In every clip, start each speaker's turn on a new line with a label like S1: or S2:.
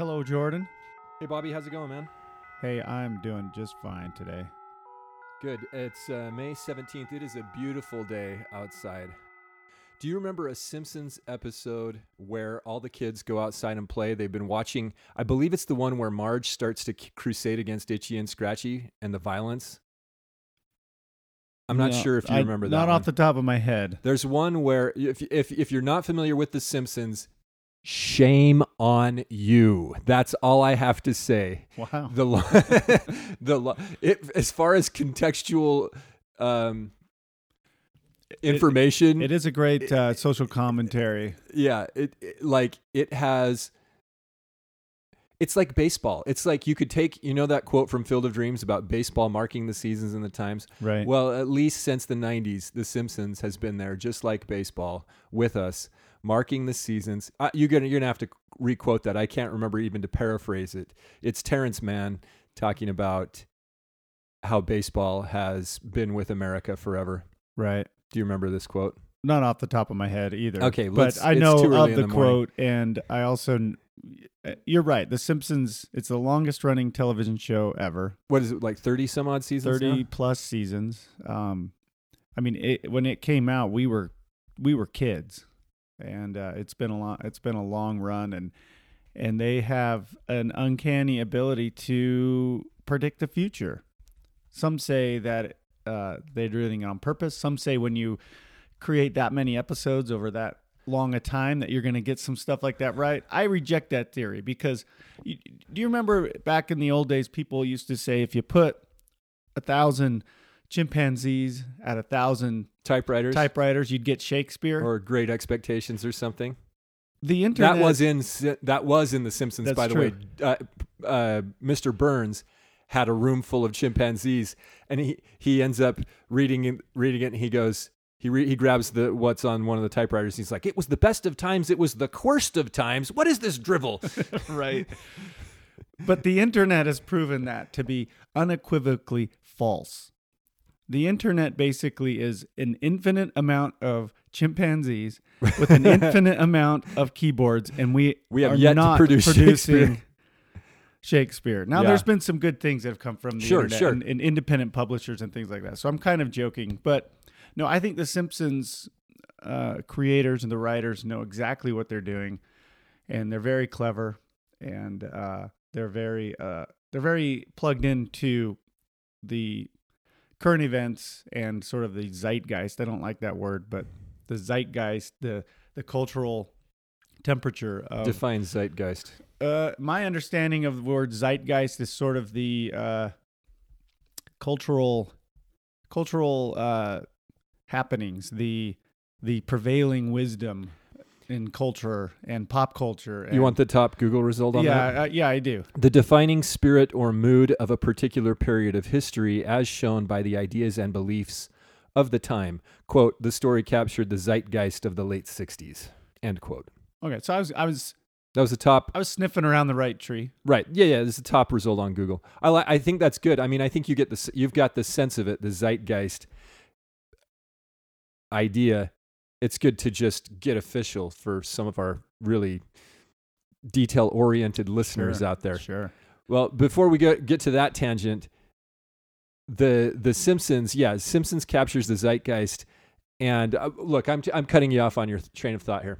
S1: Hello, Jordan.
S2: Hey, Bobby, how's it going, man?
S1: Hey, I'm doing just fine today.
S2: Good. It's uh, May 17th. It is a beautiful day outside. Do you remember a Simpsons episode where all the kids go outside and play? They've been watching, I believe it's the one where Marge starts to crusade against Itchy and Scratchy and the violence. I'm not
S1: No,
S2: sure if you
S1: I-
S2: remember that.
S1: Not
S2: one.
S1: off the top of my head.
S2: There's one where if if if you're not familiar with The Simpsons, shame on you. That's all I have to say.
S1: Wow.
S2: The lo- the lo- it, as far as contextual um, information,
S1: It is a great uh, social commentary.
S2: yeah, it, it like it has. It's like baseball. It's like you could take, you know, that quote from Field of Dreams about baseball marking the seasons and the times.
S1: Right.
S2: Well, at least since the 90s, The Simpsons has been there, just like baseball, with us, marking the seasons. Uh, you're gonna you're gonna have to requote that. I can't remember even to paraphrase it. It's Terrence Mann talking about how baseball has been with America forever.
S1: right.
S2: Do you remember this quote?
S1: Not off the top of my head either.
S2: Okay,
S1: but I know of the,
S2: the
S1: quote, and I also. You're right. The Simpsons. It's the longest running television show ever.
S2: What is it like? Thirty some odd seasons.
S1: Thirty
S2: now?
S1: plus seasons. Um, I mean, it, when it came out, we were we were kids, and uh, it's been a long it's been a long run, and and they have an uncanny ability to predict the future. Some say that uh, they're doing it on purpose. Some say when you create that many episodes over that long a time that you're going to get some stuff like that right. I reject that theory because you, do you remember back in the old days people used to say if you put a thousand chimpanzees at a thousand
S2: Typewriters
S1: typewriters you'd get Shakespeare.
S2: or Great Expectations or something.
S1: the internet
S2: That was in that was in The Simpsons.
S1: That's
S2: by the way, uh, uh, Mr. Burns had a room full of chimpanzees, and he he ends up reading it, reading it, and he goes. He, re- he grabs the what's on one of the typewriters. He's like, "It was the best of times. It was the worst of times. What is this drivel?"
S1: right. But the internet has proven that to be unequivocally false. The internet basically is an infinite amount of chimpanzees with an infinite amount of keyboards, and we
S2: We have
S1: are
S2: yet to
S1: not
S2: produce
S1: producing
S2: Shakespeare.
S1: Shakespeare. Now,
S2: Yeah.
S1: there's been some good things that have come from the
S2: Sure,
S1: internet
S2: sure.
S1: And, and independent publishers and things like that. So I'm kind of joking, but no, I think the Simpsons uh, creators and the writers know exactly what they're doing, and they're very clever, and uh, they're very uh, they're very plugged into the current events and sort of the zeitgeist. I don't like that word, but the zeitgeist, the the cultural temperature of
S2: Define zeitgeist.
S1: uh, my understanding of the word zeitgeist is sort of the uh, cultural cultural uh, happenings, the the prevailing wisdom in culture and pop culture.
S2: You want the top Google result on that?
S1: yeah, uh, yeah, I do.
S2: The defining spirit or mood of a particular period of history as shown by the ideas and beliefs of the time. Quote, the story captured the zeitgeist of the late 60s. End quote.
S1: Okay, so I was I was
S2: That was the top.
S1: I was sniffing around the right tree.
S2: Right. Yeah, yeah, this is the top result on Google. I li- I think that's good. I mean, I think you get this you've got the sense of it, the zeitgeist idea. It's good to just get official for some of our really detail oriented listeners
S1: Sure,
S2: out there.
S1: Sure.
S2: Well, before we get get to that tangent, the the Simpsons, yeah, Simpsons captures the zeitgeist. And uh, look, I'm I'm cutting you off on your th- train of thought here.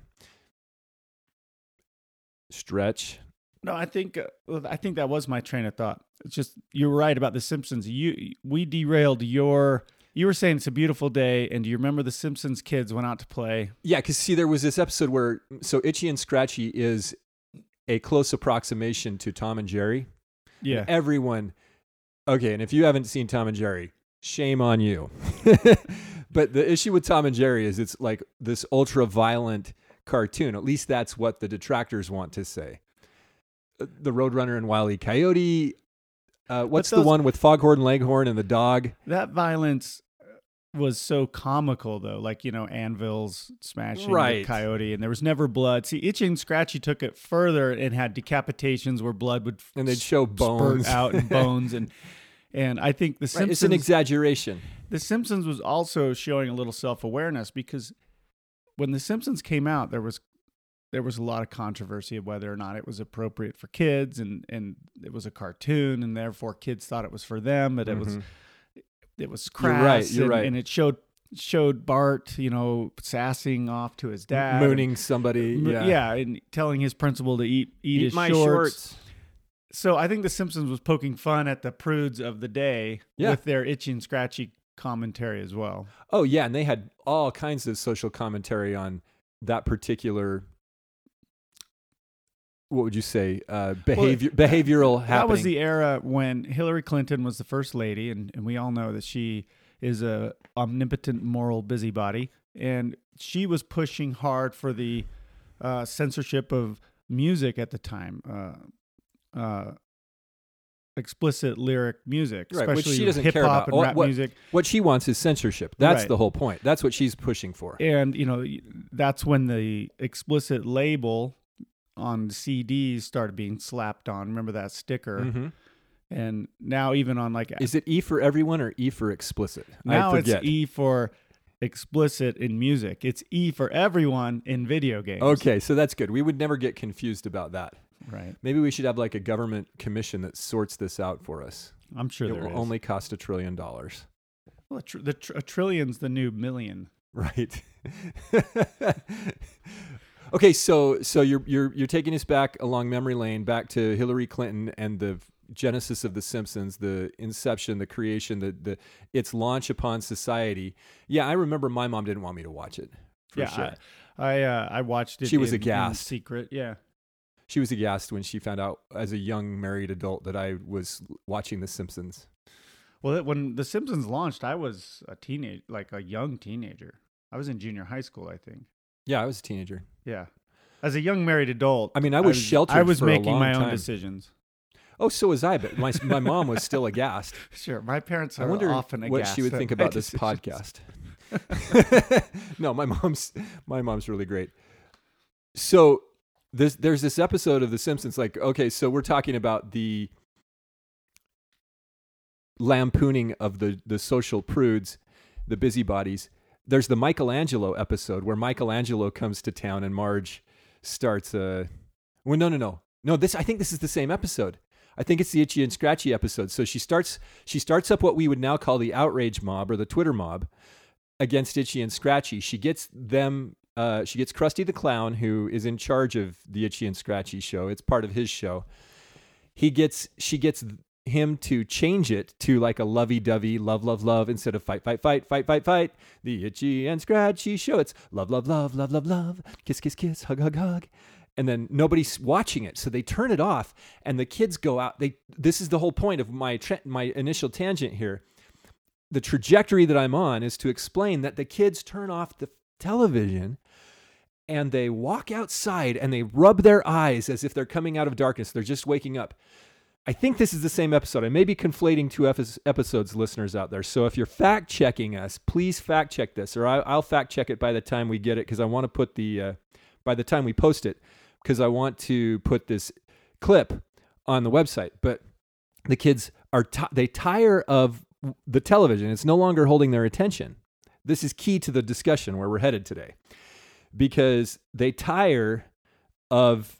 S2: Stretch.
S1: No, I think uh, I think that was my train of thought. It's just you're right about the Simpsons. You we derailed your. You were saying it's a beautiful day, and do you remember the Simpsons kids went out to play?
S2: Yeah, because see, there was this episode where so Itchy and Scratchy is a close approximation to Tom and Jerry.
S1: Yeah,
S2: Everyone, okay, and if you haven't seen Tom and Jerry, shame on you. but the issue with Tom and Jerry is it's like this ultra violent cartoon. At least that's what the detractors want to say. Uh, The Roadrunner and Wile E. Coyote. Uh, what's the one with Foghorn Leghorn and the dog?
S1: that violence was so comical though. Like you know, anvils smashing
S2: Right.
S1: the coyote, and there was never blood. See, Itchy and Scratchy took it further and had decapitations where blood would
S2: And they'd show bones.
S1: out and bones and. And I think the
S2: Right,
S1: Simpsons
S2: it's an exaggeration.
S1: The Simpsons was also showing a little self awareness because when The Simpsons came out, there was there was a lot of controversy of whether or not it was appropriate for kids, and and it was a cartoon, and therefore kids thought it was for them, but it was
S2: Mhm.
S1: it was
S2: You're
S1: crass.
S2: right, you're
S1: and,
S2: right.
S1: and it showed showed Bart, you know, sassing off to his dad,
S2: mooning somebody. Yeah.
S1: yeah, and telling his principal to eat eat,
S2: Eat
S1: his
S2: my
S1: shorts.
S2: shorts.
S1: So I think The Simpsons was poking fun at the prudes of the day
S2: Yeah.
S1: with their itchy and scratchy commentary as well.
S2: Oh yeah, and they had all kinds of social commentary on that particular. What would you say? Uh, behavior, behavioral happening.
S1: That was the era when Hillary Clinton was the first lady, and, and we all know that she is a omnipotent moral busybody, and she was pushing hard for the uh, censorship of music at the time, uh, uh, explicit lyric music,
S2: Right, which
S1: especially
S2: she doesn't
S1: hip
S2: care
S1: hop
S2: about.
S1: and
S2: What-
S1: rap
S2: what-
S1: music.
S2: what she wants is censorship. That's
S1: Right.
S2: the whole point. That's what she's pushing for.
S1: and you know that's when the explicit label on CDs started being slapped on. Remember that sticker?
S2: Mhm.
S1: And now even on like
S2: Is it E for everyone or E for explicit?
S1: now it's. E for explicit in music. It's E for everyone in video games.
S2: Okay, so that's good. We would never get confused about that.
S1: right.
S2: Maybe we should have like a government commission that sorts this out for us.
S1: I'm sure
S2: it
S1: there
S2: will
S1: is.
S2: only cost a trillion dollars.
S1: well, a, tr- the tr- a trillion's the new million.
S2: Right. okay, so so you're you're you're taking us back along memory lane, back to Hillary Clinton and the genesis of the Simpsons, the inception, the creation, the the its launch upon society. Yeah, I remember my mom didn't want me to watch it. For
S1: yeah,
S2: sure.
S1: I I, uh, I watched it.
S2: She was
S1: in,
S2: aghast.
S1: secret. Yeah.
S2: she was aghast when she found out as a young married adult that I was watching The Simpsons.
S1: Well, when The Simpsons launched, I was a teenage, like a young teenager. I was in junior high school, I think.
S2: Yeah, I was a teenager.
S1: Yeah. As a young married adult,
S2: I mean, I was sheltered
S1: I was
S2: for a
S1: making
S2: long
S1: my own
S2: time.
S1: decisions.
S2: Oh, so was I, but my my mom was still aghast.
S1: Sure, my parents
S2: I
S1: are
S2: wonder
S1: often
S2: what she would think about this
S1: decisions.
S2: podcast. no, my mom's my mom's really great. So this there's this episode of The Simpsons. Like, okay, so we're talking about the lampooning of the the social prudes, the busybodies. There's the Michelangelo episode where Michelangelo comes to town and Marge starts uh well no no no. No, this I think this is the same episode. I think it's the itchy and scratchy episode. So she starts she starts up what we would now call the outrage mob or the Twitter mob against Itchy and Scratchy. She gets them. Uh, she gets Krusty the Clown, who is in charge of the Itchy and Scratchy show. It's part of his show. He gets. She gets him to change it to like a lovey-dovey, love, love, love instead of fight, fight, fight, fight, fight, fight. The Itchy and Scratchy show. It's love, love, love, love, love, love. Kiss, kiss, kiss. Hug, hug, hug. And then nobody's watching it, so they turn it off, and the kids go out. They. This is the whole point of my tra- my initial tangent here the trajectory that I'm on is to explain that the kids turn off the television and they walk outside and they rub their eyes as if they're coming out of darkness. They're just waking up. I think this is the same episode. I may be conflating two episodes, listeners out there. So if you're fact checking us, please fact check this, or I, I'll fact check it by the time we get it because I want to put the, uh, by the time we post it, because I want to put this clip on the website. But the kids are ti they tire of the television it's no longer holding their attention this is key to the discussion where we're headed today because they tire of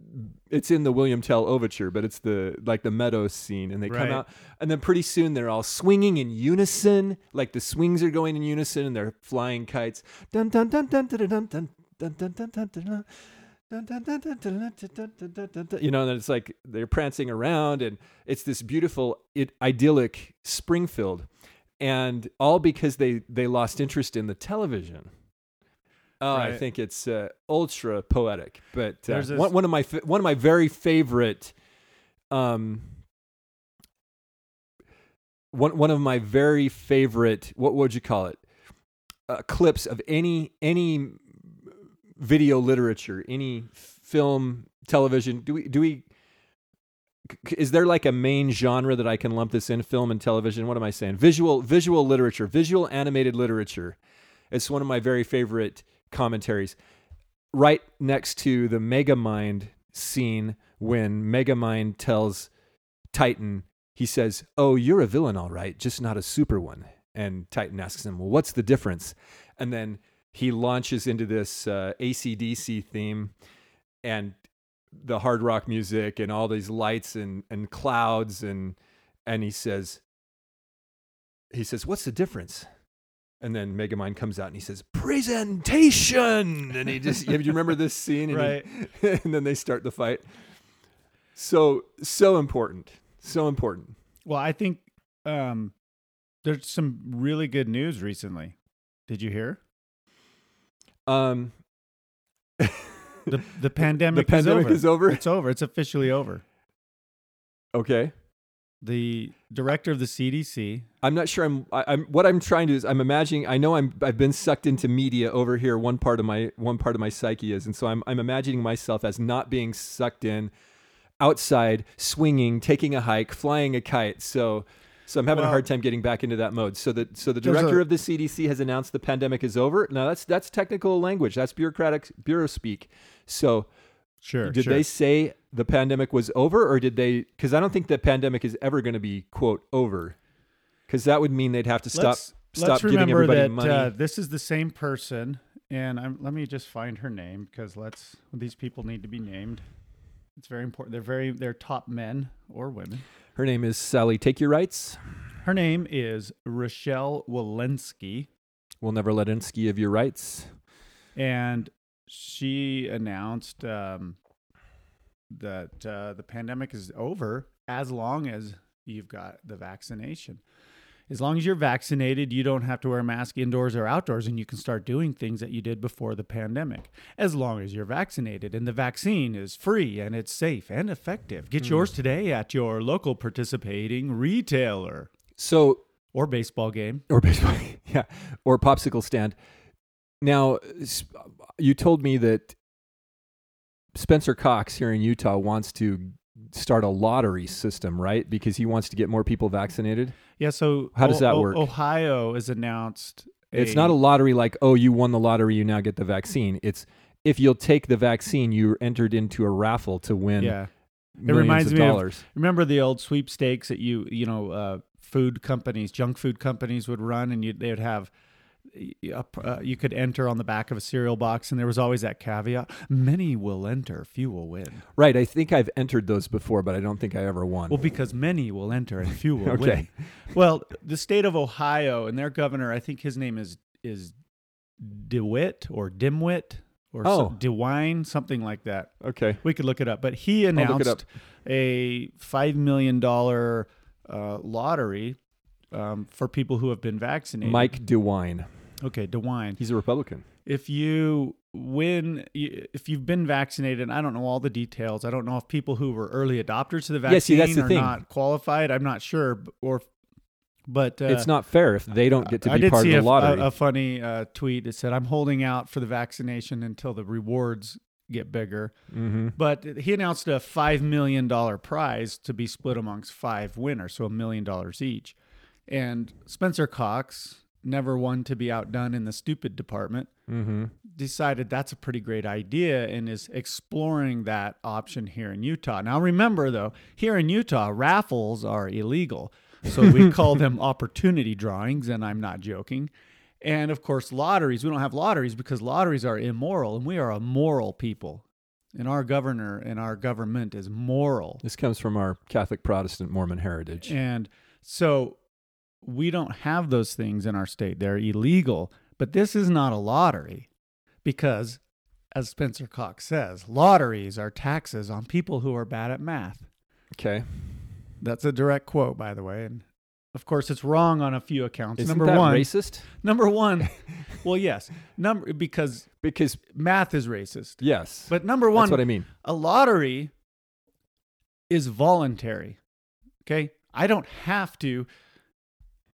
S2: it's in the William Tell overture, but it's the like the meadows scene and they come out and then pretty soon they're all swinging in unison, like the swings are going in unison and they're flying kites. Dun. Dun, dun, dun, dun, dun, dun, dun, dun, dun, dun, dun. You know, and it's like they're prancing around, and it's this beautiful, it, idyllic Springfield, and all because they they lost interest in the television. Oh, I think it's uh, ultra poetic. But uh,
S1: this-
S2: one, one of my fa- one of my very favorite, um, one one of my very favorite. What would you call it? Uh, clips of any any video literature, any film, television? Do we do we is there like a main genre that I can lump this in film and television? What am I saying? Visual visual literature, visual animated literature. It's one of my very favorite commentaries. Right next to the Megamind scene when Megamind tells Titan, he says, "Oh, you're a villain all right, just not a super one." And Titan asks him, "Well, what's the difference?" And then he launches into this uh, ACDC theme and the hard rock music and all these lights and, and clouds and and he says he says what's the difference and then megamind comes out and he says presentation and he just do you remember this scene and,
S1: Right.
S2: he- and then they start the fight so so important so important
S1: Well, I think um, there's some really good news recently. Did you hear?
S2: um
S1: The the pandemic,
S2: the pandemic
S1: is,
S2: is
S1: over.
S2: over
S1: It's over. It's officially over.
S2: okay
S1: The director of the CDC.
S2: I'm not sure. I'm. I, I'm. What I'm trying to do is I'm imagining. I know I'm. I've been sucked into media over here. One part of my one part of my psyche is, and so I'm. I'm imagining myself as not being sucked in, outside, swinging, taking a hike, flying a kite. So, so I'm having a hard time getting back into that mode. So the so the director
S1: a-
S2: of the CDC has announced the pandemic is over. Now that's that's technical language. That's bureaucratic bureau speak. So
S1: Sure.
S2: did
S1: sure.
S2: they say the pandemic was over, or did they? Because I don't think the pandemic is ever going to be quote over. Because that would mean they'd have to stop
S1: let's,
S2: stop
S1: let's
S2: giving
S1: remember
S2: everybody
S1: that
S2: money.
S1: Uh, this is the same person, and I'm, let me just find her name because let's these people need to be named. It's very important. They're very they're top men or women.
S2: Her name is Sally. Take your rights.
S1: Her name is Rochelle Walensky,
S2: We'll never let Insky of your rights.
S1: and she announced um, that uh, the pandemic is over as long as you've got the vaccination. As long as you're vaccinated, you don't have to wear a mask indoors or outdoors, and you can start doing things that you did before the pandemic. As long as you're vaccinated, and the vaccine is free and it's safe and effective. Get yours today at your local participating retailer
S2: So,
S1: or baseball game.
S2: or baseball, yeah, or popsicle stand. Now, you told me that Spencer Cox here in Utah wants to start a lottery system, right? Because he wants to get more people vaccinated.
S1: Yeah. So
S2: How does that work?
S1: Ohio has announced.
S2: It's not a lottery like, oh, you won the lottery, you now get the vaccine. It's if you'll take the vaccine, you're entered into a raffle to win
S1: Yeah.
S2: millions
S1: reminds
S2: of
S1: me of-
S2: dollars.
S1: Remember the old sweepstakes that you you know uh, food companies, junk food companies would run, and you they would have. Uh, you could enter on the back of a cereal box, and there was always that caveat: many will enter, few will win.
S2: right. I think I've entered those before, but I don't think I ever won.
S1: Well, because many will enter and few will
S2: Okay.
S1: win. Well, the state of Ohio and their governor, I think his name is is DeWitt or Dimwit or
S2: Oh.
S1: some, DeWine, something like that.
S2: okay.
S1: We could look it up, but he announced a five million dollar uh, lottery um, for people who have been vaccinated.
S2: Mike DeWine.
S1: Okay, DeWine.
S2: He's a Republican.
S1: If you win, if you've been vaccinated, I don't know all the details. I don't know if people who were early adopters to the vaccine
S2: Yeah, see, that's the
S1: are
S2: thing.
S1: not qualified. I'm not sure, or but uh,
S2: it's not fair if they don't get to be part of the
S1: a,
S2: lottery.
S1: A, a funny uh, tweet that said, "I'm holding out for the vaccination until the rewards get bigger."
S2: mm-hmm.
S1: But he announced a five million dollar prize to be split amongst five winners, so a million dollars each. And Spencer Cox, never one to be outdone in the stupid department,
S2: Mm-hmm.
S1: decided that's a pretty great idea and is exploring that option here in Utah. Now, remember though, here in Utah, raffles are illegal. So we call them opportunity drawings, and I'm not joking. And of course, lotteries, we don't have lotteries because lotteries are immoral, and we are a moral people. And our governor and our government is moral.
S2: This comes from our Catholic, Protestant, Mormon heritage.
S1: And so we don't have those things in our state. They're illegal. But this is not a lottery because, as Spencer Cox says, lotteries are taxes on people who are bad at math.
S2: Okay.
S1: That's a direct quote, by the way. And of course, it's wrong on a few accounts.
S2: Isn't
S1: number
S2: that
S1: one,
S2: racist?
S1: number one, well, yes, number because
S2: Because
S1: math is racist.
S2: yes,
S1: But number one,
S2: that's what I mean.
S1: a lottery is voluntary. Okay. I don't have to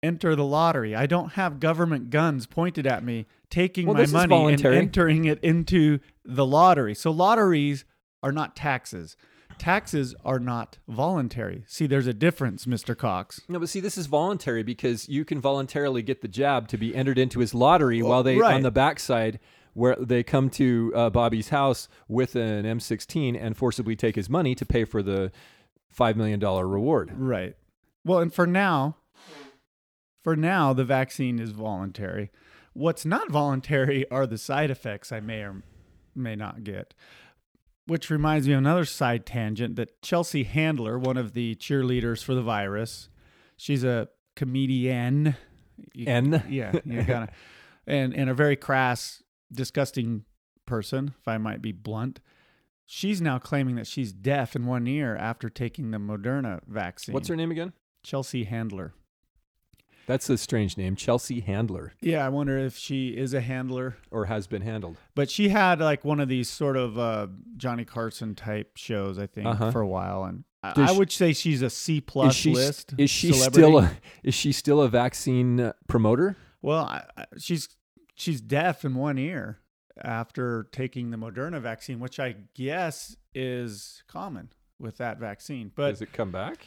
S1: enter the lottery. I don't have government guns pointed at me, taking
S2: Well,
S1: my money and entering it into the lottery. So lotteries are not taxes. Taxes are not voluntary. See, there's a difference, Mr. Cox.
S2: No, but see, this is voluntary because you can voluntarily get the jab to be entered into his lottery while they
S1: right.
S2: on the backside where they come to uh, Bobby's house with an M16 and forcibly take his money to pay for the five million dollar reward.
S1: Right. Well, and for now, for now, the vaccine is voluntary. What's not voluntary are the side effects I may or may not get. Which reminds me of another side tangent that Chelsea Handler, one of the cheerleaders for the virus, she's a comedian. You-
S2: N.
S1: Yeah, you of, and and a very crass, disgusting person, if I might be blunt. She's now claiming that she's deaf in one ear after taking the Moderna vaccine.
S2: What's her name again?
S1: Chelsea Handler.
S2: That's a strange name, Chelsea Handler,
S1: Yeah, I wonder if she is a handler.
S2: or has been handled.
S1: But she had like one of these sort of uh, Johnny Carson type shows, I think,
S2: Uh-huh.
S1: for a while, and I,
S2: Does
S1: I
S2: she-
S1: would say she's a C plus
S2: is she
S1: list.
S2: is she
S1: celebrity.
S2: still a, is she still a vaccine uh, promoter?
S1: Well, I, I- she's she's deaf in one ear after taking the Moderna vaccine, which I guess is common with that vaccine. But
S2: Does it come back?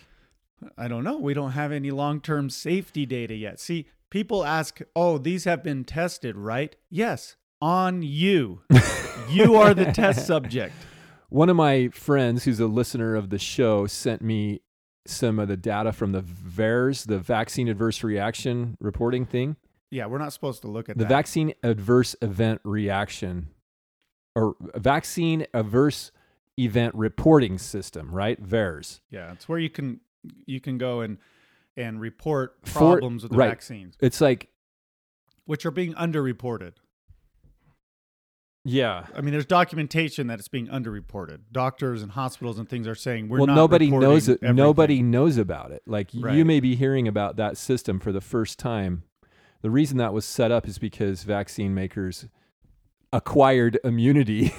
S1: I don't know. We don't have any long term safety data yet. See, people ask, oh, these have been tested, right? Yes, on you. you are the test subject.
S2: One of my friends, who's a listener of the show, sent me some of the data from the VAERS, the vaccine adverse reaction reporting thing.
S1: Yeah, we're not supposed to look at
S2: The
S1: that.
S2: vaccine adverse event reaction or vaccine adverse event reporting system, right? VAERS.
S1: yeah, it's where you can you can go and and report
S2: For-
S1: problems with the
S2: right.
S1: vaccines,
S2: It's like,
S1: which are being underreported.
S2: yeah.
S1: I mean, there's documentation that it's being underreported. Doctors and hospitals and things are saying we're not.
S2: well, nobody knows it.
S1: everything."
S2: Nobody knows about it. Like y- you may be hearing about that system for the first time. The reason that was set up is because vaccine makers acquired immunity.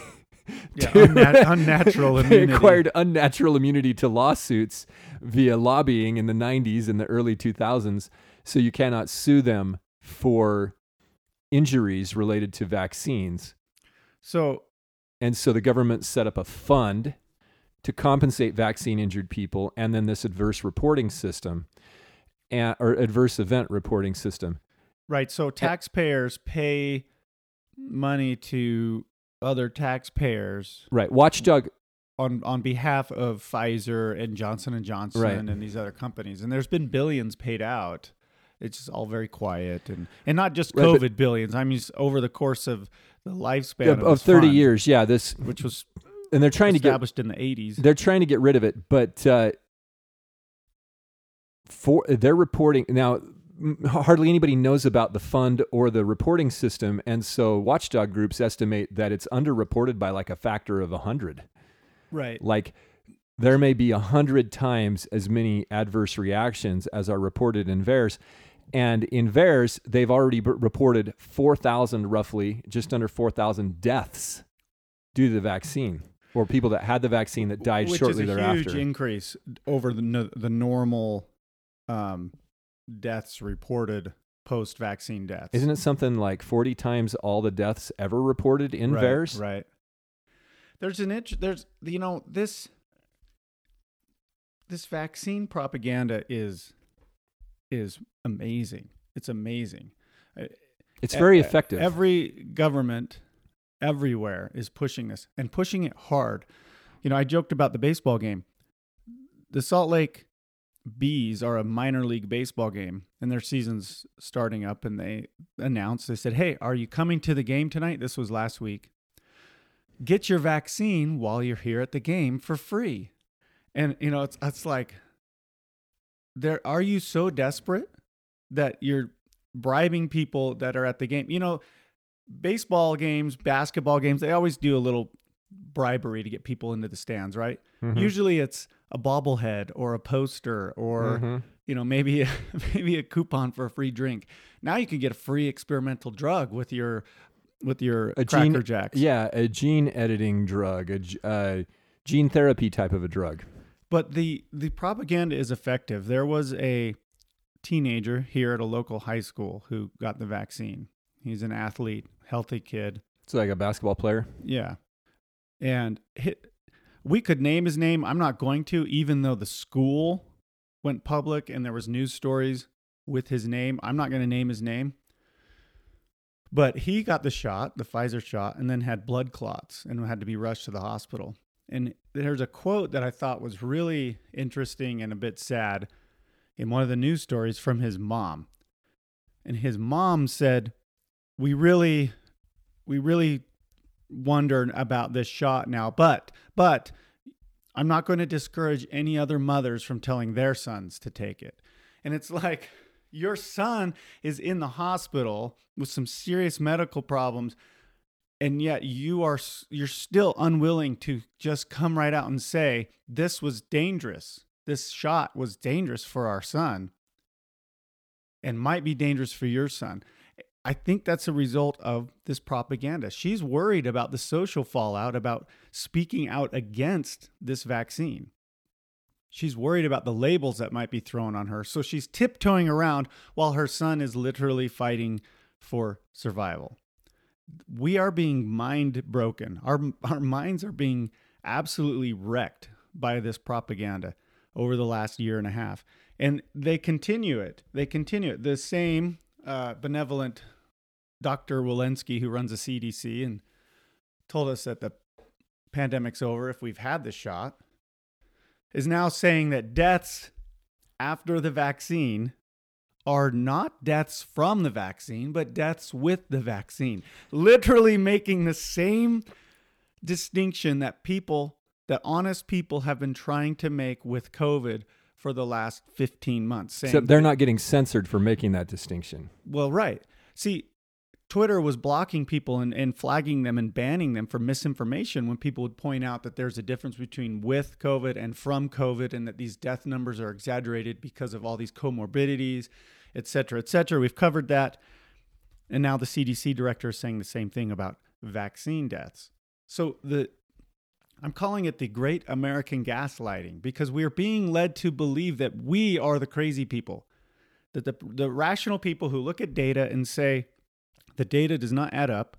S1: Yeah,
S2: to-
S1: unna- unnatural
S2: they
S1: immunity.
S2: acquired unnatural immunity to lawsuits via lobbying in the 90s and the early 2000s. So you cannot sue them for injuries related to vaccines.
S1: So
S2: And so the government set up a fund to compensate vaccine injured people and then this adverse reporting system and, or adverse event reporting system.
S1: right, so taxpayers pay money to other taxpayers
S2: Right. Watchdog.
S1: On on behalf of Pfizer and Johnson and Johnson
S2: Right.
S1: and these other companies, and there's been billions paid out. It's just all very quiet and and not just
S2: Right,
S1: COVID billions. I mean, over the course of the lifespan
S2: Of,
S1: of,
S2: of 30
S1: fund,
S2: years. Yeah. This,
S1: which was
S2: and they're trying to get
S1: established in the 80s.
S2: they're trying to get rid of it, but uh, for they're reporting now. Hardly anybody knows about the fund or the reporting system, and so watchdog groups estimate that it's underreported by like a factor of hundred.
S1: Right.
S2: Like there may be a hundred times as many adverse reactions as are reported in VAERS. And in VAERS, they've already b- reported 4,000, roughly, just under 4,000 deaths due to the vaccine or people that had the vaccine that died
S1: which
S2: shortly
S1: is a
S2: thereafter.
S1: huge increase over the no, the normal um, deaths reported post vaccine deaths.
S2: Isn't it something like 40 times all the deaths ever reported in
S1: right,
S2: VAERS?
S1: Right. There's an int- there's you know this this vaccine propaganda is is amazing. It's amazing.
S2: Uh, it's very effective.
S1: Every government everywhere is pushing this and pushing it hard. You know, I joked about the baseball game. The Salt Lake Bees are a minor league baseball game and their season's starting up and they announced they said, "Hey, are you coming to the game tonight?" This was last week. Get your vaccine while you're here at the game for free. And you know, it's it's like there are you so desperate that you're bribing people that are at the game. You know, baseball games, basketball games, they always do a little bribery to get people into the stands, right?
S2: Mhm.
S1: Usually it's a bobblehead or a poster or
S2: Mhm.
S1: you know, maybe maybe a coupon for a free drink. Now you can get a free experimental drug with your with your
S2: A
S1: Cracker
S2: gene-
S1: Jacks.
S2: Yeah, a gene editing drug, a uh, gene therapy type of a drug.
S1: But the the propaganda is effective. There was a teenager here at a local high school who got the vaccine. He's an athlete, healthy kid.
S2: It's like a basketball player.
S1: Yeah. And hit, we could name his name. I'm not going to, even though the school went public and there was news stories with his name. I'm not going to name his name. But he got the shot, the Pfizer shot, and then had blood clots and had to be rushed to the hospital. And there's a quote that I thought was really interesting and a bit sad in one of the news stories from his mom. And his mom said, "We really we really wonder about this shot now, but but I'm not going to discourage any other mothers from telling their sons to take it." And it's like your son is in the hospital with some serious medical problems and yet you are you're still unwilling to just come right out and say this was dangerous. This shot was dangerous for our son and might be dangerous for your son. I think that's a result of this propaganda. She's worried about the social fallout about speaking out against this vaccine she's worried about the labels that might be thrown on her so she's tiptoeing around while her son is literally fighting for survival we are being mind broken. Our our minds are being absolutely wrecked by this propaganda over the last year and a half, and they continue it. They continue it. The same uh, benevolent Dr. Walensky, who runs the CDC, and told us that the pandemic's over if we've had the shot, is now saying that deaths after the vaccine are not deaths from the vaccine, but deaths with the vaccine. Literally making the same distinction that people, that honest people have been trying to make with COVID for the last 15 months.
S2: Except they're not getting censored for making that distinction.
S1: Well, right. See, Twitter was blocking people and, and flagging them and banning them for misinformation when people would point out that there's a difference between with COVID and from COVID and that these death numbers are exaggerated because of all these comorbidities et cetera, et cetera. We've covered that. And now the CDC director is saying the same thing about vaccine deaths. So the I'm calling it the great American gaslighting because we are being led to believe that we are the crazy people. That the, the rational people who look at data and say the data does not add up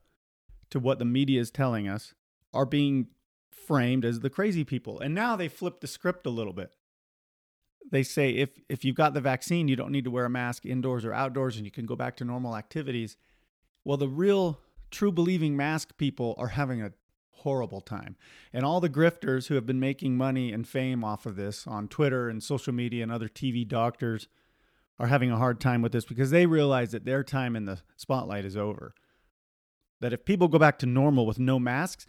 S1: to what the media is telling us are being framed as the crazy people. And now they flip the script a little bit they say if if you've got the vaccine, you don't need to wear a mask indoors or outdoors, and you can go back to normal activities. Well, the real true believing mask people are having a horrible time. And all the grifters who have been making money and fame off of this on Twitter and social media and other TV doctors are having a hard time with this because they realize that their time in the spotlight is over. That if people go back to normal with no masks,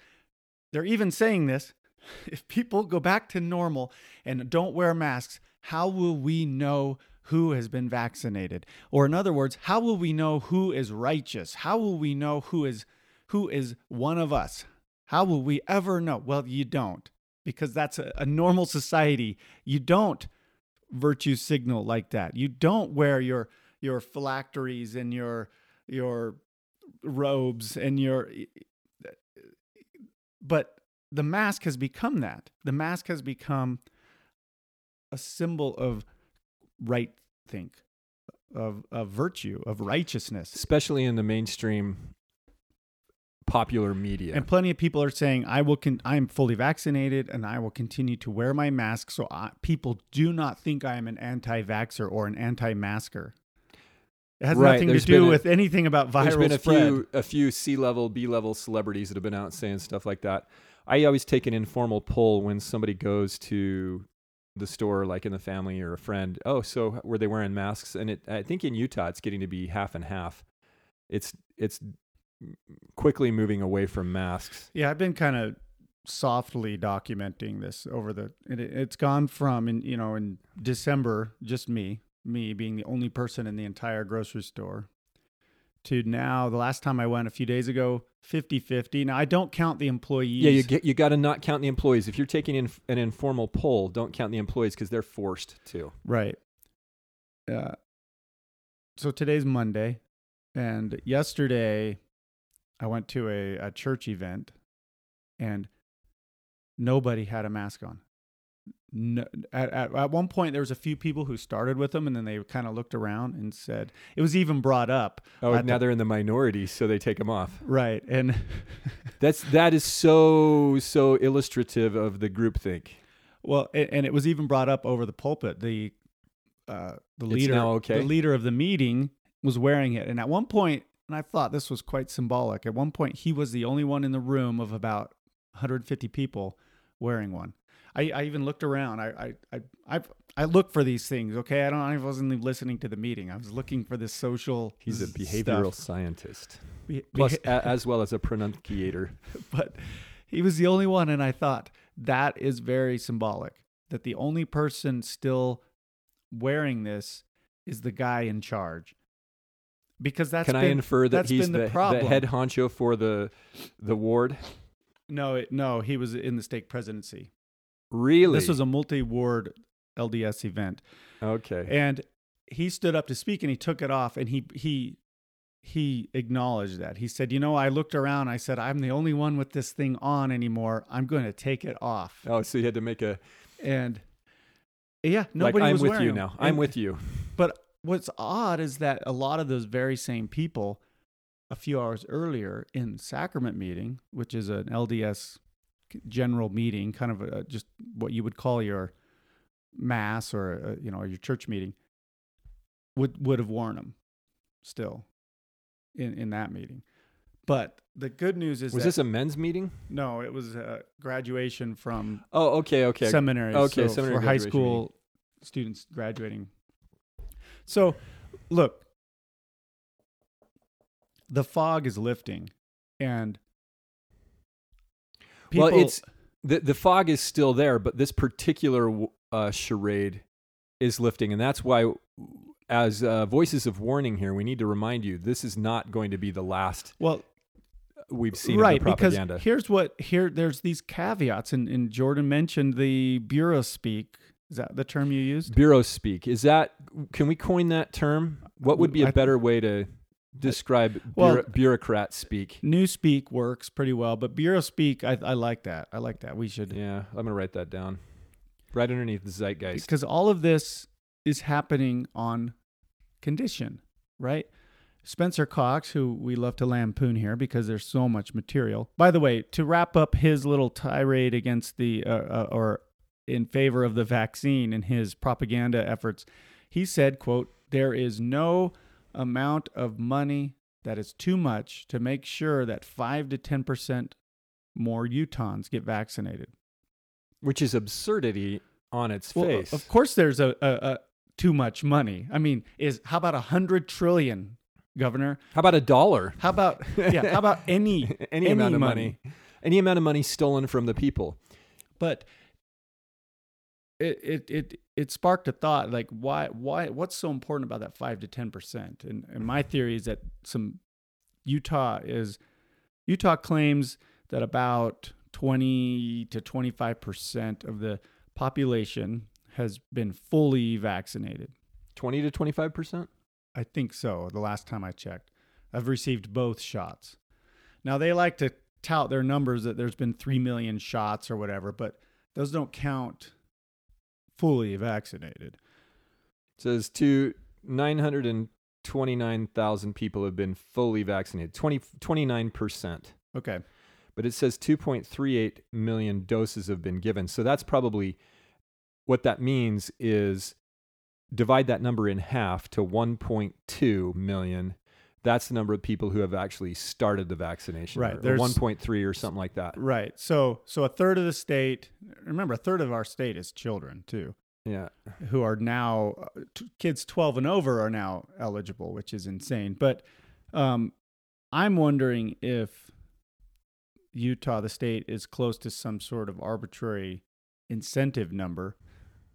S1: they're even saying this if people go back to normal and don't wear masks, how will we know who has been vaccinated? Or in other words, how will we know who is righteous? How will we know who is who is one of us? How will we ever know? Well, you don't, because that's a, a normal society. You don't virtue signal like that. You don't wear your your phylacteries and your your robes and your but the mask has become that. The mask has become a symbol of right think, of, of virtue, of righteousness.
S2: Especially in the mainstream popular media.
S1: And plenty of people are saying, I will con- I am fully vaccinated and I will continue to wear my mask so I- people do not think I am an anti vaxxer or an anti masker. It has right. nothing there's to do a, with anything about viral
S2: There's been a
S1: spread.
S2: few a few C level, B level celebrities that have been out saying stuff like that. I always take an informal poll when somebody goes to the store, like in the family or a friend. Oh, so were they wearing masks? And it, I think in Utah, it's getting to be half and half. It's it's quickly moving away from masks.
S1: Yeah, I've been kind of softly documenting this over the. It, it's gone from in you know in December, just me, me being the only person in the entire grocery store to now the last time I went a few days ago 50-50. Now I don't count the employees.
S2: Yeah, you get you got to not count the employees. If you're taking in, an informal poll, don't count the employees cuz they're forced to.
S1: Right. Uh, so today's Monday and yesterday I went to a, a church event and nobody had a mask on. no, at, at, at one point there was a few people who started with them and then they kind of looked around and said it was even brought up
S2: Oh, now
S1: the-
S2: they're in the minority, so they take them off.
S1: right and
S2: That's that is so so illustrative of the groupthink.
S1: well and, and it was even brought up over the pulpit the uh the leader
S2: okay?
S1: the leader of the meeting was wearing it and at one point and I thought this was quite symbolic at one point he was the only one in the room of about 150 people wearing one I, I even looked around. I I I I, look for these things. Okay, I don't. I wasn't listening to the meeting. I was looking for this social.
S2: He's a behavioral
S1: stuff.
S2: scientist,
S1: Be-
S2: plus
S1: beha-
S2: as well as a pronunciator.
S1: but he was the only one, and I thought that is very symbolic. That the only person still wearing this is the guy in charge. Because that's the problem.
S2: Can I infer that he's
S1: been
S2: the,
S1: the
S2: the head honcho for the the ward?
S1: no it, no he was in the stake presidency.
S2: Really?
S1: This was a multi-ward LDS event.
S2: okay.
S1: and he stood up to speak and he took it off and he he he acknowledged that he said you know i looked around i said i'm the only one with this thing on anymore i'm going to take it off
S2: Oh, so you had to make a
S1: and yeah
S2: like
S1: nobody
S2: I'm
S1: was
S2: with
S1: wearing
S2: you
S1: them.
S2: now. I'm
S1: And-
S2: with you.
S1: but what's odd is that a lot of those very same people a few hours earlier in sacrament meeting which is an lds general meeting kind of a, just what you would call your mass or uh you know your church meeting would would have worn them still in in that meeting but the good news is
S2: Was
S1: that,
S2: this a men's meeting?
S1: no it was a graduation from
S2: Oh, okay, okay.
S1: Seminary.
S2: Okay,
S1: so
S2: seminary
S1: for high school students graduating. So, look, the fog is lifting, and people,
S2: well, it's the the fog is still there, but this particular uh, charade is lifting, and that's why, as uh, voices of warning here, we need to remind you this is not going to be the last
S1: well,
S2: we've seen
S1: right because here's what here there's these caveats, and, and Jordan mentioned the bureau speak. Is that the term you used?
S2: Bureau speak is that? Can we coin that term? What would be a better way to describe
S1: Well-
S2: bureau- bureaucrat speak?
S1: New speak works pretty well, but bureau speak, I, I like that. I like that. We should
S2: Yeah, I'm gonna write that down. Right underneath the zeitgeist.
S1: because all of this is happening on condition, right? Spencer Cox, who we love to lampoon here because there's so much material. By the way, to wrap up his little tirade against the uh, uh, or in favor of the vaccine in his propaganda efforts, he said, "quote There is no amount of money that is too much to make sure that five to ten percent more Utahns get vaccinated."
S2: Which is absurdity on its
S1: Well,
S2: face.
S1: Of course, there's a, a, a too much money. I mean, is how about a hundred trillion, Governor?
S2: How about a dollar?
S1: How about yeah? How about any
S2: any, amount of money. Any amount of money stolen from the people.
S1: But it it it it sparked a thought like why why what's so important about that five to ten percent? And and my theory is that some Utah is Utah claims that about twenty to twenty five percent of the population has been fully vaccinated.
S2: 20 to 25%?
S1: I think so. The last time I checked, I've received both shots. Now they like to tout their numbers that there's been 3 million shots or whatever, but those don't count fully vaccinated.
S2: It says to 929,000 people have been fully vaccinated. 20, 29%.
S1: Okay.
S2: But it says 2.38 million doses have been given. So that's probably what that means is divide that number in half to 1.2 million. That's the number of people who have actually started the vaccination.
S1: Right.
S2: Or
S1: There's-
S2: 1.3 or something like that.
S1: Right. So so a third of the state, remember a third of our state is children too,
S2: Yeah.
S1: who are now uh, t- kids 12 and over are now eligible, which is insane. But um I'm wondering if Utah, the state, is close to some sort of arbitrary incentive number.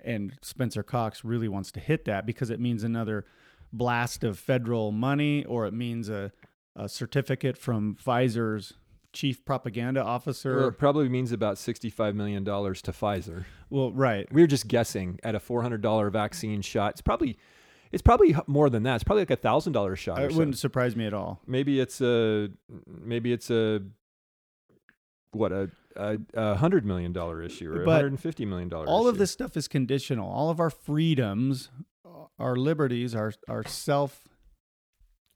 S1: And Spencer Cox really wants to hit that because it means another blast of federal money or it means a, a certificate from Pfizer's chief propaganda officer.
S2: Well, it probably means about $65 million to Pfizer.
S1: well, right.
S2: We are just guessing at a $400 vaccine shot. It's probably it's probably more than that. It's probably like a thousand dollar shot.
S1: It
S2: so.
S1: wouldn't surprise me at all.
S2: Maybe it's a maybe it's a what a a, a hundred million dollar issue or a hundred and fifty million dollar.
S1: all of this stuff is conditional. All of our freedoms, our liberties, our our self.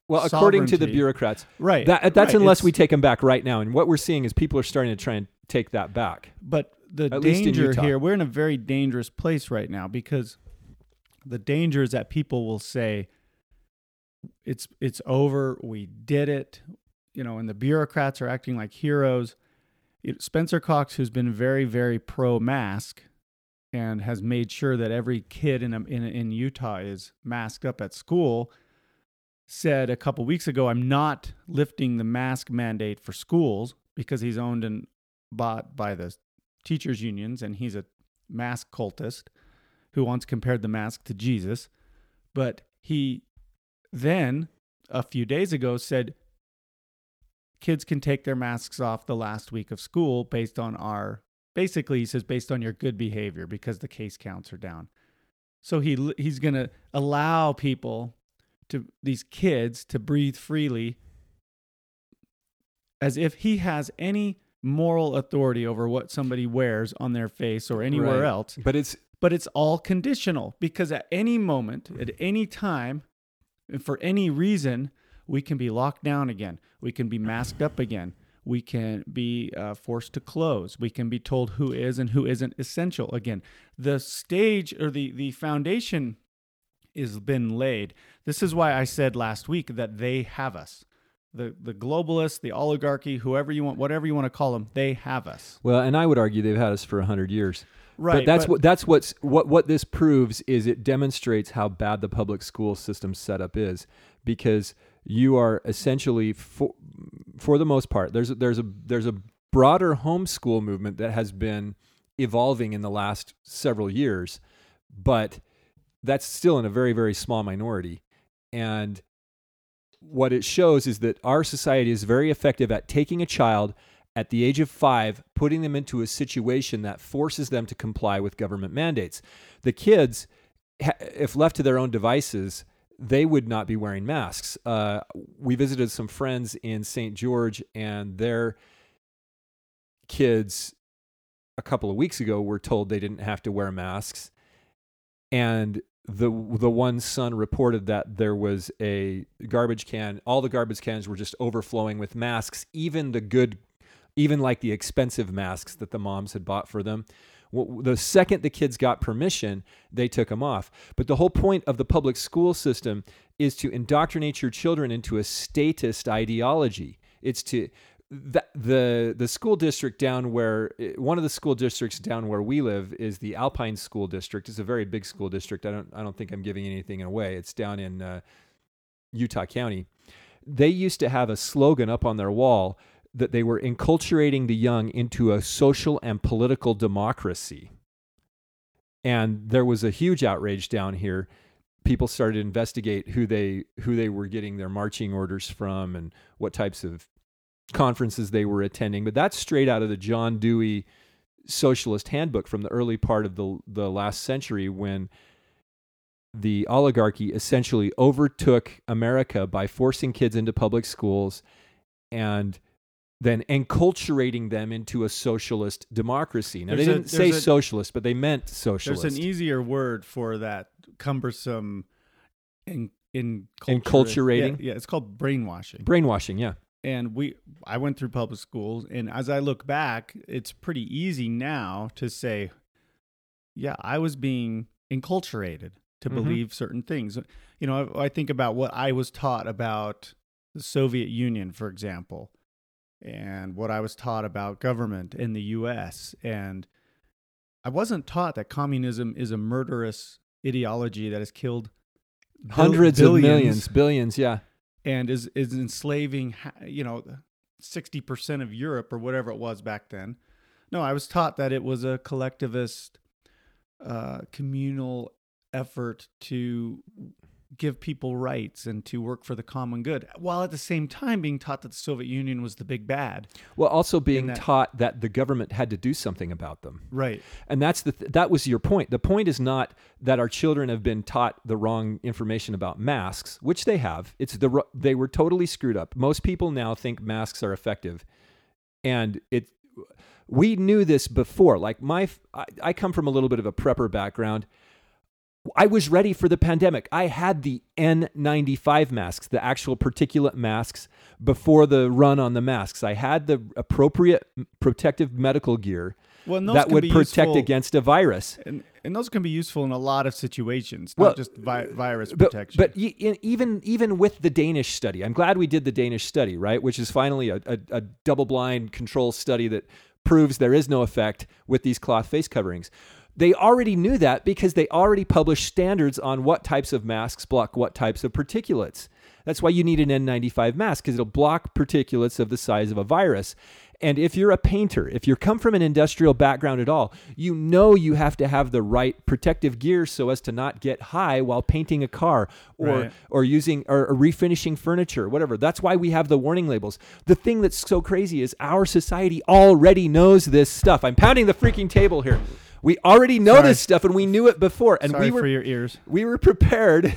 S2: Well, according to the bureaucrats,
S1: Right.
S2: that that's
S1: right,
S2: unless
S1: it's-
S2: we take them back right now. And what we're seeing is people are starting to try and take that back.
S1: But the
S2: At
S1: danger here, we're in a very dangerous place right now because the danger is that people will say, "It's it's over. We did it," you know, and the bureaucrats are acting like heroes. Spencer Cox, who's been very very pro mask, and has made sure that every kid in, in in Utah is masked up at school, said a couple weeks ago, "I'm not lifting the mask mandate for schools because he's owned and bought by the teachers unions and he's a mask cultist who once compared the mask to Jesus. But he then a few days ago said kids can take their masks off the last week of school based on our basically he says based on your good behavior because the case counts are down so he he's going to allow people to these kids to breathe freely as if he has any moral authority over what somebody wears on their face or anywhere
S2: Right.
S1: else
S2: But it's
S1: but it's all conditional because at any moment, at any time, and for any reason, we can be locked down again. We can be masked up again. We can be uh, forced to close. We can be told who is and who isn't essential again. The stage or the, the foundation is been laid. This is why I said last week that they have us. The, the globalists, the oligarchy, whoever you want, whatever you want to call them, they have us.
S2: well, and I would argue they've had us for hundred years.
S1: Right.
S2: but that's what that's what's what what this proves is it demonstrates how bad the public school system setup is because you are essentially for for the most part there's a, there's a there's a broader homeschool movement that has been evolving in the last several years but that's still in a very very small minority and what it shows is that our society is very effective at taking a child at the age of five, putting them into a situation that forces them to comply with government mandates. The kids, if left to their own devices, they would not be wearing masks. Uh, we visited some friends in St. George, and their kids a couple of weeks ago were told they didn't have to wear masks. And the the one son reported that there was a garbage can. All the garbage cans were just overflowing with masks, even the good even like the expensive masks that the moms had bought for them. The second the kids got permission, they took them off. But the whole point of the public school system is to indoctrinate your children into a statist ideology. It's to the the the school district down where one of the school districts down where we live is the Alpine School District. It's a very big school district. I don't I don't think I'm giving anything away. It's down in uh, Utah County. They used to have a slogan up on their wall that they were enculturating the young into a social and political democracy. And there was a huge outrage down here. People started to investigate who they who they were getting their marching orders from and what types of conferences they were attending. But that's straight out of the John Dewey Socialist Handbook from the early part of the the last century when the oligarchy essentially overtook America by forcing kids into public schools and then enculturating them into a socialist democracy. Now,
S1: There's
S2: they didn't say
S1: a-
S2: socialist, but they meant socialist.
S1: There's an easier word for that cumbersome in in
S2: Enculturating?
S1: Yeah, yeah, it's called brainwashing.
S2: Brainwashing, yeah.
S1: and we I went through public schools and as I look back, it's pretty easy now to say yeah, I was being enculturated to
S2: Mhm.
S1: believe certain things. You know, I, I think about what I was taught about the Soviet Union, for example, and what I was taught about government in the US and I wasn't taught that communism is a murderous ideology that has killed
S2: Hundreds
S1: billions
S2: of millions, billions, yeah.
S1: and is is enslaving you know 60% of Europe or whatever it was back then. No, I was taught that it was a collectivist uh, communal effort to give people rights and to work for the common good while at the same time being taught that the Soviet Union was the big bad.
S2: Well, also being
S1: that-
S2: taught that the government had to do something about them.
S1: Right.
S2: And that's the th- that was your point. The point is not that our children have been taught the wrong information about masks, which they have. It's the they were totally screwed up. Most people now think masks are effective, and it we knew this before. Like my, I come from a little bit of a prepper background. I was ready for the pandemic. I had the N95 masks, the actual particulate masks, before the run on the masks. I had the appropriate protective medical gear
S1: Well,
S2: that would protect
S1: useful-
S2: against a virus.
S1: and, and those can be useful in a lot of situations,
S2: Well,
S1: not just vi- uh, virus
S2: But,
S1: protection.
S2: but even even with the Danish study, I'm glad we did the Danish study, right? Which is finally a, a, a double-blind control study that proves there is no effect with these cloth face coverings. They already knew that because they already published standards on what types of masks block what types of particulates. That's why you need an N95 mask because it'll block particulates of the size of a virus. And if you're a painter, if you come from an industrial background at all, you know you have to have the right protective gear so as to not get high while painting a car or
S1: Right.
S2: or using or, or refinishing furniture, whatever. That's why we have the warning labels. The thing that's so crazy is our society already knows this stuff. I'm pounding the freaking table here. We already know
S1: Sorry.
S2: this stuff and we knew it before. And
S1: Sorry
S2: we were
S1: for your ears.
S2: we were prepared.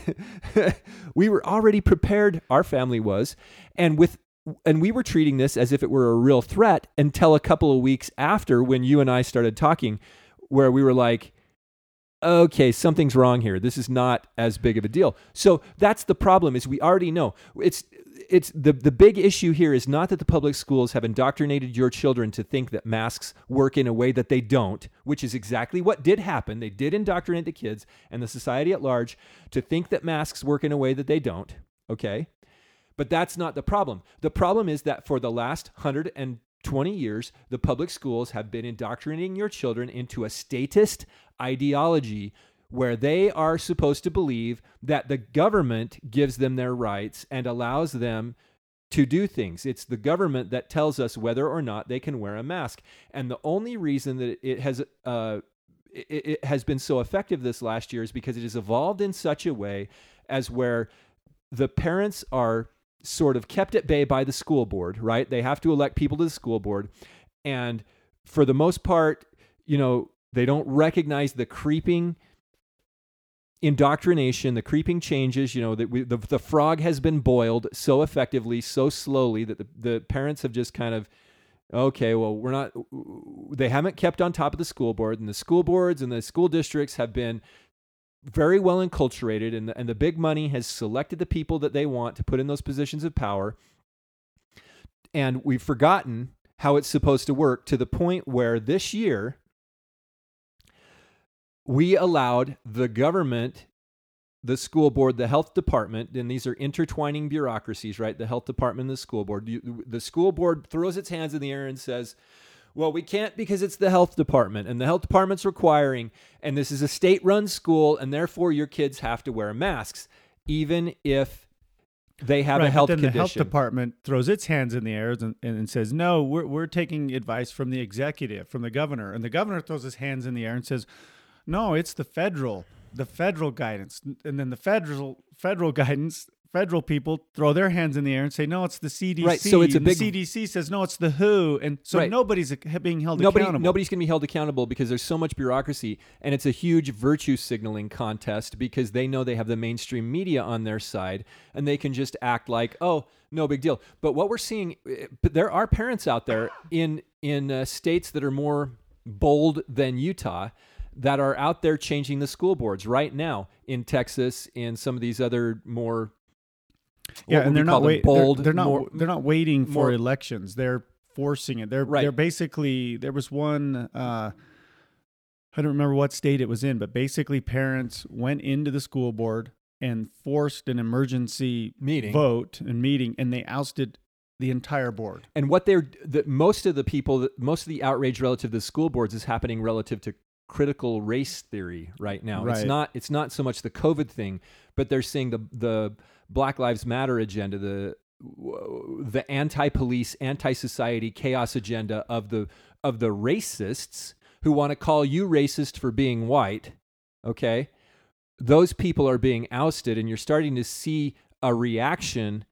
S2: we were already prepared. Our family was, and with and we were treating this as if it were a real threat until a couple of weeks after when you and I started talking, where we were like, okay, something's wrong here. This is not as big of a deal. So that's the problem. Is we already know it's. It's the the big issue here is not that the public schools have indoctrinated your children to think that masks work in a way that they don't, which is exactly what did happen. They did indoctrinate the kids and the society at large to think that masks work in a way that they don't. Okay, but that's not the problem. The problem is that for the last 120 years, the public schools have been indoctrinating your children into a statist ideology where they are supposed to believe that the government gives them their rights and allows them to do things. It's the government that tells us whether or not they can wear a mask. And the only reason that it has uh, it, it has been so effective this last year is because it has evolved in such a way as where the parents are sort of kept at bay by the school board, right? They have to elect people to the school board. And for the most part, you know, they don't recognize the creeping indoctrination, the creeping changes, you know, that we, the, the frog has been boiled so effectively, so slowly that the, the parents have just kind of, okay, well, we're not, they haven't kept on top of the school board, and the school boards and the school districts have been very well enculturated, and the, and the big money has selected the people that they want to put in those positions of power. And we've forgotten how it's supposed to work to the point where this year, we allowed the government, the school board, the health department, and these are intertwining bureaucracies, right? The health department and the school board. The school board throws its hands in the air and says, well, we can't because it's the health department, and the health department's requiring, and this is a state run school, and therefore your kids have to wear masks, even if they have
S1: right,
S2: a health
S1: then
S2: condition.
S1: the health department throws its hands in the air and, and says, "No, we're we're taking advice from the executive, from the governor." And the governor throws his hands in the air and says, "No, it's the federal, the federal guidance." And then the federal federal guidance, federal people throw their hands in the air and say, "No, it's the CDC."
S2: Right, so it's a
S1: and
S2: big-
S1: the CDC says, "No, it's the WHO," and so
S2: Right.
S1: nobody's being held
S2: Nobody,
S1: accountable.
S2: nobody's going to be held accountable because there's so much bureaucracy, and it's a huge virtue signaling contest because they know they have the mainstream media on their side, and they can just act like, oh, no big deal. But what we're seeing, eh, but there are parents out there in in uh, states that are more bold than Utah that are out there changing the school boards right now in Texas, and some of these other more
S1: yeah, and they're not wait,
S2: bold.
S1: They're, they're not. they're not waiting for
S2: more-
S1: elections. They're forcing it. They're
S2: Right.
S1: they're basically. There was one. Uh, I don't remember what state it was in, but basically, parents went into the school board and forced an emergency
S2: meeting.
S1: vote and meeting, and they ousted the entire board.
S2: and what they're the, most of the people that most of the outrage relative to the school boards is happening relative to critical race theory right now. It's not it's not so much the covid thing but they're seeing the the black lives matter agenda the the anti-police anti-society chaos agenda of the of the racists who want to call you racist for being white okay? Those people are being ousted and you're starting to see a reaction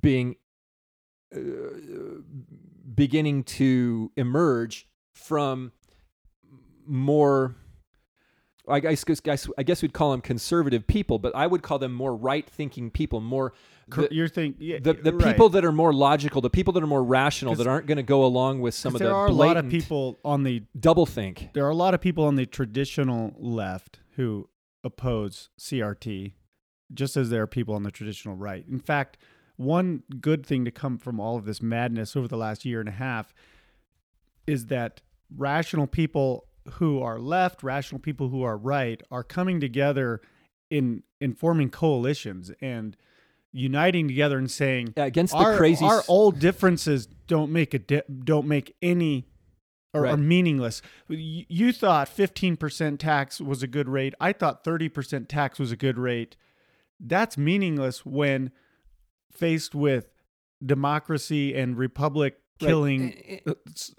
S2: being uh, beginning to emerge from more I guess, I guess we'd call them conservative people, but I would call them more right-thinking people, more
S1: Cor- You're thinking yeah,
S2: the the
S1: right.
S2: people that are more logical, the people that are more rational, that aren't going to go along with some of
S1: there
S2: the
S1: are a lot of people on the
S2: double think.
S1: there are a lot of people on the traditional left who oppose CRT, just as there are people on the traditional right. In fact, one good thing to come from all of this madness over the last year and a half is that rational people who are left, rational people who are right, are coming together in in forming coalitions and uniting together and saying
S2: against the
S1: our,
S2: crazy
S1: our old differences don't make a di- don't make any or
S2: Right.
S1: are meaningless. You, you thought 15% tax was a good rate. I thought 30% tax was a good rate. That's meaningless when faced with democracy and republic killing s-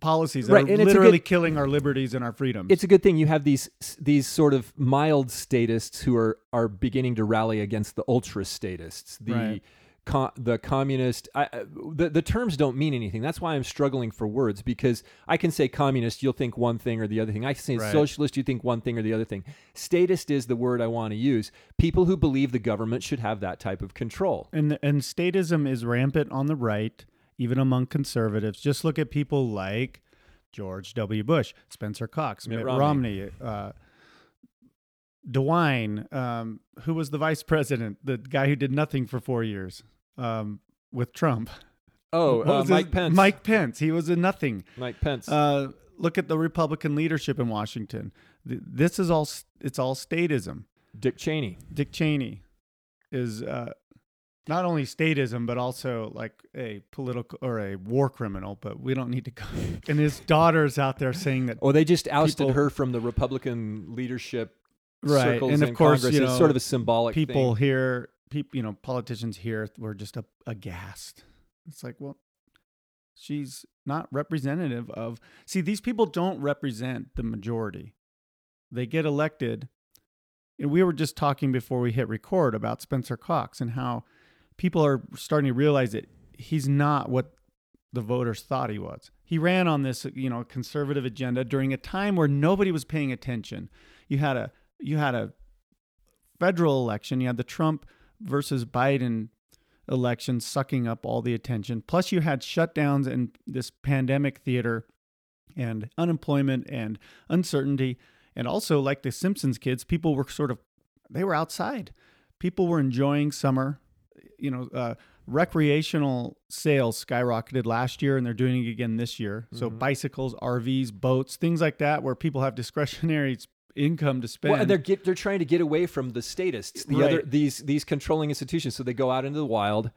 S1: policies that
S2: Right,
S1: are
S2: and
S1: literally
S2: good-
S1: killing our liberties and our freedoms.
S2: it's a good thing you have these these sort of mild statists who are are beginning to rally against the ultra statists the
S1: Right.
S2: co- the communist I, I- the the terms don't mean anything that's why I'm struggling for words because I can say communist you'll think one thing or the other thing I say
S1: Right.
S2: socialist you think one thing or the other thing statist is the word I want to use people who believe the government should have that type of control
S1: And and statism is rampant on the right, even among conservatives. Just look at people like George W. Bush, Spencer Cox,
S2: Mitt
S1: Mitt,
S2: Romney.
S1: Romney, uh, DeWine, um, who was the vice president, the guy who did nothing for four years um, with Trump.
S2: oh uh,
S1: was his-
S2: Mike Pence
S1: Mike Pence. He was a nothing.
S2: Mike Pence
S1: Uh, look at the Republican leadership in Washington. This is all. It's all statism.
S2: Dick Cheney
S1: Dick Cheney is uh, not only statism but also like a political or a war criminal. But we don't need to go. And his daughter's out there saying that
S2: or they just ousted
S1: people-
S2: her from the Republican leadership
S1: right,
S2: circles
S1: and of course
S2: Congress.
S1: you
S2: it's sort of a symbolic thing.
S1: people
S2: thing.
S1: here, people you know politicians here were just a, aghast. It's like well. She's not representative of. See, these people don't represent the majority. They get elected. And we were just talking before we hit record about Spencer Cox and how people are starting to realize that he's not what the voters thought he was. He ran on this, you know, conservative agenda during a time where nobody was paying attention. You had a you had a federal election, you had the Trump versus Biden election sucking up all the attention. Plus you had shutdowns and this pandemic theater and unemployment and uncertainty and also like the Simpsons kids, people were sort of they were outside. People were enjoying summer. You know, uh, recreational sales skyrocketed last year, and they're doing it again this year. So
S2: Mhm.
S1: bicycles, RVs, boats, things like that, where people have discretionary income to spend.
S2: Well, they're get, they're trying to get away from the statists, the
S1: Right.
S2: other these these controlling institutions. So they go out into the wild,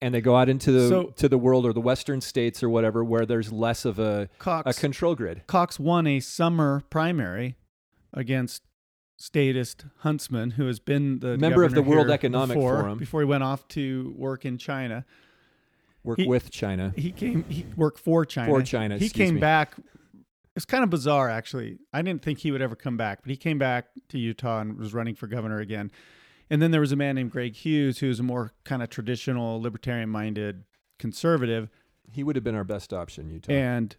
S2: and they go out into the
S1: So-
S2: to the world or the western states or whatever, where there's less of a a control grid.
S1: Cox won a summer primary against statist Huntsman, who has been the
S2: Member of the World Economic
S1: before,
S2: Forum.
S1: before he went off to work in China.
S2: Work
S1: He-
S2: with China.
S1: he came he worked for China.
S2: For China,
S1: He came
S2: me.
S1: back. It's kind of bizarre actually. I didn't think he would ever come back, but he came back to Utah and was running for governor again. And then there was a man named Greg Hughes who was a more kind of traditional libertarian minded conservative
S2: He would have been our best option, Utah.
S1: and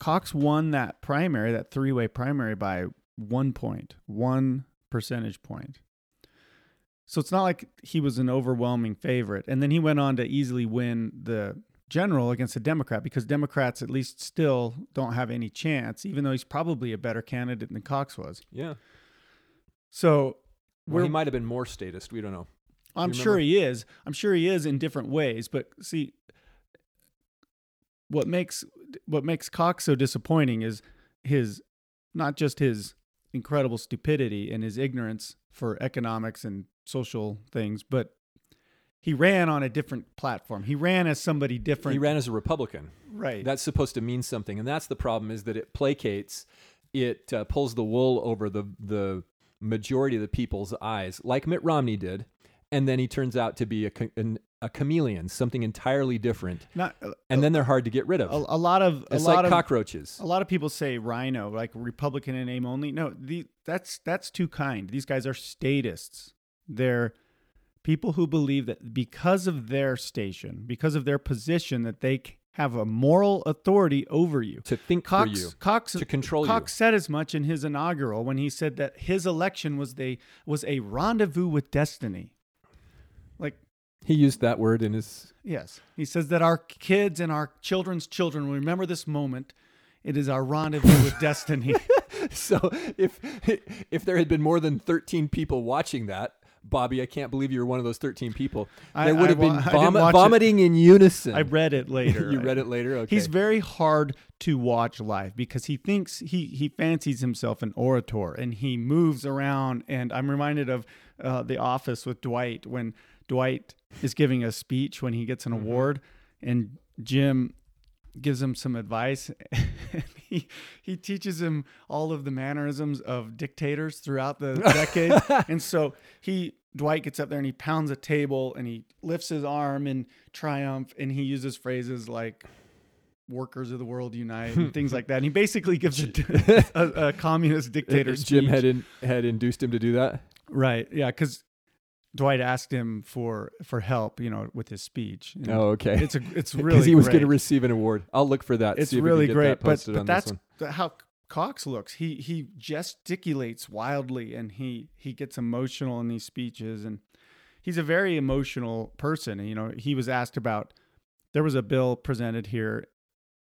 S1: Cox won that primary, that three-way primary by 1 point, 1 percentage point. So it's not like he was an overwhelming favorite. And then he went on to easily win the general against a Democrat because Democrats at least still don't have any chance, even though he's probably a better candidate than Cox was.
S2: yeah,
S1: So
S2: well, he might have been more statist. We don't know.
S1: I'm sure he is. I'm sure he is in different ways. But see, what makes what makes Cox so disappointing is his not just his incredible stupidity and his ignorance for economics and social things, but he ran on a different platform. He ran as somebody different.
S2: He ran as a Republican.
S1: right.
S2: That's supposed to mean something, and that's the problem. Is that it placates, it uh, pulls the wool over the the majority of the people's eyes, like Mitt Romney did, and then he turns out to be a an, a chameleon, something entirely different,
S1: not uh,
S2: and then they're hard to get rid of.
S1: a lot of a
S2: it's
S1: lot
S2: like
S1: of
S2: cockroaches.
S1: A lot of people say rhino, like Republican in name only. No, the, that's that's too kind. These guys are statists. They're people who believe that because of their station, because of their position, that they have a moral authority over you.
S2: To think
S1: Cox,
S2: for you.
S1: Cox,
S2: To control
S1: Cox said as much in his inaugural when he said that his election was the was a rendezvous with destiny. Like
S2: you. He used that word in his.
S1: yes, he says that our kids and our children's children will remember this moment. It is our rendezvous with destiny.
S2: So if if there had been more than 13 people watching that, Bobby, I can't believe you were one of those 13 people.
S1: I-
S2: would
S1: I
S2: have been
S1: wa- I didn't
S2: vomit,
S1: it.
S2: vomiting in unison.
S1: I read it later.
S2: you read it later. Okay.
S1: He's very hard to watch live because he thinks he he fancies himself an orator and he moves around. And I'm reminded of uh, The Office with Dwight when Dwight is giving a speech when he gets an
S2: Mm-hmm.
S1: award, and Jim gives him some advice. he he teaches him all of the mannerisms of dictators throughout the decade. and so he Dwight gets up there and he pounds a table and he lifts his arm in triumph and he uses phrases like workers of the world unite and things like that. And he basically gives a, a, a communist dictator
S2: Uh, Jim
S1: speech.
S2: had in, had induced him to do that.
S1: right. Yeah, cuz Dwight asked him for for help, you know, with his speech. And
S2: Oh, okay.
S1: It's a it's really Because
S2: he was going to receive an award. I'll look for that.
S1: it's really great
S2: That
S1: but, but that's how cox looks he he gesticulates wildly and he he gets emotional in these speeches and he's a very emotional person and, you know he was asked about there was a bill presented here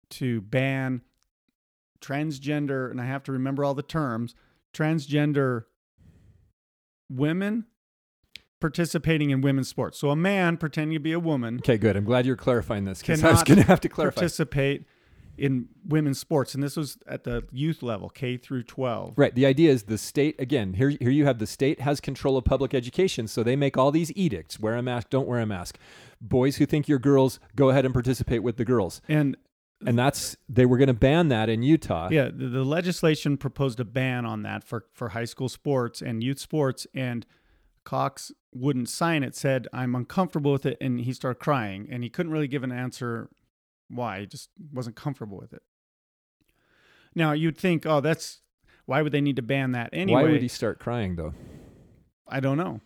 S1: to ban transgender and i have to remember all the terms transgender women participating in women's sports so a man pretending to be a woman
S2: Okay, good. I'm glad you're clarifying this because I was going to have to clarify.
S1: participate in women's sports, and this was at the youth level, K through 12.
S2: Right. The idea is the state, again, here, here you have the state has control of public education. So they make all these edicts wear a mask, don't wear a mask. Boys who think you're girls, go ahead and participate with the girls.
S1: And
S2: And that's, they were going to ban that in Utah.
S1: yeah, the, the legislation proposed a ban on that for, for high school sports and youth sports, and Cox wouldn't sign it, said, I'm uncomfortable with it, and he started crying, and he couldn't really give an answer why. He just wasn't comfortable with it. Now, you'd think, oh, that's why would they need to ban that anyway?
S2: Why would he start crying, though?
S1: I don't know.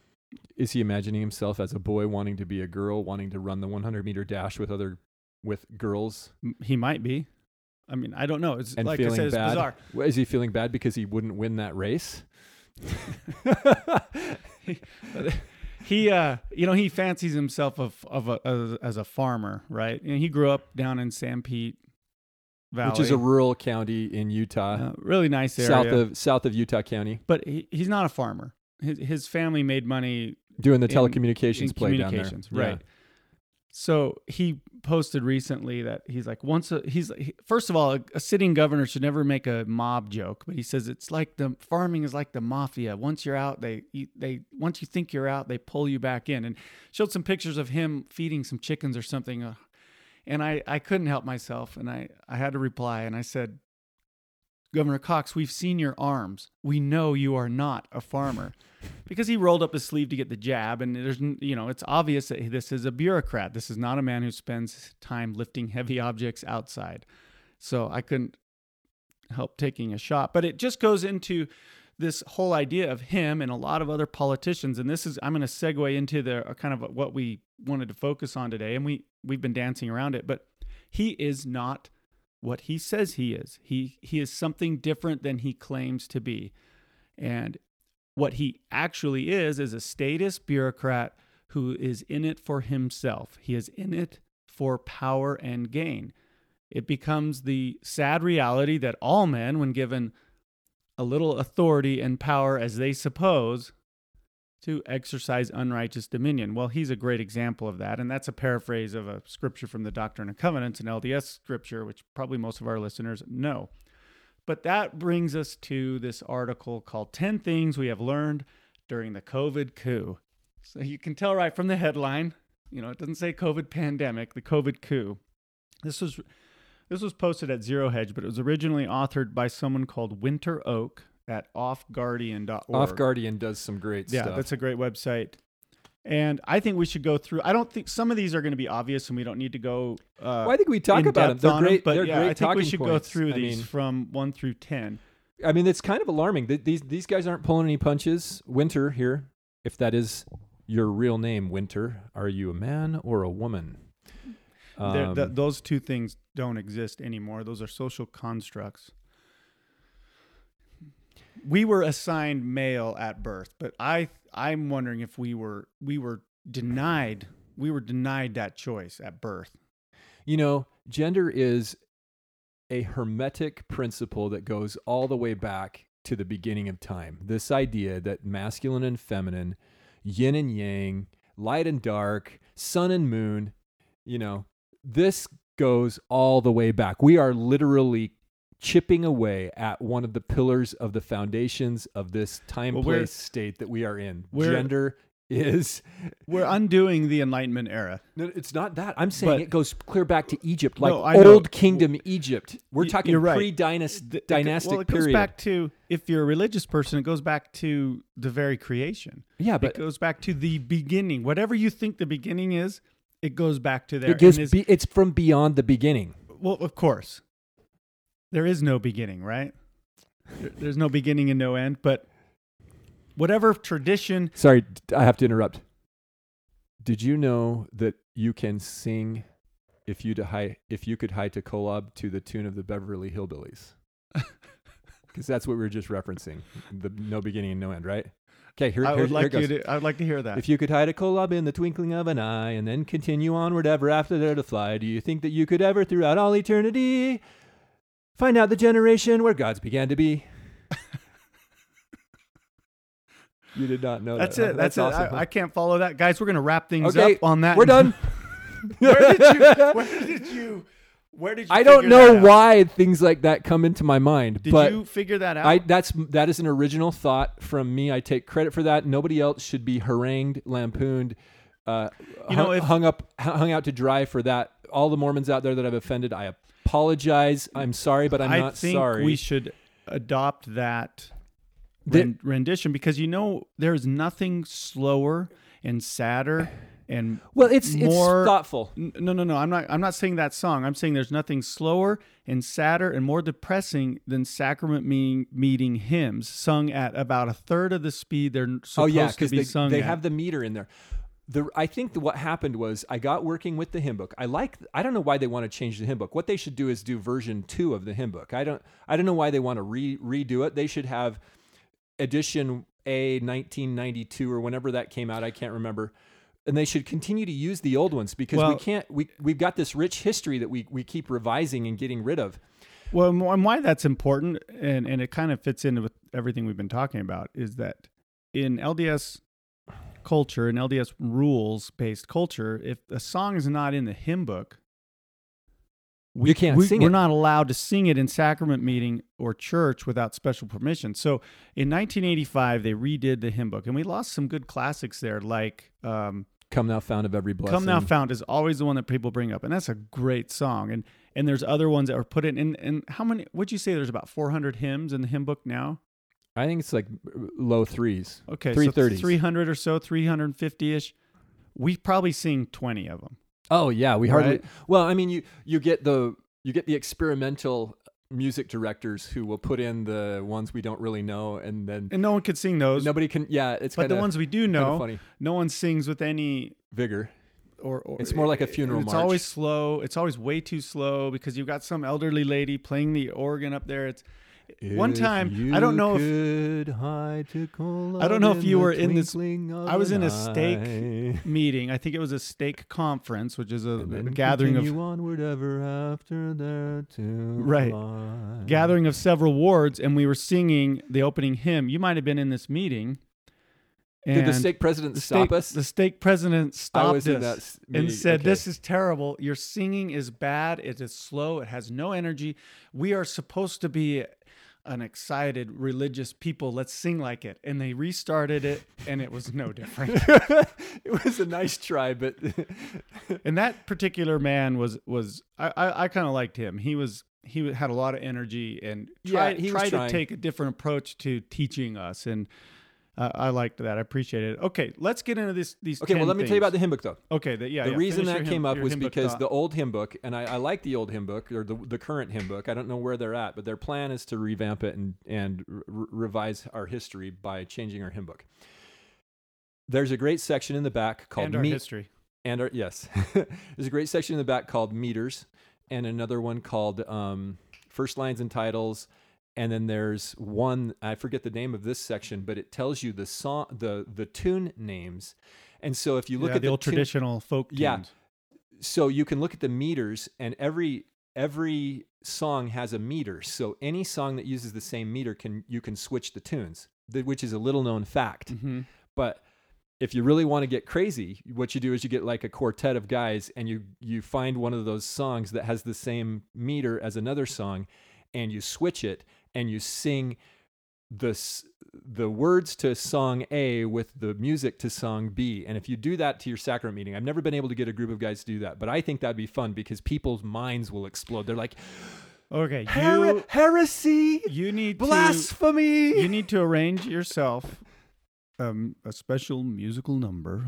S2: Is he imagining himself as a boy wanting to be a girl, wanting to run the 100 meter dash with other, with girls?
S1: He might be. I mean, I don't know. It's
S2: and
S1: like I said, it's
S2: bad.
S1: bizarre.
S2: Is he feeling bad because he wouldn't win that race?
S1: he uh you know he fancies himself of of a, as, as a farmer right? And he grew up down in Sanpete Valley.
S2: Which is a rural county in Utah,
S1: uh, really nice area.
S2: south of south of Utah County,
S1: but he, he's not a farmer. His, his family made money
S2: doing the
S1: In-
S2: telecommunications
S1: in
S2: play down there.
S1: communications
S2: Yeah.
S1: So he posted recently that he's like once a, he's he, first of all a, a sitting governor should never make a mob joke but he says it's like the farming is like the mafia. Once you're out they they once you think you're out they pull you back in. And showed some pictures of him feeding some chickens or something. Uh, and I I couldn't help myself and I I had to reply and I said Governor Cox, we've seen your arms. We know you are not a farmer. because he rolled up his sleeve to get the jab and there's you know, it's obvious that this is a bureaucrat. This is not a man who spends time lifting heavy objects outside. So I couldn't help taking a shot, but it just goes into this whole idea of him and a lot of other politicians and this is I'm going to segue into the uh, kind of what we wanted to focus on today and we we've been dancing around it, but he is not what he says he is. He he is something different than he claims to be. And what he actually is is a statist bureaucrat who is in it for himself. He is in it for power and gain. It becomes the sad reality that all men, when given a little authority and power as they suppose, to exercise unrighteous dominion. Well, he's a great example of that. And that's a paraphrase of a scripture from the Doctrine and Covenants, an LDS scripture, which probably most of our listeners know. But that brings us to this article called 10 Things We Have Learned During the COVID Coup. So you can tell right from the headline, you know, it doesn't say COVID pandemic, the COVID coup. This was this was posted at Zero Hedge, but it was originally authored by someone called Winter Oak at offguardian.org.
S2: Off Guardian does some great
S1: Yeah,
S2: stuff.
S1: Yeah, that's a great website. And I think we should go through. I don't think some of these are going to be obvious, and we don't need to go. Uh,
S2: well, I think we talk about them. They're great.
S1: but
S2: they're
S1: yeah,
S2: great
S1: I think we should go
S2: points.
S1: through
S2: I
S1: these
S2: mean,
S1: from one through ten.
S2: I mean, it's kind of alarming. Th- These these guys aren't pulling any punches. Winter here, if that is your real name, Winter, are you a man or a woman? Um,
S1: th- those two things don't exist anymore. Those are social constructs. We were assigned male at birth, but I I'm wondering if we were we were denied we were denied that choice at birth.
S2: You know, gender is a hermetic principle that goes all the way back to the beginning of time. This idea that masculine and feminine, yin and yang, light and dark, sun and moon, you know, this goes all the way back. We are literally chipping away at one of the pillars of the foundations of this time
S1: Well,
S2: place state that we are in. Gender is
S1: We're undoing the Enlightenment era.
S2: no, it's not that. I'm saying
S1: But-
S2: it goes clear back to Egypt, like
S1: No, I know.
S2: old kingdom Egypt. We're talking
S1: right.
S2: pre-dynastic
S1: Th- it-
S2: dynastic
S1: well, it goes back to if you're a religious person, it goes back to the very creation.
S2: yeah, but it
S1: goes back to the beginning. Whatever you think the beginning is, it goes back to there.
S2: it gives
S1: And is-
S2: be, it's from beyond the beginning.
S1: well, of course, there is no beginning, right? There's no beginning and no end. But whatever tradition,
S2: Sorry, I have to interrupt. Did you know that you can sing if you hi, if you could hie to Kolob to the tune of the Beverly Hillbillies? Because that's what we were just referencing. The no beginning and no end, right? Okay, here,
S1: I
S2: here,
S1: would
S2: here
S1: like
S2: it goes.
S1: you to. I would like to hear that.
S2: If you could hie to Kolob in the twinkling of an eye and then continue onward ever after there to fly, do you think that you could ever, throughout all eternity, find out the generation where gods began to be? you did not know that.
S1: that's
S2: that.
S1: it. That's,
S2: awesome.
S1: it. I, can't follow that, guys. We're gonna wrap things
S2: Okay,
S1: up on that.
S2: We're done.
S1: where did you? Where did you? Where did you?
S2: I don't know why things like that come into my mind,
S1: Did
S2: but
S1: you figure that out?
S2: I that's that is an original thought from me. I take credit for that. Nobody else should be harangued, lampooned, uh,
S1: You know,
S2: hung,
S1: if-
S2: hung up, hung out to dry for that. All the Mormons out there that I've offended, I apologize. I'm sorry, but I'm
S1: I
S2: not
S1: think
S2: sorry.
S1: we should adopt that
S2: The-
S1: ren- rendition because you know there's nothing slower and sadder and
S2: well, it's
S1: more-
S2: it's thoughtful.
S1: No no no I'm not I'm not saying that song I'm saying there's nothing slower and sadder and more depressing than sacrament meeting meeting hymns sung at about a third of the speed they're supposed
S2: Oh yeah,
S1: to be
S2: they,
S1: sung
S2: they
S1: at.
S2: have the meter in there. The I think that what happened was I got working with the hymn book. I like I don't know why they want to change the hymn book. What they should do is do version two of the hymn book. I don't I don't know why they want to re, redo it. They should have edition A 1992 or whenever that came out. I can't remember. And they should continue to use the old ones because we can't we we've got this rich history that we we keep revising and getting rid of.
S1: Well, and and why that's important, and, and it kind of fits into with everything we've been talking about, is that in LDS culture, an LDS rules based culture, if a song is not in the hymn book, we,
S2: You can't
S1: we,
S2: sing
S1: we're
S2: it.
S1: not allowed to sing it in sacrament meeting or church without special permission. So in 1985, they redid the hymn book, and we lost some good classics there, like um,
S2: Come, Thou Fount of every blessing.
S1: Come Thou Fount is always the one that people bring up, and that's a great song. And and there's other ones that were put in. And, and how many? Would you say there's about 400 hymns in the hymn book now?
S2: I think it's like low threes.
S1: Okay,
S2: Three
S1: so 300 or so, 350 ish. We've probably seen 20 of them.
S2: Oh yeah, we hardly.
S1: Right?
S2: Well, I mean, you you get the you get the experimental music directors who will put in the ones we don't really know, and then
S1: And no one could sing those.
S2: nobody can. Yeah, it's
S1: but
S2: kind
S1: the ones we do know,
S2: funny
S1: no one sings with any.
S2: vigor.
S1: Or, or
S2: It's more like a funeral march.
S1: It's
S2: march.
S1: always slow. It's always way too slow because you've got some elderly lady playing the organ up there. It's One time, I don't know if-
S2: if
S1: I don't know if you were in this- I was in a stake meeting. I think it was a stake conference, which is a, a gathering of
S2: onward ever after there to
S1: Right.
S2: fly.
S1: gathering of several wards, and we were singing the opening hymn. You might have been in this meeting.
S2: Did the
S1: and
S2: stake president
S1: the
S2: stop
S1: stake,
S2: us?
S1: The stake president stopped us and
S2: meeting.
S1: said,
S2: Okay.
S1: "This is terrible. Your singing is bad. It is slow. It has no energy. We are supposed to be." An excited religious people, let's sing like it. And they restarted it, and it was no different.
S2: it was a nice try, but
S1: and that particular man was was I I, I kind of liked him. He was he had a lot of energy and
S2: Yeah,
S1: tried
S2: he
S1: tried to take a different approach to teaching us, and uh, I liked that. I appreciate it. Okay, let's get into this. These
S2: okay. Well,
S1: 10
S2: let me tell you about the hymn book, though.
S1: Okay, the, yeah.
S2: the
S1: yeah,
S2: reason that came
S1: hymn-
S2: up was because
S1: thought.
S2: the old hymn book, and I, I like the old hymn book or the the current hymn book. I don't know where they're at, but their plan is to revamp it and and r- revise our history by changing our hymn book. There's a great section in the back called
S1: and our
S2: "Meet."
S1: history.
S2: and our, yes, there's a great section in the back called meters, and another one called um, first lines and titles. And then there's one I forget the name of this section, but it tells you the song, the the tune names. And so if you look
S1: Yeah,
S2: at
S1: the
S2: the
S1: old
S2: tune-
S1: traditional folk
S2: Yeah. so you can look at the meters and every every song has a meter so any song that uses the same meter can you can switch the tunes which is a little known fact
S1: Mhm.
S2: but if you really want to get crazy what you do is you get like a quartet of guys and you you find one of those songs that has the same meter as another song and you switch it and you sing the the words to song A with the music to song B. And if you do that to your sacrament meeting, I've never been able to get a group of guys to do that, but I think that'd be fun because people's minds will explode. They're like,
S1: Okay,
S2: Her-
S1: you
S2: heresy,
S1: you need to
S2: blasphemy.
S1: you need to arrange yourself um, a special musical number.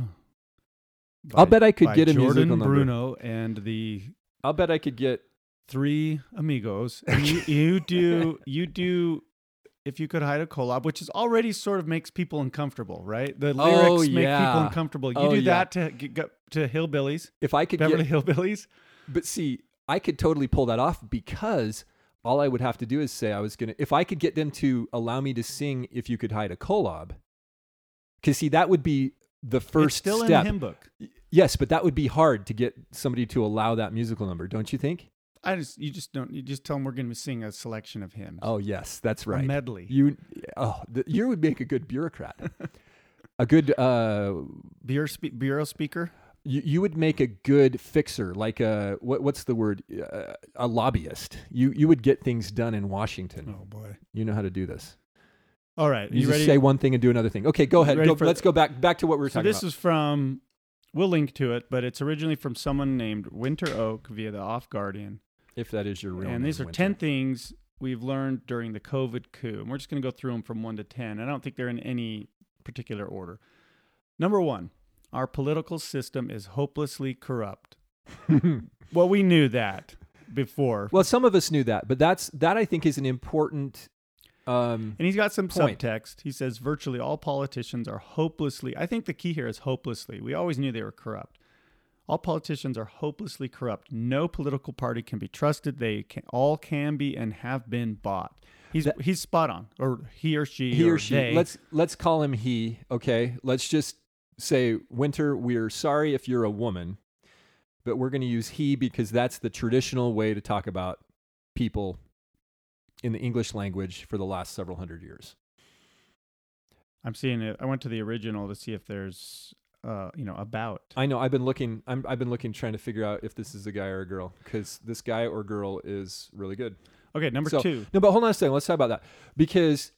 S2: I'll bet I could
S1: by
S2: get a
S1: Jordan
S2: musical number.
S1: Bruno and the
S2: I'll bet I could get.
S1: Three amigos. And you, you do you do if you could hide a Kolob, which is already sort of makes people uncomfortable, right? The oh, lyrics
S2: Oh,
S1: make people uncomfortable. You
S2: Oh,
S1: do
S2: yeah.
S1: that to to hillbillies,
S2: If I could
S1: Beverly
S2: get,
S1: Hillbillies.
S2: but see, I could totally pull that off because all I would have to do is say I was gonna. If I could get them to allow me to sing, if you could hide a Kolob, because see, that would be the first
S1: it's still
S2: step.
S1: in the hymn book.
S2: Yes, but that would be hard to get somebody to allow that musical number, don't you think?
S1: I just you just don't you just tell them we're going to sing a selection of hymns.
S2: Oh yes, that's
S1: a
S2: right.
S1: medley.
S2: You, oh, the, you would make a good bureaucrat. a good, uh,
S1: Bureau, spe- bureau speaker.
S2: you, you would make a good fixer, like a what, what's the word? Uh, a lobbyist. You you would get things done in Washington.
S1: Oh boy.
S2: You know how to do this.
S1: All right.
S2: You,
S1: You,
S2: just
S1: ready?
S2: say one thing and do another thing. Okay, go ahead. Go, let's go back back to what we were talking about.
S1: so
S2: talking
S1: this
S2: about.
S1: is from. We'll link to it, but it's originally from someone named Winter Oak via the Off Guardian.
S2: If that is your real name.
S1: and these are
S2: Winter.
S1: 10 things we've learned during the COVID coup. And we're just going to go through them from 1 to 10. I don't think they're in any particular order. Number one, our political system is hopelessly corrupt. well, we knew that before.
S2: well, some of us knew that, but that's that I think is an important. Um,
S1: And he's got some
S2: Point.
S1: subtext. He says virtually all politicians are hopelessly, I think the key here is hopelessly. We always knew they were corrupt. All politicians are hopelessly corrupt. No political party can be trusted. They can, all can be and have been bought. He's
S2: That-
S1: he's spot on, or he or she,
S2: he
S1: or
S2: or she.
S1: they.
S2: Let's let's call him he. Okay, let's just say Winter. We're sorry if you're a woman, but we're going to use he because that's the traditional way to talk about people in the English language for the last several hundred years.
S1: I'm seeing it. I went to the original to see if there's, uh, you know, about.
S2: I know. I've been looking. I'm, I've been looking, trying to figure out if this is a guy or a girl because this guy or girl is really good.
S1: Okay, number
S2: So-
S1: two.
S2: No, but hold on a second. Let's talk about that because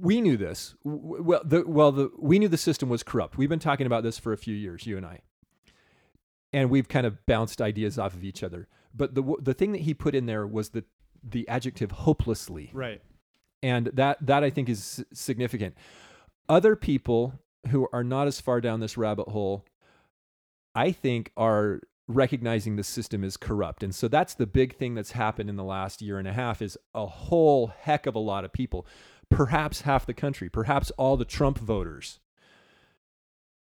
S2: we knew this. Well, the well, the we knew the system was corrupt. We've been talking about this for a few years, you and I, and we've kind of bounced ideas off of each other. But the the thing that he put in there was the the adjective hopelessly,
S1: Right.
S2: and that that I think is significant. Other people who are not as far down this rabbit hole, I think, are recognizing the system is corrupt, and so that's the big thing that's happened in the last year and a half. Is a whole heck of a lot of people, perhaps half the country, perhaps all the Trump voters,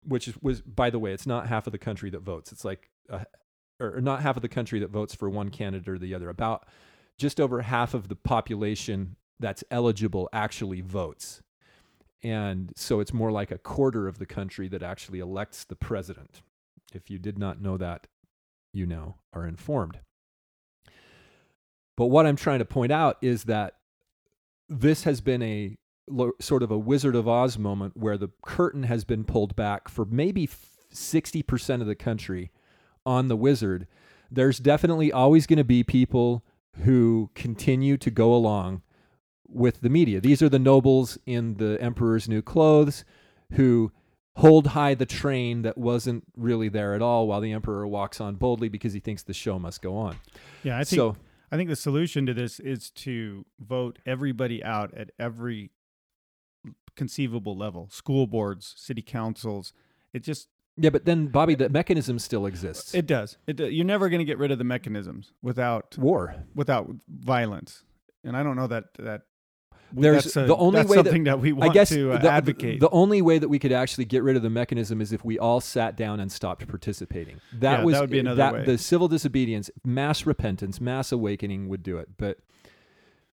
S2: which was by the way, it's not half of the country that votes. It's like, uh, or not half of the country that votes for one candidate or the other. About just over half of the population that's eligible actually votes. And so it's more like a quarter of the country that actually elects the president. If you did not know that, you now are informed. But what I'm trying to point out is that this has been a sort of a Wizard of Oz moment where the curtain has been pulled back for maybe 60% of the country on the wizard. There's definitely always going to be people who continue to go along with the media. These are the nobles in the emperor's new clothes who hold high the train that wasn't really there at all while the emperor walks on boldly because he thinks the show must go on.
S1: Yeah, I think
S2: so
S1: I think the solution to this is to vote everybody out at every conceivable level. School boards, city councils. It just
S2: yeah, but then Bobby, the mechanism still exists.
S1: it does. It do- you're never going to get rid of the mechanisms without
S2: War.
S1: without violence. And I don't know that that
S2: There's
S1: that's a-
S2: the only
S1: that's
S2: way that-
S1: something that, we want
S2: I guess
S1: to uh,
S2: the,
S1: advocate.
S2: The only way that we could actually get rid of the mechanism is if we all sat down and stopped participating. That
S1: Yeah,
S2: was
S1: that would be another
S2: that-
S1: way.
S2: The civil disobedience, mass repentance, mass awakening would do it. But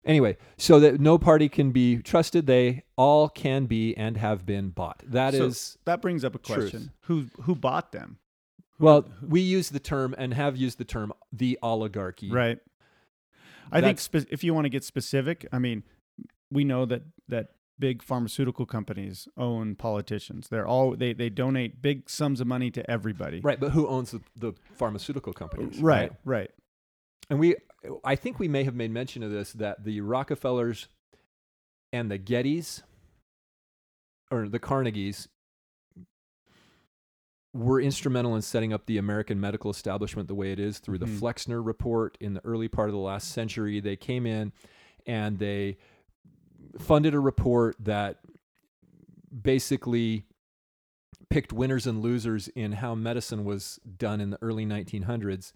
S2: anyway, so that no party can be trusted, they all can be and have been bought. That is
S1: So that brings up a
S2: truth.
S1: question: Who who bought them?
S2: well, we use the term and have used the term the oligarchy.
S1: Right. I think spe- if you want to get specific, I mean, we know that that big pharmaceutical companies own politicians. They're all they they donate big sums of money to everybody.
S2: Right, but who owns the, the pharmaceutical companies?
S1: Right. Right.
S2: And we, I think we may have made mention of this that the Rockefellers and the Gettys or the Carnegies were instrumental in setting up the American medical establishment the way it is through the
S1: Mhm.
S2: Flexner report in the early part of the last century. They came in and they funded a report that basically picked winners and losers in how medicine was done in the early 1900s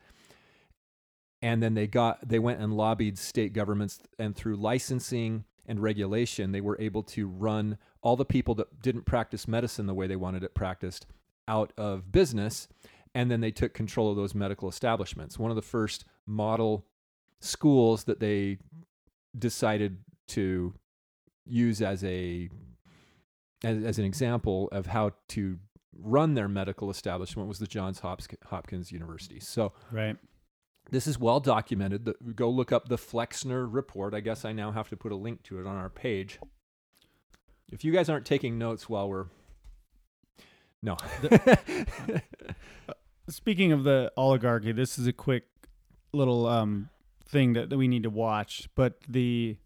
S2: and then they got they went and lobbied state governments and through licensing and regulation they were able to run all the people that didn't practice medicine the way they wanted it practiced out of business. And then they took control of those medical establishments. One of the first model schools that they decided to use as a as, as an example of how to run their medical establishment was the Johns Hopkins University. So
S1: Right.
S2: this is well documented. The, go look up the Flexner report. I guess I now have to put a link to it on our page. If you guys aren't taking notes while we're no,
S1: Speaking of the oligarchy, this is a quick little um, thing that, that we need to watch. But the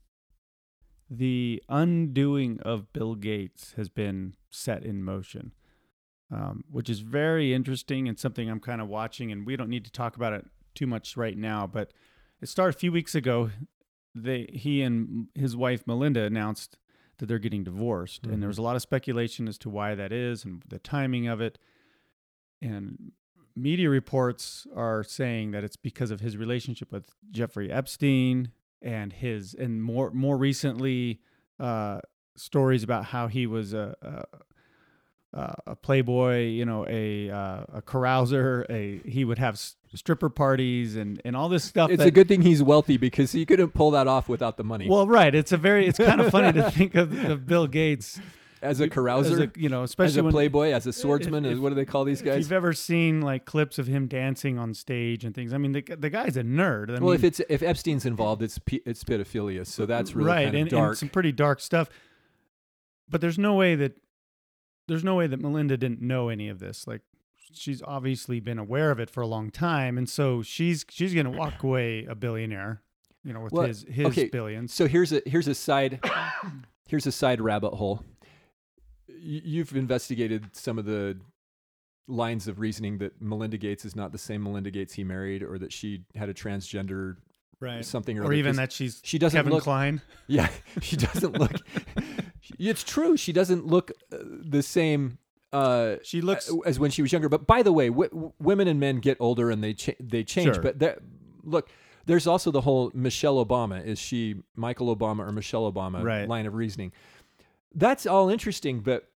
S1: the undoing of Bill Gates has been set in motion, um, which is very interesting and something I'm kind of watching. And we don't need to talk about it too much right now, but it started a few weeks ago. They he and his wife Melinda announced that they're getting divorced, and there was a lot of speculation as to why that is and the timing of it. And media reports are saying that it's because of his relationship with Jeffrey Epstein and his and more more recently uh, stories about how he was a a, a playboy, you know, a uh, a carouser, a he would have stripper parties and and all this stuff.
S2: it's
S1: that,
S2: a good thing he's wealthy because he couldn't pull that off without the money.
S1: well, right. It's a very it's kind of funny to think of, of Bill Gates
S2: as a
S1: as
S2: carouser,
S1: a, you know, especially as
S2: a
S1: when
S2: playboy, as a swordsman,
S1: if-
S2: as what do they call these guys?
S1: If you've ever seen like clips of him dancing on stage and things, I mean, the the guy's a nerd. I
S2: well,
S1: mean,
S2: if it's if Epstein's involved, it's it's pedophilia, so that's really
S1: right, and,
S2: dark.
S1: and some pretty dark stuff. But there's no way that there's no way that Melinda didn't know any of this. Like, she's obviously been aware of it for a long time, and so she's she's gonna walk away a billionaire, you know, with
S2: Well,
S1: his his
S2: okay,
S1: billions.
S2: So here's a here's a side here's a side rabbit hole. You've investigated some of the lines of reasoning that Melinda Gates is not the same Melinda Gates he married, or that she had a transgender
S1: right,
S2: something, or,
S1: or even that she's
S2: she doesn't
S1: Kevin
S2: look.
S1: Klein.
S2: Yeah, she doesn't look. it's true. She doesn't look uh, the same. Uh,
S1: She looks
S2: as when she was younger. But by the way, w- women and men get older and they cha- they change.
S1: Sure.
S2: But look, there's also the whole Michelle Obama. Is she Michael Obama or Michelle Obama
S1: Right.
S2: line of reasoning? That's all interesting, but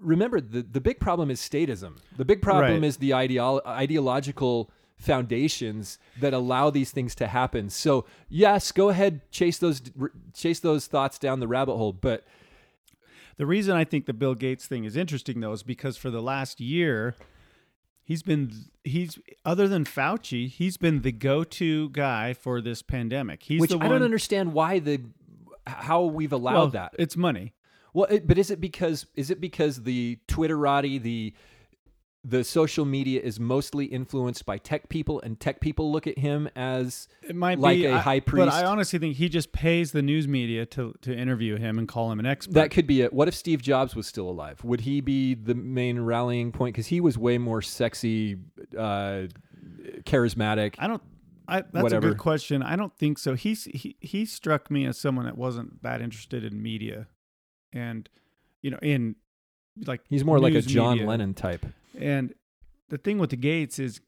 S2: remember the the big problem is statism. The big problem
S1: Right.
S2: is the ideolo- ideological foundations that allow these things to happen. So yes, go ahead, chase those chase those thoughts down the rabbit hole, but
S1: The reason I think the Bill Gates thing is interesting though is because for the last year he's been he's other than Fauci, he's been the go-to guy for this pandemic. He's
S2: which
S1: the
S2: I
S1: one
S2: don't understand why the how we've allowed
S1: well,
S2: that.
S1: It's money.
S2: Well, it, but is it because is it because the Twitterati, the the social media is mostly influenced by tech people, and tech people look at him as
S1: It might
S2: Like
S1: be
S2: a
S1: I-
S2: high priest. But.
S1: I honestly think he just pays the news media to to interview him and call him an expert.
S2: that could be it. What if Steve Jobs was still alive? Would he be the main rallying point? Because he was way more sexy, uh, charismatic.
S1: I don't I, that's
S2: Whatever.
S1: a good question. I don't think so. He's he he struck me as someone that wasn't that interested in media, and you know, in like
S2: He's more like a John
S1: media.
S2: Lennon type.
S1: And the thing with the Gates is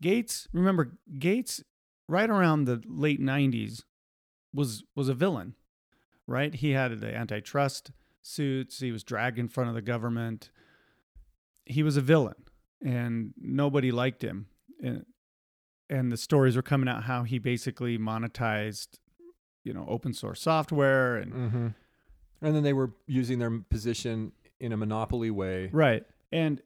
S1: Gates, remember Gates right around the late 90s was was a villain. right? He had the antitrust suits. He was dragged in front of the government. He was a villain, and nobody liked him. And, and the stories were coming out how he basically monetized, you know, open source software and
S2: Mm-hmm. And then they were using their position in a monopoly way.
S1: right. And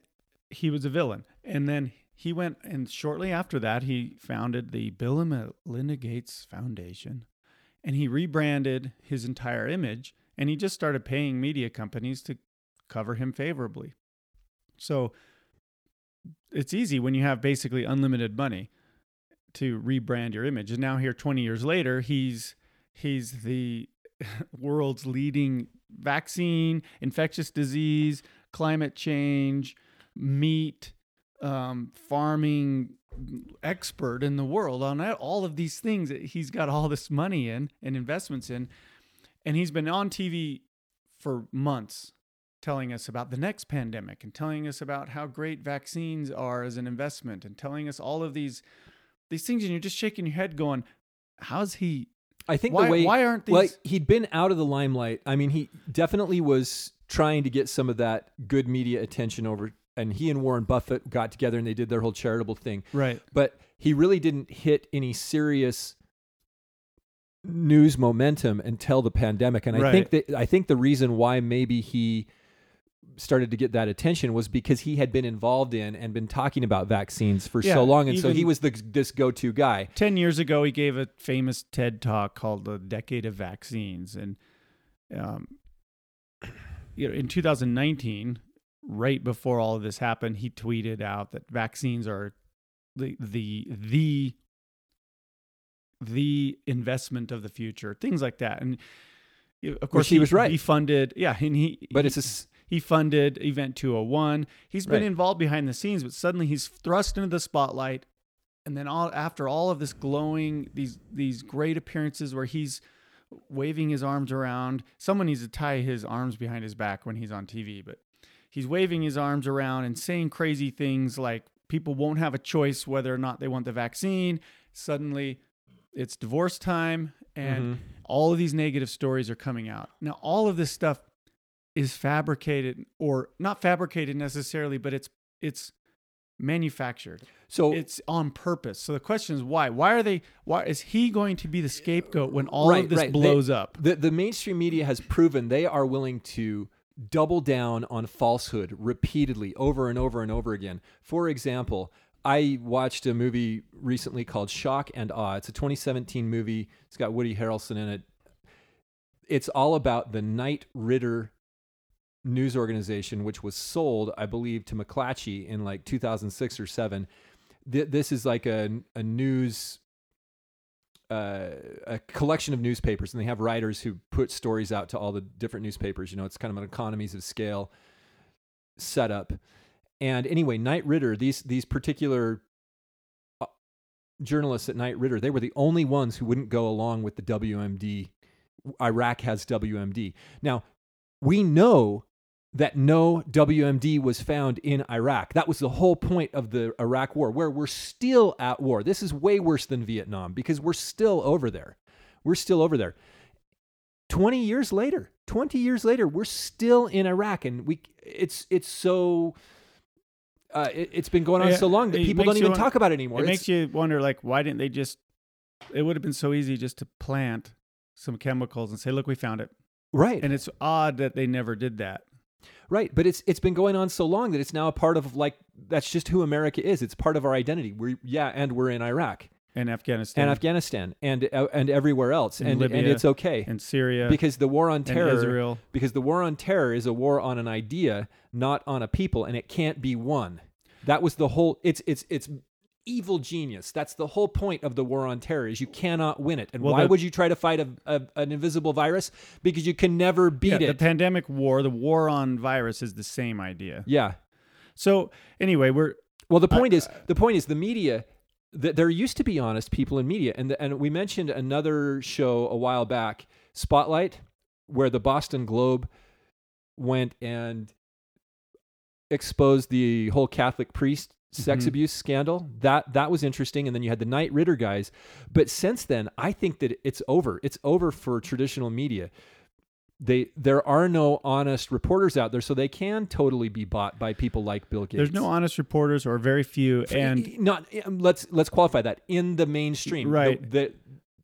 S1: he was a villain. And then he went and shortly after that he founded the Bill and Melinda Gates Foundation, and he rebranded his entire image, and he just started paying media companies to cover him favorably. So it's easy when you have basically unlimited money to rebrand your image. And now here 20 years later, he's he's the world's leading vaccine, infectious disease, climate change, meat, um, farming expert in the world on all of these things that he's got all this money in and investments in. And he's been on TV for months telling us about the next pandemic and telling us about how great vaccines are as an investment and telling us all of these these things and you're just shaking your head going how's he
S2: I think
S1: why,
S2: the way
S1: why aren't these
S2: well, he'd been out of the limelight. I mean, he definitely was trying to get some of that good media attention over. And he and Warren Buffett got together and they did their whole charitable thing.
S1: right
S2: But he really didn't hit any serious news momentum until the pandemic. And I think that I think the reason why maybe he started to get that attention was because he had been involved in and been talking about vaccines for
S1: Yeah,
S2: so long, and so he was the this go-to guy.
S1: 10 years ago he gave a famous ted talk called the decade of vaccines and um, you know in 2019 right before all of this happened he tweeted out that vaccines are the the the the investment of the future things like that and of course
S2: he was right.
S1: he funded yeah and he
S2: But
S1: he-
S2: it's a
S1: he funded Event 201. He's been
S2: Right.
S1: involved behind the scenes, but suddenly he's thrust into the spotlight. And then all after all of this glowing, these these great appearances where he's waving his arms around. Someone needs to tie his arms behind his back when he's on TV, but he's waving his arms around and saying crazy things like people won't have a choice whether or not they want the vaccine. Suddenly it's divorce time and
S2: Mhm.
S1: all of these negative stories are coming out. Now, all of this stuff is fabricated or not fabricated necessarily, but it's it's manufactured.
S2: so
S1: It's on purpose. So the question is why? Why are they why is he going to be the scapegoat when all
S2: Right,
S1: of this
S2: right. They-
S1: blows up?
S2: the the mainstream media has proven they are willing to double down on falsehood repeatedly over and over and over again. For example, I watched a movie recently called Shock and Awe. It's a 2017 movie. It's got Woody Harrelson in it. It's all about the Knight Ridder news organization, which was sold, I believe, to McClatchy in like 2006 or seven. Th- This is like a, a news uh, a collection of newspapers, and they have writers who put stories out to all the different newspapers. You know, it's kind of an economies of scale setup. And anyway, Knight Ridder, these these particular uh, journalists at Knight Ridder, they were the only ones who wouldn't go along with the WMD. Iraq has WMD. Now, we know that no WMD was found in Iraq. That was the whole point of the Iraq war, where we're still at war. This is way worse than Vietnam because we're still over there. We're still over there. 20 years later, 20 years later, we're still in Iraq and we it's it's so uh, it, has been going on
S1: Yeah,
S2: so long that people don't even
S1: want-
S2: talk about it anymore.
S1: It
S2: It's-
S1: makes you wonder like why didn't they just it would have been so easy just to plant some chemicals and say, look, we found it.
S2: right.
S1: And it's odd that they never did that.
S2: Right, but it's it's been going on so long that it's now a part of like that's just who America is. It's part of our identity. We're yeah, and we're in Iraq
S1: And Afghanistan
S2: and Afghanistan and uh, and everywhere else,
S1: And
S2: and and it's okay
S1: and Syria
S2: because the war on terror
S1: Israel.
S2: because the war on terror is a war on an idea, not on a people, and it can't be won. That was the whole. It's it's it's evil genius. That's the whole point of the war on terror is you cannot win it. And
S1: Well,
S2: why
S1: the-
S2: would you try to fight a, a an invisible virus? Because you can never beat
S1: Yeah, the pandemic war, the war on virus is the same idea.
S2: yeah.
S1: So anyway, we're
S2: Well, the point is, uh, the point is, the media. Th- there used to be honest people in media, and the, and we mentioned another show a while back, Spotlight, where the Boston Globe went and exposed the whole Catholic priest sex
S1: Mhm.
S2: abuse scandal. That that was interesting, and then you had the Knight Ridder guys. But since then, I think that it's over. It's over for traditional media. they there are no honest reporters out there, so they can totally be bought by people like Bill Gates.
S1: There's no honest reporters or very few, and
S2: not um, let's let's qualify that in the mainstream,
S1: Right.
S2: The, the,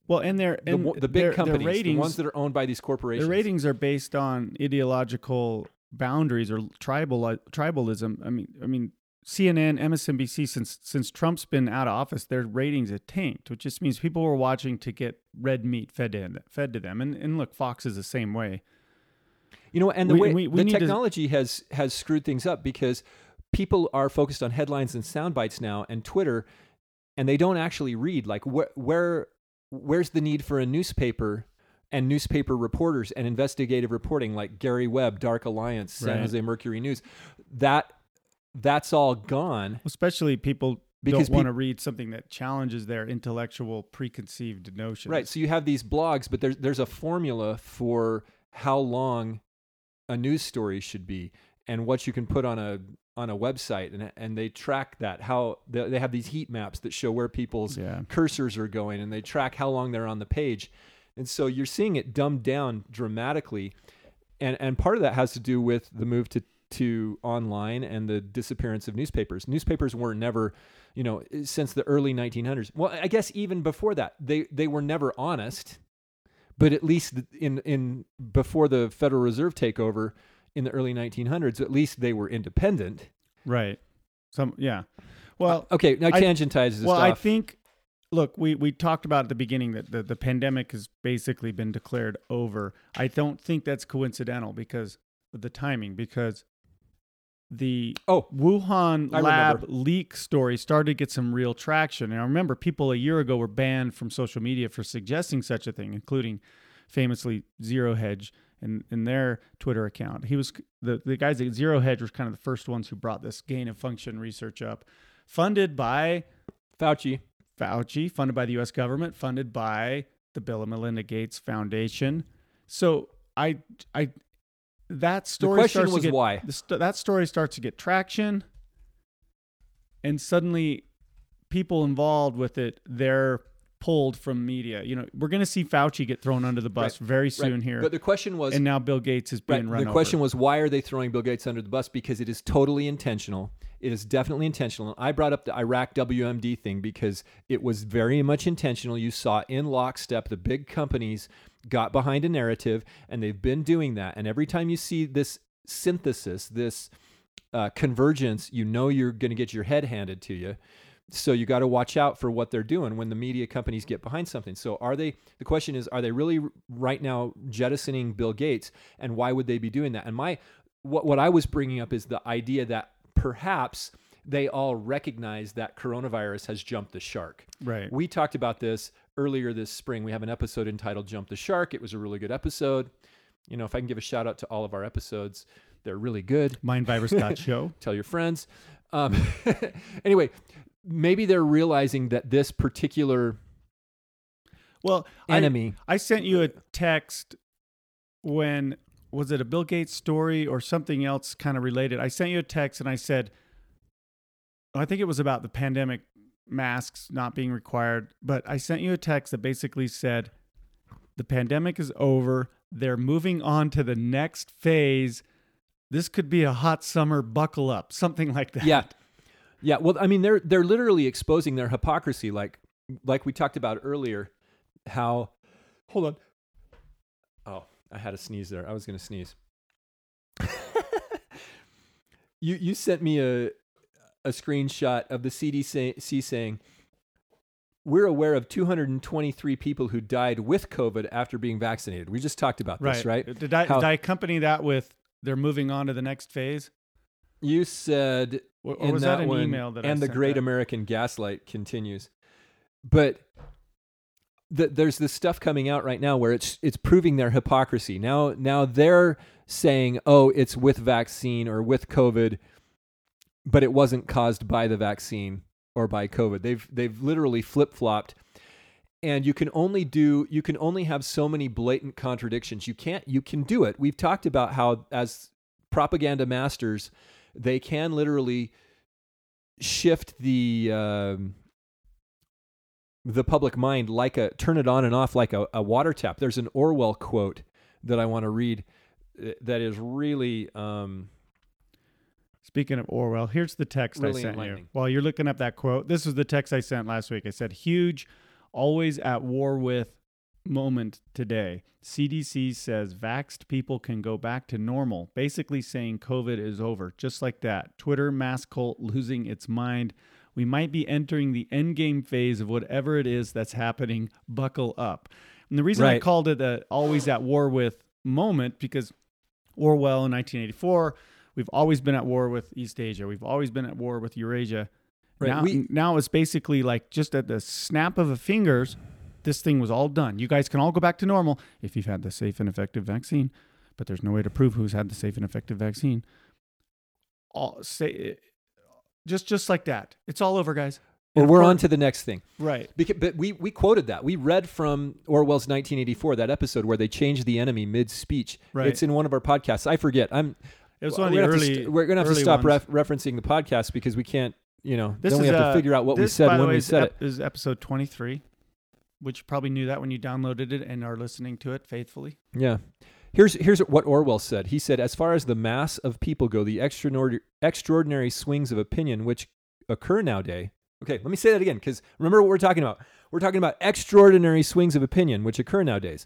S1: well, and their
S2: the,
S1: and
S2: the big
S1: their,
S2: companies,
S1: their ratings,
S2: the ones that are owned by these corporations.
S1: The ratings are based on ideological boundaries or tribal tribalism. I mean, I mean, CNN, MSNBC since since Trump's been out of office, their ratings have tanked, which just means people were watching to get red meat fed to fed to them. And and look, Fox is the same way.
S2: You know, and the
S1: We-
S2: way
S1: we- we
S2: the
S1: need to-
S2: technology has has screwed things up because people are focused on headlines and sound bites now and Twitter, and they don't actually read. Like where where where's the need for a newspaper and newspaper reporters and investigative reporting like Gary Webb, Dark Alliance, San
S1: Right.
S2: Jose Mercury News? That that's all gone.
S1: Especially people
S2: Because
S1: don't want to read something that challenges their intellectual preconceived notions.
S2: Right. So you have these blogs, but there's there's a formula for how long a news story should be and what you can put on a on a website and and they track that how they, they have these heat maps that show where people's
S1: Yeah.
S2: cursors are going and they track how long they're on the page. And so you're seeing it dumbed down dramatically. And and part of that has to do with the move to to online and the disappearance of newspapers. Newspapers were never, you know, since the early 1900s. Well, I guess even before that, they they were never honest. But at least in in before the Federal Reserve takeover in the early 1900s, at least they were independent.
S1: Right. Some yeah. Well, uh,
S2: Okay, now
S1: I-
S2: tangentize this
S1: well, I think. Look, we, we talked about at the beginning that the, the pandemic has basically been declared over. I don't think that's coincidental because of the timing, because the
S2: Oh,
S1: Wuhan
S2: I
S1: lab
S2: remember.
S1: leak story started to get some real traction. And I remember people a year ago were banned from social media for suggesting such a thing, including famously Zero Hedge in, in their Twitter account. He was the, the guys at Zero Hedge were kind of the first ones who brought this gain of function research up, funded by
S2: Fauci.
S1: Fauci, funded by the U.S. government, funded by the Bill and Melinda Gates Foundation. So I, I, that story
S2: question
S1: starts
S2: was
S1: to get,
S2: why?
S1: the st- that story starts to get traction, and suddenly, people involved with it they're pulled from media. You know, we're going to see Fauci get thrown under the bus
S2: Right,
S1: very soon
S2: Right.
S1: here,
S2: But the question was
S1: and now Bill Gates is being
S2: Right.
S1: run
S2: The question
S1: over.
S2: was why are they throwing Bill Gates under the bus? Because it is totally intentional. It is definitely intentional. And I brought up the Iraq WMD thing because it was very much intentional. You saw in lockstep the big companies got behind a narrative, and they've been doing that. And every time you see this synthesis, this uh, convergence, you know you're going to get your head handed to you. So you got to watch out for what they're doing when the media companies get behind something. So are they? The question is, are they really right now jettisoning Bill Gates, and why would they be doing that? And my what what I was bringing up is the idea that perhaps they all recognize that coronavirus has jumped the shark.
S1: right.
S2: We talked about this earlier this spring. We have an episode entitled "Jump the Shark." It was a really good episode. You know, if I can give a shout out to all of our episodes, they're really good
S1: Mindvirus.show.
S2: tell your friends. Um, anyway, maybe they're realizing that this particular
S1: Well, I,
S2: enemy.
S1: I sent you a text when was it a Bill Gates story or something else kind of related? I sent you a text and I said, I think it was about the pandemic masks not being required, but I sent you a text that basically said, the pandemic is over. They're moving on to the next phase. This could be a hot summer buckle up, something like that.
S2: yeah, yeah. Well, I mean, they're they're literally exposing their hypocrisy, like like we talked about earlier. How? Hold on. I had a sneeze there. I was going to sneeze. you you sent me a a screenshot of the CDC saying we're aware of 223 people who died with COVID after being vaccinated. We just talked about
S1: Right.
S2: this, right?
S1: Uh, did I,
S2: How-
S1: did I accompany that with they're moving on to the next phase?
S2: You said
S1: Or, or
S2: in
S1: was that, an
S2: one,
S1: email that I
S2: and the
S1: sent
S2: Great
S1: that?
S2: American Gaslight continues, but th- there's this stuff coming out right now where it's it's proving their hypocrisy. Now now they're saying, oh, it's with vaccine or with COVID, but it wasn't caused by the vaccine or by COVID. They've they've literally flip flopped. And you can only do you can only have so many blatant contradictions. You can't you can do it. We've talked about how as propaganda masters, they can literally shift the um, the public mind like a turn it on and off like a, a water tap. There's an Orwell quote that I want to read uh, that is really um,
S1: Speaking of Orwell, here's the text
S2: Really
S1: I sent you. While you're looking up that quote, this was the text I sent last week. I said, huge, always at war with moment today. CDC says vaxxed people can go back to normal, basically saying COVID is over. Just like that. Twitter mass cult losing its mind. We might be entering the endgame phase of whatever it is that's happening. Buckle up. And the reason I called it a always at war with moment because Orwell in 1984. We've always been at war with East Asia. We've always been at war with Eurasia.
S2: Right,
S1: Now,
S2: we-
S1: now it's basically like just at the snap of a fingers, this thing was all done. You guys can all go back to normal if you've had the safe and effective vaccine, but there's no way to prove who's had the safe and effective vaccine. All say just just like that. It's all over, guys.
S2: well,
S1: And
S2: we're on to the next thing.
S1: right.
S2: Because, but we, we quoted that. We read from Orwell's 1984, that episode where they changed the enemy mid speech.
S1: Right.
S2: It's in one of our podcasts. I forget. I'm.
S1: It was one of the early.
S2: st- we're gonna have to stop ref- referencing the podcast because we can't. You know,
S1: This
S2: then we
S1: is,
S2: have
S1: uh,
S2: to figure out what we
S1: this,
S2: said
S1: by the
S2: when
S1: way,
S2: we said
S1: ep-
S2: it.
S1: is episode 23, which you probably knew that when you downloaded it and are listening to it faithfully.
S2: Yeah. Here's here's what Orwell said. He said, as far as the mass of people go, the extraordinary extraordinary swings of opinion which occur nowadays. Okay, let me say that again because remember what we're talking about. We're talking about extraordinary swings of opinion which occur nowadays.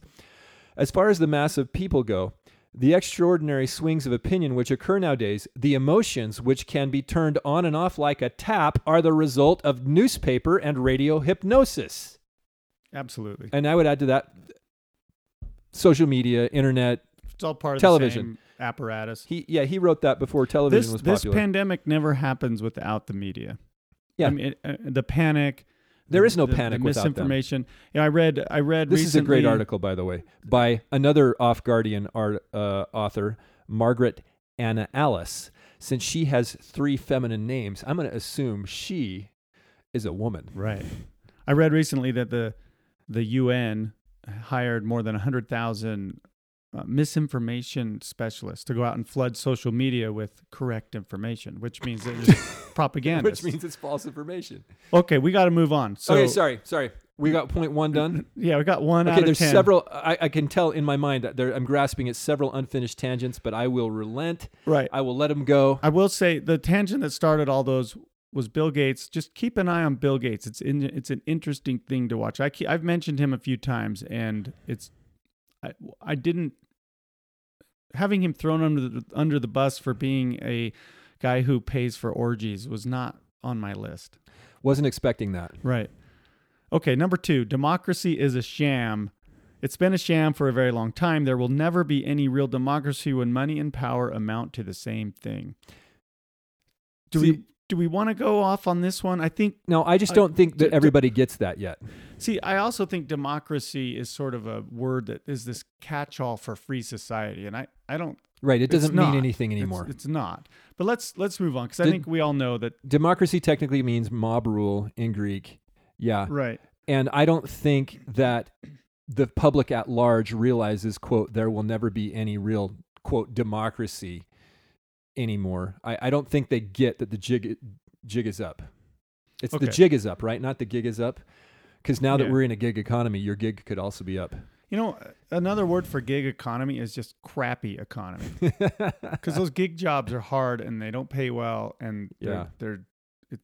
S2: As far as the mass of people go, the extraordinary swings of opinion which occur nowadays, the emotions which can be turned on and off like a tap, are the result of newspaper and radio hypnosis.
S1: Absolutely.
S2: And I would add to that social media, internet,
S1: It's all part of
S2: Television.
S1: apparatus.
S2: He yeah, he wrote that before television
S1: This
S2: was
S1: this pandemic never happens without the media.
S2: Yeah.
S1: I mean, it, uh, the panic.
S2: There is no
S1: the,
S2: panic
S1: the
S2: without
S1: misinformation. You know, I read. I read.
S2: this is a great article, by the way, by another off Guardian art, uh, author, Margaret Anna Alice. Since she has three feminine names, I'm going to assume she is a woman.
S1: Right. I read recently that the the UN hired more than hundred thousand uh, misinformation specialists to go out and flood social media with correct information, which means that there's propaganda.
S2: Which means it's false information.
S1: okay, we got to move on. So
S2: okay, sorry, sorry. We got point one done.
S1: yeah, we got one out
S2: Okay,
S1: of
S2: there's several. I, I can tell in my mind that there, I'm grasping at several unfinished tangents, but I will relent.
S1: Right.
S2: I will let them go.
S1: I will say the tangent that started all those was Bill Gates. Just keep an eye on Bill Gates. It's in, it's an interesting thing to watch. I ke- I've mentioned him a few times, and it's I I didn't having him thrown under the under the bus for being a guy who pays for orgies was not on my list.
S2: Wasn't expecting that.
S1: Right. Okay, number two, democracy is a sham. It's been a sham for a very long time. There will never be any real democracy when money and power amount to the same thing. Do
S2: See-
S1: we do we want to go off on this one? I think
S2: No, I just
S1: Uh,
S2: don't think that
S1: d-
S2: everybody gets that yet.
S1: see, I also think democracy is sort of a word that is this catch-all for free society and I I don't
S2: Right. It doesn't mean
S1: not.
S2: anything anymore.
S1: It's, not. But let's let's move on cuz I think we all know that
S2: Democracy technically means mob rule in Greek. Yeah.
S1: right.
S2: And I don't think that the public at large realizes, quote, there will never be any real, quote, democracy anymore. I, I don't think they get that the jig, jig is up. It's
S1: Okay.
S2: the jig is up, right? Not the gig is up. Because now that
S1: Yeah.
S2: we're in a gig economy, your gig could also be up.
S1: You know, another word for gig economy is just crappy economy. because those gig jobs are hard and they don't pay well and they're,
S2: Yeah.
S1: they're it,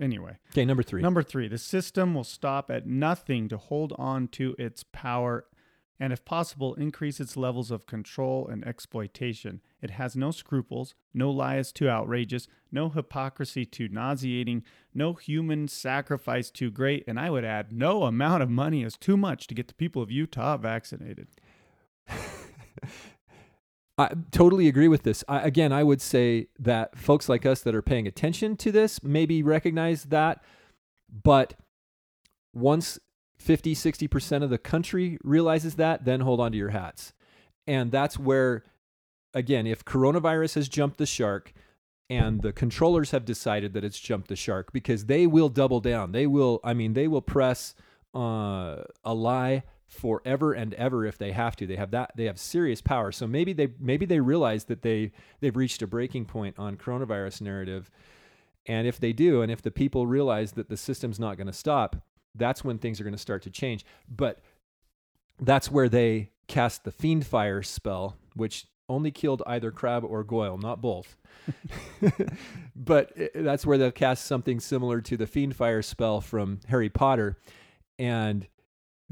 S1: anyway
S2: okay, number three.
S1: number three the system will stop at nothing to hold on to its power and if possible increase its levels of control and exploitation it has no scruples no lies too outrageous no hypocrisy too nauseating no human sacrifice too great and i would add no amount of money is too much to get the people of utah vaccinated
S2: I totally agree with this. I, again, I would say that folks like us that are paying attention to this maybe recognize that, but once 50, 60% of the country realizes that, then hold on to your hats. And that's where, again, if coronavirus has jumped the shark and the controllers have decided that it's jumped the shark because they will double down. They will, I mean, they will press uh, a lie forever and ever if they have to. They have that. They have serious power. So maybe they maybe they realize that they they've reached a breaking point on coronavirus narrative. And if they do, and if the people realize that the system's not going to stop, that's when things are going to start to change. But that's where they cast the fiend fire spell, which only killed either Crabbe or Goyle, not both. but that's where they'll cast something similar to the fiend fire spell from Harry Potter and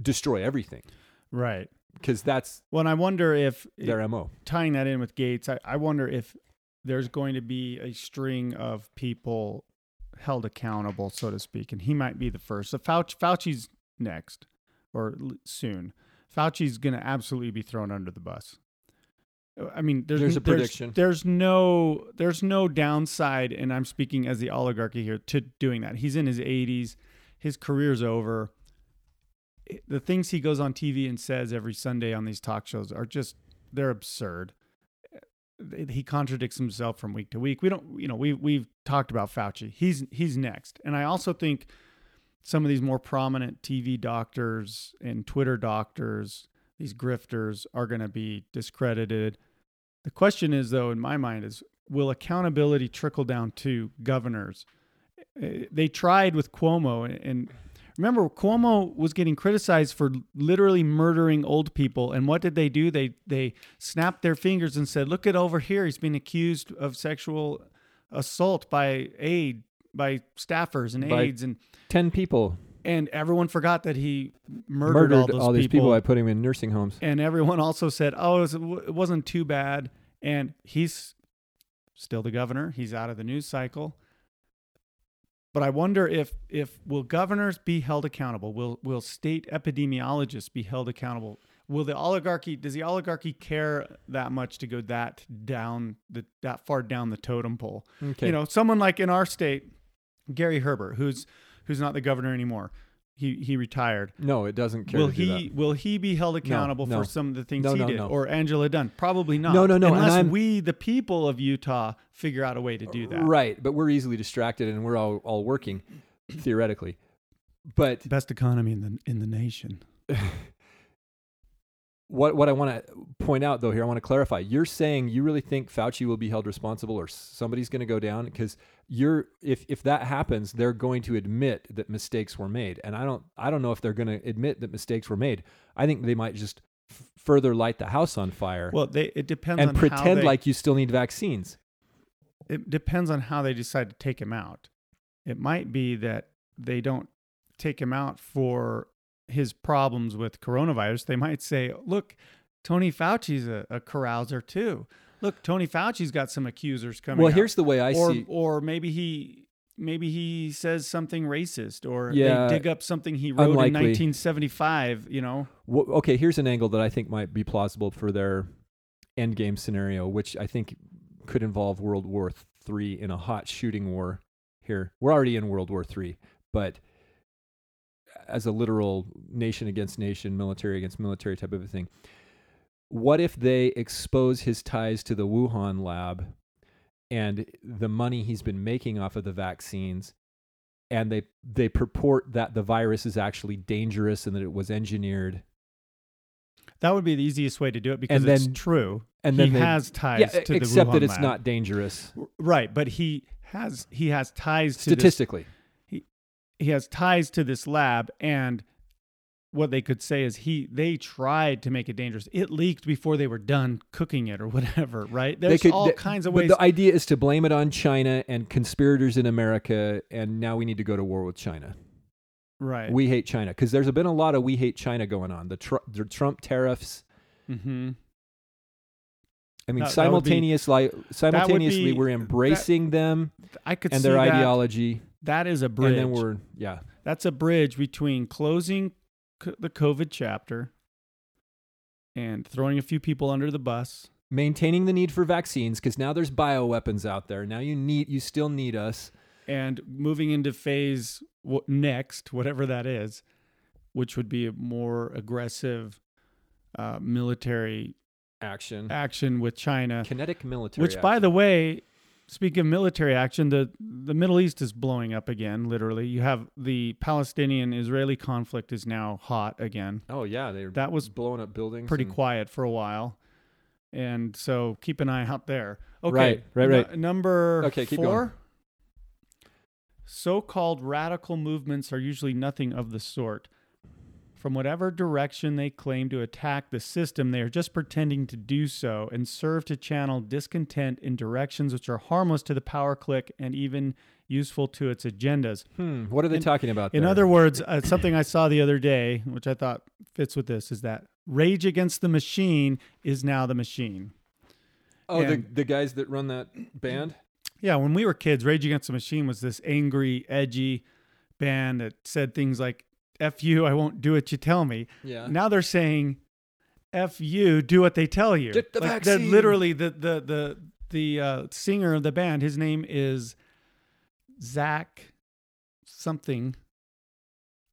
S2: destroy everything
S1: Right.
S2: because that's
S1: Well, and I wonder if
S2: their mo.
S1: tying that in with Gates, I, I wonder if there's going to be a string of people held accountable, so to speak, and he might be the first. So Fauci, Fauci's next or soon. Fauci's going to absolutely be thrown under the bus. I mean, there's,
S2: There's a
S1: there's,
S2: prediction.
S1: There's no there's no downside, and I'm speaking as the oligarchy here to doing that. He's in his 80s, his career's over. The things he goes on TV and says every Sunday on these talk shows are just they're absurd. He contradicts himself from week to week. We don't, you know, we we've talked about Fauci. He's he's next, and I also think some of these more prominent TV doctors and Twitter doctors, these grifters, are going to be discredited. The question is, though, in my mind, is will accountability trickle down to governors? Uh, They tried with Cuomo, and- remember, Cuomo was getting criticized for literally murdering old people. And what did they do? They they snapped their fingers and said, "Look at over here. He's been accused of sexual assault by aid by staffers and
S2: By
S1: aides and."
S2: 10 people
S1: and everyone forgot that he murdered,
S2: murdered
S1: all, those
S2: all these people by putting them in nursing homes.
S1: and everyone also said, "Oh, it, was, it wasn't too bad." And he's still the governor. He's out of the news cycle. But I wonder if if will governors be held accountable? Will will state epidemiologists be held accountable? Will the oligarchy does the oligarchy care that much to go that down the that far down the totem pole?
S2: Okay.
S1: You know, someone like in our state, Gary Herbert, who's who's not the governor anymore. He he retired.
S2: no, it doesn't care
S1: Will he will he be held accountable
S2: no.
S1: for some of the things
S2: No,
S1: he
S2: no,
S1: did
S2: no.
S1: or Angela Dunn? Probably not.
S2: No, no, no,
S1: Unless we, the people of Utah, figure out a way to do
S2: that.
S1: that.
S2: Right, but we're easily distracted and we're all, all working theoretically. But
S1: Best economy in the in the nation.
S2: what what I want to point out though here, I want to clarify. You're saying you really think Fauci will be held responsible, or somebody's going to go down because you're if if that happens, they're going to admit that mistakes were made, and I don't I don't know if they're going to admit that mistakes were made. I think they might just f- further light the house on fire
S1: Well, they it depends
S2: and
S1: on how
S2: pretend
S1: they,
S2: like you still need vaccines.
S1: it depends on how they decide to take him out. It might be that they don't take him out for his problems with coronavirus. They might say, "Look, Tony Fauci's a, a carouser too. Look, Tony Fauci's got some accusers coming."
S2: Well,
S1: out."
S2: here's the way I
S1: or
S2: see.
S1: or maybe he maybe he says something racist or
S2: Yeah,
S1: they dig up something he wrote
S2: unlikely.
S1: in 1975 you know
S2: Wh- okay, here's an angle that I think might be plausible for their end game scenario, which I think could involve World War Three in a hot shooting war. Here, we're already in World War Three, but as a literal nation against nation, military against military type of a thing. What if they expose his ties to the Wuhan lab and the money he's been making off of the vaccines and they they purport that the virus is actually dangerous and that it was engineered
S1: that would be the easiest way to do it because
S2: And
S1: it's
S2: then-
S1: true
S2: and
S1: he
S2: then they-
S1: has ties
S2: yeah,
S1: to the Wuhan lab.
S2: except that it's
S1: lab.
S2: not dangerous
S1: right but he has he has ties
S2: statistically.
S1: He has ties to this lab and what they could say is he they tried to make it dangerous it leaked before they were done cooking it or whatever right there's
S2: could,
S1: all
S2: th-
S1: kinds of ways
S2: the idea is to blame it on China and conspirators in America, and now we need to go to war with China.
S1: right
S2: We hate China because there's been a lot of we hate China going on. The, tr- the Trump tariffs.
S1: mm-hmm.
S2: I mean,
S1: That- that be-
S2: simultaneously, simultaneously,
S1: be-
S2: we're embracing them
S1: i could
S2: and their
S1: that.
S2: ideology,
S1: that is a bridge
S2: and then we're yeah.
S1: That's a bridge between closing c- the COVID chapter and throwing a few people under the bus.
S2: Maintaining the need for vaccines because now there's bioweapons out there. Now you need, you still need us.
S1: and moving into phase w- next, whatever that is, which would be a more aggressive uh, military
S2: Action,
S1: action with China.
S2: kinetic military.
S1: Which, by the way, speaking of military action, the the Middle East is blowing up again. Literally, you have the Palestinian-Israeli conflict is now hot again.
S2: oh yeah, they're
S1: That was
S2: blowing up buildings.
S1: pretty
S2: and-
S1: quiet for a while. And so keep an eye out there. Okay.
S2: Right, right, right.
S1: nu- number
S2: Okay, keep
S1: four.
S2: going.
S1: So called radical movements are usually nothing of the sort. From whatever direction they claim to attack the system, they are just pretending to do so and serve to channel discontent in directions which are harmless to the power clique and even useful to its agendas.
S2: Hmm. What are they
S1: In-
S2: talking about?
S1: In other words, uh, something I saw the other day, which I thought fits with this, is that Rage Against the Machine is now the machine.
S2: oh, the the guys that run that band.
S1: Yeah, when we were kids, Rage Against the Machine was this angry, edgy band that said things like "F you, I won't do what you tell me."
S2: Yeah.
S1: Now they're saying "F you, do what they tell you."
S2: Get the
S1: Like, they're
S2: vaccine.
S1: Literally, the the the the uh, singer of the band, his name is Zach something,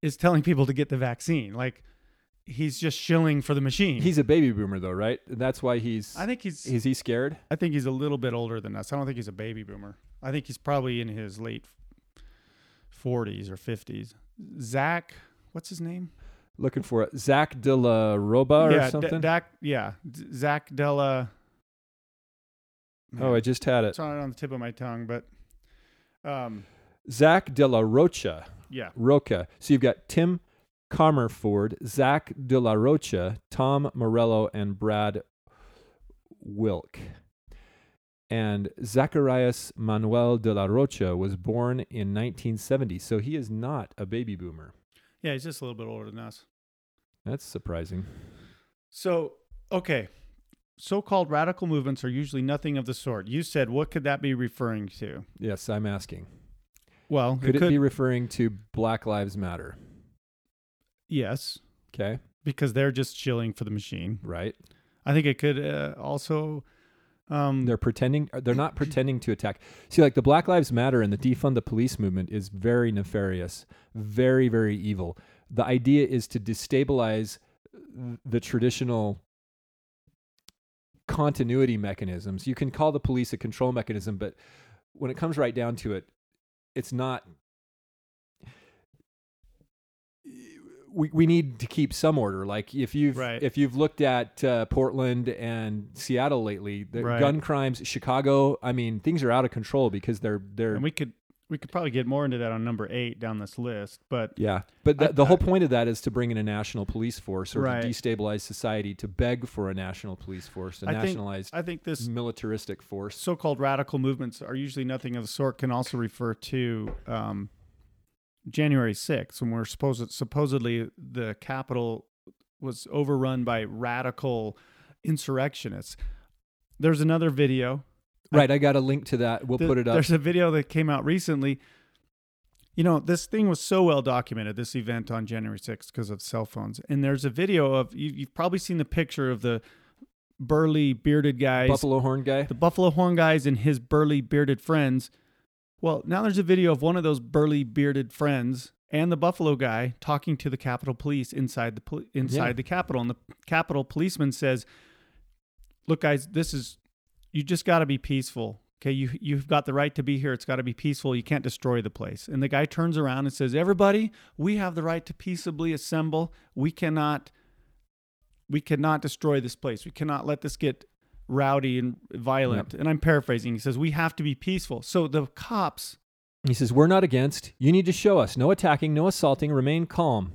S1: is telling people to get the vaccine. Like he's just shilling for the machine.
S2: He's a baby boomer though, right? That's why he's.
S1: I think he's.
S2: Is he scared?
S1: I think he's a little bit older than us. I don't think he's a baby boomer. I think he's probably in his late forties or fifties. Zach, what's his name?
S2: Looking for it. Zach De La Roba or
S1: yeah, D-
S2: something.
S1: Dak, yeah, D- Zach Della.
S2: oh, I just had it.
S1: it's on on the tip of my tongue, but um,
S2: Zach De La Rocha.
S1: yeah,
S2: Roca. So you've got Tim Commerford, Zach De La Rocha, Tom Morello, and Brad Wilk. And Zacharias Manuel de la Rocha was born in 1970, so he is not a baby boomer.
S1: Yeah, he's just a little bit older than us.
S2: That's surprising.
S1: So, okay. So called radical movements are usually nothing of the sort. You said, what could that be referring to?
S2: Yes, I'm asking.
S1: Well,
S2: Could it, be referring to Black Lives Matter?
S1: yes,
S2: Okay,
S1: because they're just chilling for the machine.
S2: right.
S1: I think it could uh, also. Um,
S2: They're pretending. uh, They're not pretending to attack. See, like the Black Lives Matter and the defund the police movement is very nefarious, very, very evil. The idea is to destabilize the traditional continuity mechanisms. You can call the police a control mechanism, but when it comes right down to it, it's not. We, we need to keep some order. Like if you've
S1: Right.
S2: if you've looked at uh, Portland and Seattle lately, the
S1: Right.
S2: gun crimes, Chicago. I mean, things are out of control because they're they're
S1: and we could we could probably get more into that on number eight down this list, but
S2: yeah. But the,
S1: I-
S2: the whole
S1: I-
S2: point of that is to bring in a national police force or
S1: Right.
S2: to destabilize society, to beg for a national police force, a
S1: I think-
S2: nationalized
S1: I think this
S2: militaristic force.
S1: so-called radical movements are usually nothing of the sort. Can also refer to um, January sixth, when we're supposed supposedly the Capitol was overrun by radical insurrectionists. There's another video
S2: Right, I got a link to that. We'll
S1: Th-
S2: put it up.
S1: There's a video that came out recently. You know, this thing was so well documented, this event on January 6th, because of cell phones. And there's a video of, you, you've probably seen the picture of the burly, bearded guys,
S2: Buffalo Horn guy.
S1: the Buffalo Horn guys and his burly, bearded friends. Well, now there's a video of one of those burly, bearded friends and the Buffalo guy talking to the Capitol Police inside the pol- inside
S2: Yeah.
S1: the Capitol, and the Capitol policeman says, "Look, guys, this is you just got to be peaceful. Okay, you you've got the right to be here. It's got to be peaceful. You can't destroy the place." And the guy turns around and says, "Everybody, we have the right to peaceably assemble. We cannot." We cannot destroy this place. We cannot let this get rowdy and violent. And I'm paraphrasing. He says, We have to be peaceful. So the cops,
S2: He says, We're not against. You need to show us. No attacking, no assaulting, remain calm.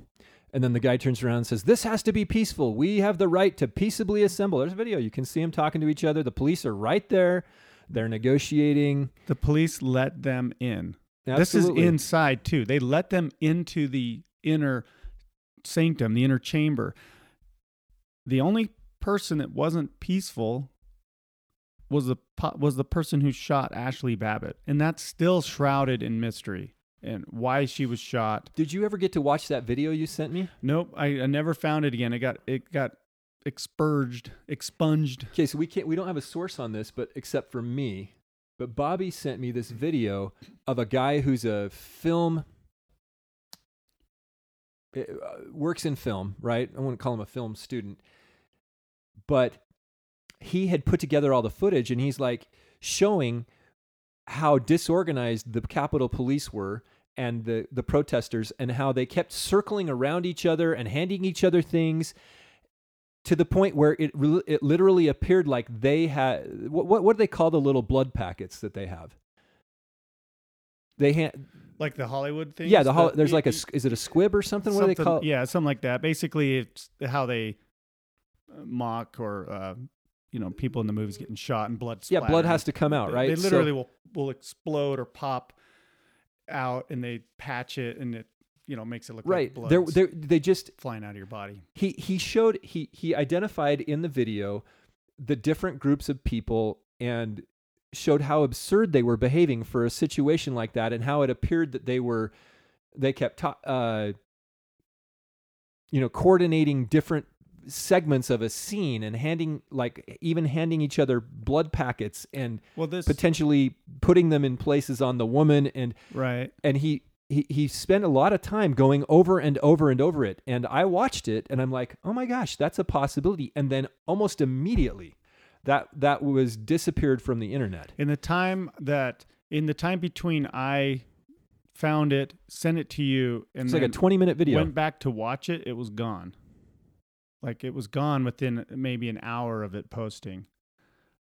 S2: And then the guy turns around and says, This has to be peaceful. We have the right to peaceably assemble. There's a video. You can see them talking to each other. The police are right there. They're negotiating.
S1: the police let them in.
S2: Absolutely.
S1: This is inside too. They let them into the inner sanctum, the inner chamber. The only person that wasn't peaceful was the was the person who shot Ashli Babbitt, and that's still shrouded in mystery and why she was shot.
S2: Did you ever get to watch that video you sent me?
S1: Nope, I, I never found it again. It got it got expurged, expunged.
S2: Okay, so we can't we don't have a source on this, but except for me. But Bobby sent me this video of a guy who's a film uh, works in film, right? I wouldn't call him a film student. But he had put together all the footage and he's like showing how disorganized the Capitol Police were and the, the protesters and how they kept circling around each other and handing each other things to the point where it it literally appeared like they had what what, what do they call the little blood packets that they have? They hand
S1: like the Hollywood thing.
S2: yeah, the hol- there's like a is it a squib or something? What do they call it?
S1: Yeah, something like that. Basically, it's how they mock or uh, you know people in the movies getting shot and blood.
S2: Yeah, blood has to come out, right?
S1: They
S2: So-
S1: literally will will explode or pop out, and they patch it, and it you know makes it look
S2: right.
S1: like
S2: They're, they're, they just
S1: flying out of your body.
S2: he he showed he he identified in the video the different groups of people and showed how absurd they were behaving for a situation like that and how it appeared that they were they kept ta- uh you know coordinating different segments of a scene and handing like even handing each other blood packets and
S1: Well, this
S2: potentially putting them in places on the woman and
S1: right.
S2: and he he he spent a lot of time going over and over and over it and i watched it and i'm like oh my gosh that's a possibility and then almost immediately that that was disappeared from the internet
S1: In the time that in the time between I found it, sent it to you, and
S2: it's like a 20 minute video
S1: went back to watch it, it was gone. Like it was gone within maybe an hour of it posting.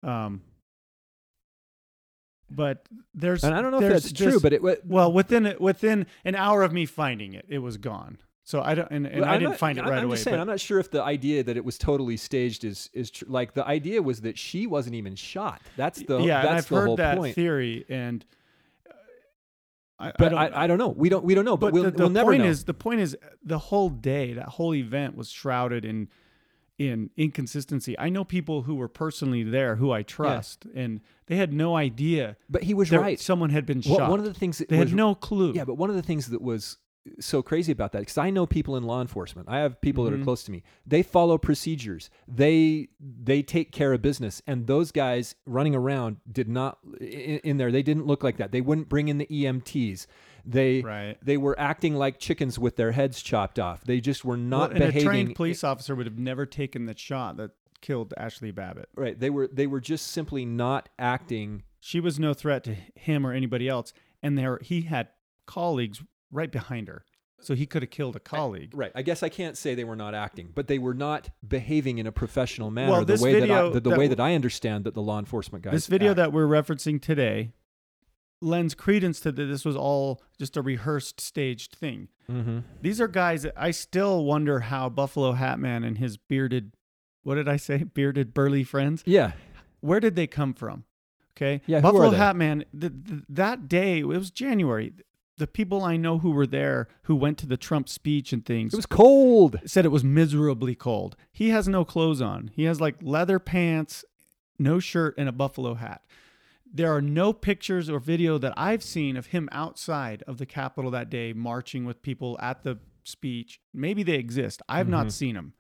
S1: Um, but there's
S2: and i don't know if that's true but it wa-
S1: well within within an hour of me finding it, it was gone. So I don't and, and
S2: Well,
S1: I didn't
S2: not-
S1: find it right
S2: I'm
S1: away.
S2: just saying,
S1: but-
S2: I'm not sure if the idea that it was totally staged is is tr- like the idea was that she wasn't even shot. That's the
S1: yeah, and
S2: that's
S1: I've heard
S2: whole
S1: that
S2: point.
S1: theory, and I,
S2: but
S1: I
S2: I,
S1: don't,
S2: I, don't know. We don't we don't know. But,
S1: But
S2: we'll,
S1: the, the
S2: we'll never
S1: point
S2: know.
S1: is, the point is, the whole day, that whole event was shrouded in in inconsistency. I know people who were personally there who I trust, and they had no idea
S2: but he was right.
S1: someone had been
S2: Well,
S1: shot.
S2: one of the things that
S1: they
S2: was
S1: had no clue.
S2: Yeah, but one of the things that was so crazy about that because I know people in law enforcement. I have people that
S1: Mhm.
S2: are close to me. They follow procedures. They they take care of business. And those guys running around did not in, in there. They didn't look like that. They wouldn't bring in the EMTs. They
S1: right.
S2: they were acting like chickens with their heads chopped off. They just were not
S1: well, and
S2: behaving.
S1: a trained police officer would have never taken the shot that killed Ashli Babbitt.
S2: right. They were they were just simply not acting.
S1: She was no threat to him or anybody else, and there he had colleagues right behind her, so he could have killed a colleague.
S2: Right. I guess I can't say they were not acting, but they were not behaving in a professional manner.
S1: Well,
S2: the way that I,
S1: video
S2: the, the
S1: that
S2: way that I understand that the law enforcement guys.
S1: this video
S2: act.
S1: that we're referencing today lends credence to that this was all just a rehearsed staged thing
S2: Mm-hmm.
S1: these are guys that i still wonder how buffalo hat man and his bearded what did i say bearded burly friends
S2: Yeah.
S1: where did they come from okay
S2: Yeah,
S1: buffalo hat man th- th- that day it was january the people i know who were there who went to the trump speech and things
S2: It was cold.
S1: said it was miserably cold. He has no clothes on. He has like leather pants, no shirt, and a buffalo hat. There are no pictures or video that I've seen of him outside of the Capitol that day marching with people at the speech. Maybe they exist. I've
S2: Mhm.
S1: not seen them.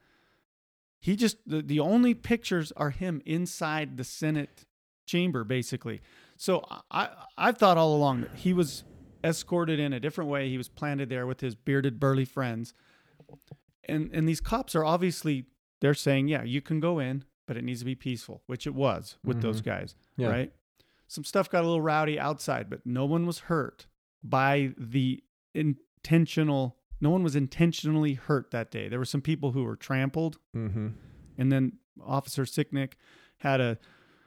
S1: He just, the, the only pictures are him inside the Senate chamber, basically. So I, I've thought all along that he was escorted in a different way. He was planted there with his bearded, burly friends and and these cops are obviously they're saying yeah you can go in but it needs to be peaceful which it was with those guys
S2: Yeah.
S1: right some stuff got a little rowdy outside but no one was hurt by the intentional no one was intentionally hurt that day there were some people who were trampled
S2: Mm-hmm.
S1: and then officer sicknick had a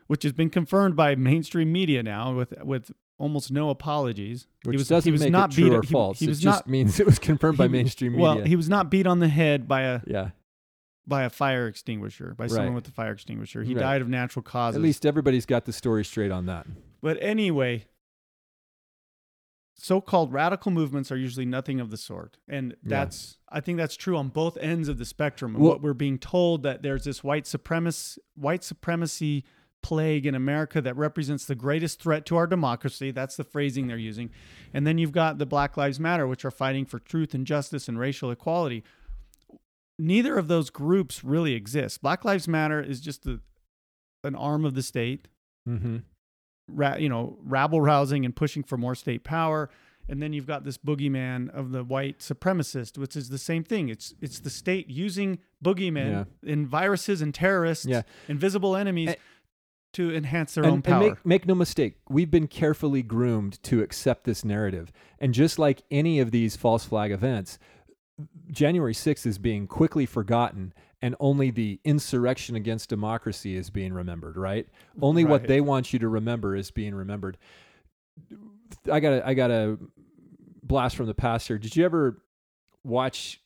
S1: which has been confirmed by mainstream media now with with almost no apologies
S2: Which
S1: he was
S2: doesn't
S1: he was
S2: make
S1: not
S2: it true
S1: beat
S2: or
S1: he-
S2: false.
S1: he,
S2: it
S1: was
S2: just
S1: not
S2: means it was confirmed by mainstream media.
S1: well he was not beat on the head by a
S2: yeah.
S1: by a fire extinguisher, by someone with a fire extinguisher. He
S2: Right.
S1: died of natural causes.
S2: At least everybody's got the story straight on that.
S1: But anyway, so-called radical movements are usually nothing of the sort. And that's I think that's true on both ends of the spectrum.
S2: Well-
S1: what we're being told that there's this white supremacy white supremacy plague in America that represents the greatest threat to our democracy. That's the phrasing they're using. And then you've got the Black Lives Matter, which are fighting for truth and justice and racial equality. Neither of those groups really exist. Black Lives Matter is just a, an arm of the state
S2: Mm-hmm.
S1: ra- you know, rabble rousing and pushing for more state power. And then you've got this boogeyman of the white supremacist, which is the same thing. It's it's the state using boogeymen in viruses and terrorists,
S2: Yeah.
S1: invisible enemies,
S2: And-
S1: to enhance their own power.
S2: and make, make no mistake, we've been carefully groomed to accept this narrative. And just like any of these false flag events, January 6th is being quickly forgotten, and only the insurrection against democracy is being remembered, right? Only what they want you to remember is being remembered. I gotta, I gotta blast from the past here. Did you ever watch?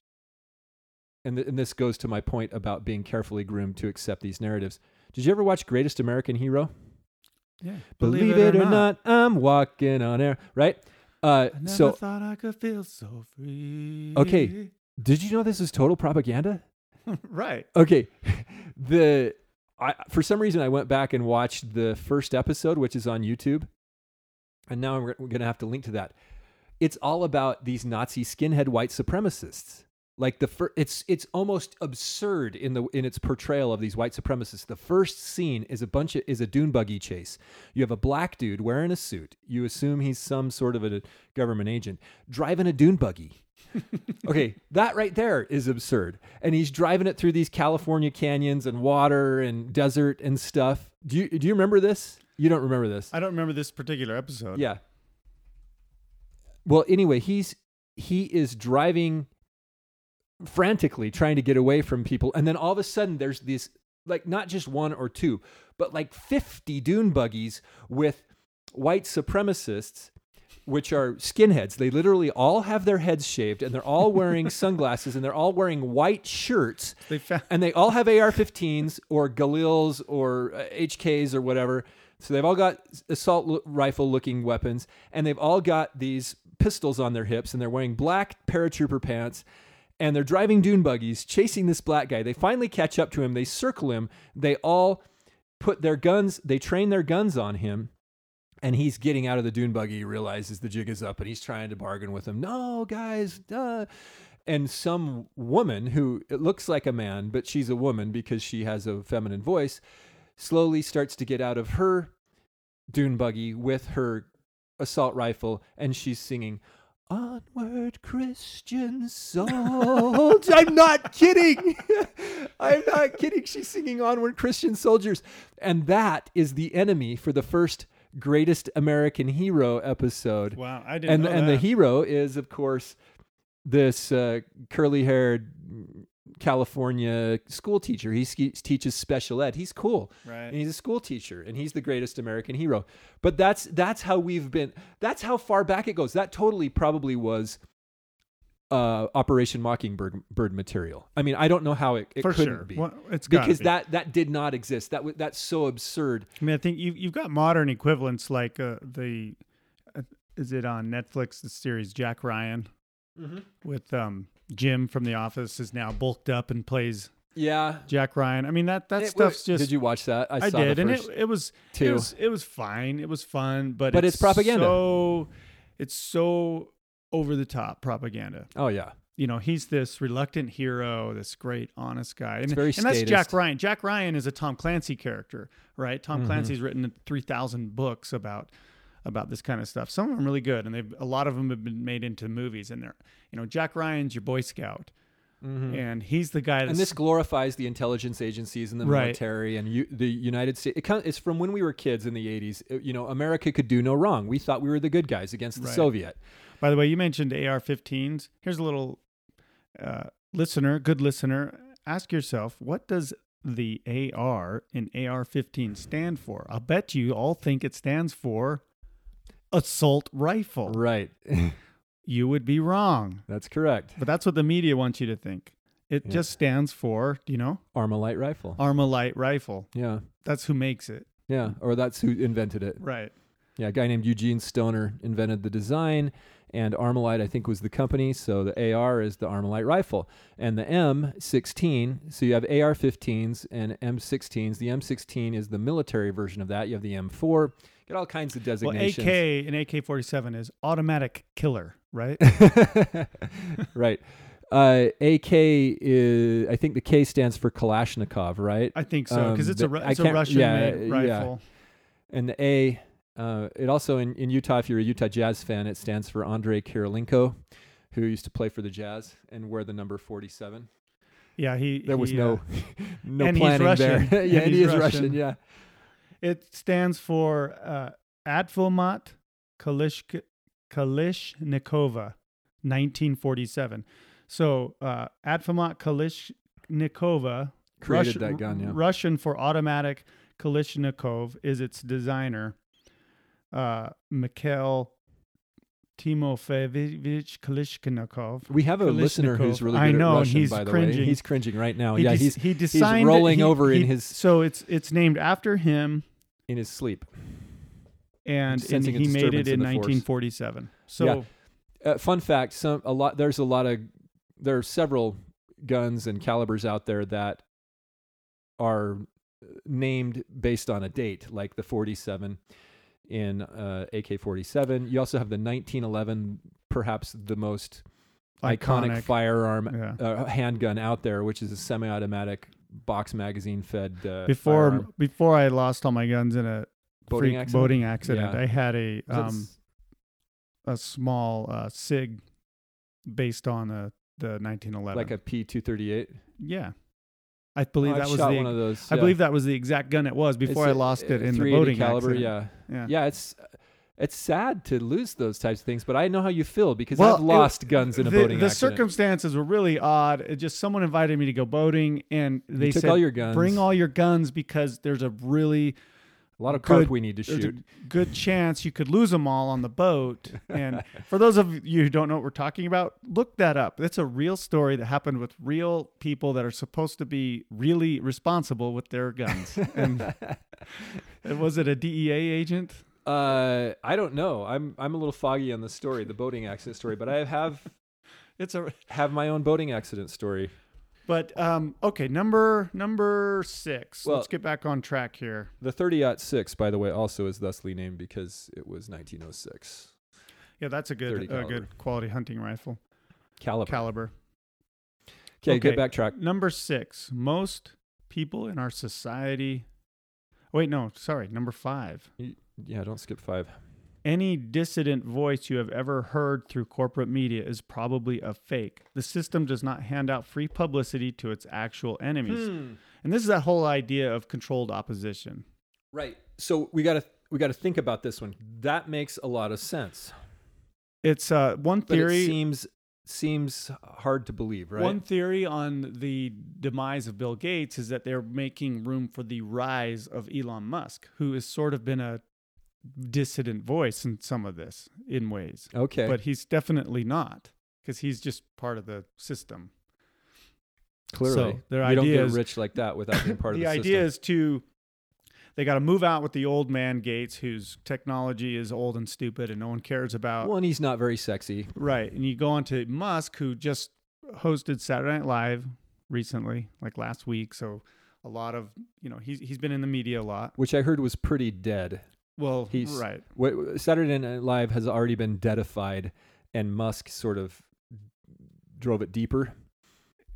S2: And, th- and this goes to my point about being carefully groomed to accept these narratives. Did you ever watch Greatest American Hero?
S1: Yeah.
S2: Believe, it, or not, I'm walking on air. Right. Uh,
S1: I never
S2: so
S1: thought I could feel so free.
S2: Okay. did you know this is total propaganda?
S1: right.
S2: Okay, the I for some reason I went back and watched the first episode, which is on YouTube, and now I'm going to have to link to that. It's all about these Nazi skinhead white supremacists. Like the fir- it's it's almost absurd in the in its portrayal of these white supremacists. The first scene is a bunch of is a dune buggy chase. You have a black dude wearing a suit. You assume he's some sort of a government agent driving a dune buggy okay, that right there is absurd. And he's driving it through these California canyons and water and desert and stuff. Do you do you remember this? You don't remember this.
S1: I don't remember this particular episode.
S2: Yeah. Well, anyway, he's he is driving frantically trying to get away from people and then all of a sudden there's these like not just one or two, but like 50 dune buggies with white supremacists which are skinheads. They literally all have their heads shaved and they're all wearing sunglasses and they're all wearing white shirts
S1: They found
S2: and they all have AR-15s or Galils or uh, HKs or whatever. So they've all got assault lo- rifle looking weapons and they've all got these pistols on their hips and they're wearing black paratrooper pants and they're driving dune buggies chasing this black guy. They finally catch up to him. They circle him. They all put their guns, they train their guns on him and he's getting out of the dune buggy. He realizes the jig is up, and he's trying to bargain with him. No, guys, uh. and some woman who it looks like a man, but she's a woman because she has a feminine voice, slowly starts to get out of her dune buggy with her assault rifle, and she's singing. Onward, Christian soldiers. I'm not kidding. I'm not kidding. She's singing Onward, Christian soldiers. And that is the enemy for the first greatest American hero episode.
S1: Wow, I didn't
S2: And
S1: know
S2: and the hero is of course this uh, curly-haired California school teacher. He teaches special ed. He's cool.
S1: right.
S2: And he's a school teacher and he's the greatest American hero. But that's that's how we've been that's how far back it goes. That totally probably was uh, Operation Mockingbird bird material. I mean, I don't know how it, it
S1: For
S2: couldn't
S1: sure.
S2: be.
S1: Well, it's
S2: because
S1: be.
S2: that that did not exist. That w- that's so absurd.
S1: I mean, I think you you've got modern equivalents like uh, the uh, is it on Netflix the series Jack Ryan with um Jim from The Office is now bulked up and plays
S2: Yeah.
S1: Jack Ryan. I mean that that
S2: It-
S1: stuff's just
S2: Did you watch that? I,
S1: I
S2: saw
S1: did, and it it was it was it was fine. It was fun, but
S2: But it's propaganda.
S1: So it's so over the top propaganda.
S2: oh yeah.
S1: You know, he's this reluctant hero, this great honest guy, and,
S2: very
S1: and that's Jack. Ryan. Jack Ryan is a Tom Clancy character, right? Tom
S2: Mhm.
S1: Clancy's written three thousand books about about this kind of stuff. Some of them really good, and they've a lot of them have been made into movies. And they're, you know, Jack Ryan's your Boy Scout,
S2: Mhm.
S1: and he's the guy that's
S2: And this glorifies the intelligence agencies and the
S1: Right.
S2: military and you, the United States. It it's from when we were kids in the 80s. It- you know, America could do no wrong. We thought we were the good guys against the
S1: Right.
S2: Soviet.
S1: By the way, you mentioned AR-15s. Here's a little uh, listener, good listener. Ask yourself, what does the AR in AR-15 stand for? I'll bet you all think it stands for assault rifle.
S2: Right.
S1: You would be wrong,
S2: That's correct.
S1: but that's what the media wants you to think. It
S2: Yeah.
S1: just stands for, you know,
S2: Armalite rifle.
S1: Armalite rifle.
S2: yeah.
S1: That's who makes it.
S2: Yeah. Or that's who invented it.
S1: Right.
S2: Yeah. A guy named Eugene Stoner invented the design, and Armalite, I think, was the company. So the AR is the Armalite rifle. And the M16, so you have AR 15s and M16s. The M16 is the military version of that. You have the M4. Get all kinds of designations. Well.
S1: AK and AK-47 is automatic killer, right?
S2: right. Uh, AK is, I think the K stands for Kalashnikov, right?
S1: I think so because
S2: Um,
S1: it's a
S2: I
S1: it's a Russian
S2: yeah,
S1: made
S2: yeah.
S1: rifle.
S2: And the A, uh, it also in, in Utah, if you're a Utah Jazz fan, it stands for Andrei Kirilenko, who used to play for the Jazz and wear the number 47.
S1: Yeah, he
S2: There was
S1: he,
S2: no
S1: uh,
S2: no planning there. yeah,
S1: And
S2: and he is
S1: Russian.
S2: Russian. Yeah.
S1: It stands for uh, Advomat Kalishk- Kalishnikova, 1947. So uh, Advomat Kalishnikova,
S2: Created
S1: Russian-
S2: that gun, yeah.
S1: Russian for automatic Kalishnikov is its designer, uh, Mikhail Timofeyevich Kalishnikov.
S2: We have a listener who's really
S1: I know,
S2: at Russian,
S1: he's
S2: by the
S1: cringing.
S2: way. He's cringing right now.
S1: He
S2: yeah,
S1: des-
S2: he's
S1: he designed
S2: rolling
S1: he-
S2: over in his-
S1: So it's it's named after him,
S2: in his sleep.
S1: and, and he made it in
S2: in the force.
S1: 1947. So
S2: Yeah. Uh, fun fact: some a lot. There's a lot of there are several guns and calibers out there that are uh, named based on a date, like the 47 in uh, AK-47. You also have the 1911, perhaps the most iconic,
S1: iconic.
S2: firearm
S1: Yeah.
S2: uh, handgun out there, which is a semi-automatic box magazine fed uh,
S1: Before
S2: firearm.
S1: before I lost all my guns in a
S2: boating
S1: freak
S2: accident.
S1: boating accident,
S2: Yeah.
S1: I had a um a small uh, Sig based on a, the 1911.
S2: like a P238.
S1: yeah, I believe
S2: Oh,
S1: that was the
S2: one of those.
S1: I believe that was the exact gun it was before
S2: It's
S1: I
S2: a-
S1: lost it in the
S2: 380
S1: boating
S2: caliber.
S1: accident.
S2: Yeah,
S1: yeah.
S2: yeah. It's it's sad to lose those types of things, but I know how you feel because
S1: Well,
S2: I've
S1: it-
S2: lost guns in a
S1: the,
S2: boating
S1: the
S2: accident.
S1: circumstances were really odd. It just someone invited me to go boating, and they said,
S2: all your guns.
S1: "Bring all your guns because there's a really
S2: a lot of
S1: good-
S2: we need to shoot.
S1: good chance you could lose them all on the boat." And for those of you who don't know what we're talking about, look that up. That's a real story that happened with real people that are supposed to be really responsible with their guns. and was it a DEA agent?
S2: Uh, I don't know. I'm I'm a little foggy on the story, the boating accident story, but I have
S1: It's a
S2: have my own boating accident story.
S1: But um, okay, number number six.
S2: Well-
S1: Let's get back on track here.
S2: The 30 6, by the way, also is thusly named because it was 1906
S1: Yeah, that's a good a good quality hunting rifle
S2: caliber.
S1: caliber.
S2: okay,
S1: okay.
S2: get backtrack.
S1: Number six. Most people in our society. Wait, no, sorry. Number five.
S2: Yeah, don't skip five.
S1: Any dissident voice you have ever heard through corporate media is probably a fake. The system does not hand out free publicity to its actual enemies.
S2: Hmm.
S1: And this is that whole idea of controlled opposition.
S2: Right. So we got to we got to think about this one. That makes a lot of sense.
S1: It's uh, one theory.
S2: seems seems hard to believe, right?
S1: One theory on the demise of Bill Gates is that they're making room for the rise of Elon Musk, who has sort of been a dissident voice in some of this in ways.
S2: okay.
S1: But he's definitely not because he's just part of the system.
S2: Clearly,
S1: so their
S2: you don't get
S1: is-
S2: rich like that without being part of
S1: the
S2: system. the
S1: idea is to they got to move out with the old man Gates whose technology is old and stupid and no one cares about.
S2: One, he's not very sexy.
S1: Right. And you go on to Musk, who just hosted Saturday Night Live recently, like last week. So a lot of, you know, he's, he's been in the media a lot.
S2: which I heard was pretty dead.
S1: Well,
S2: He's-
S1: right.
S2: What, Saturday Night Live has already been deadified, and Musk sort of drove it deeper.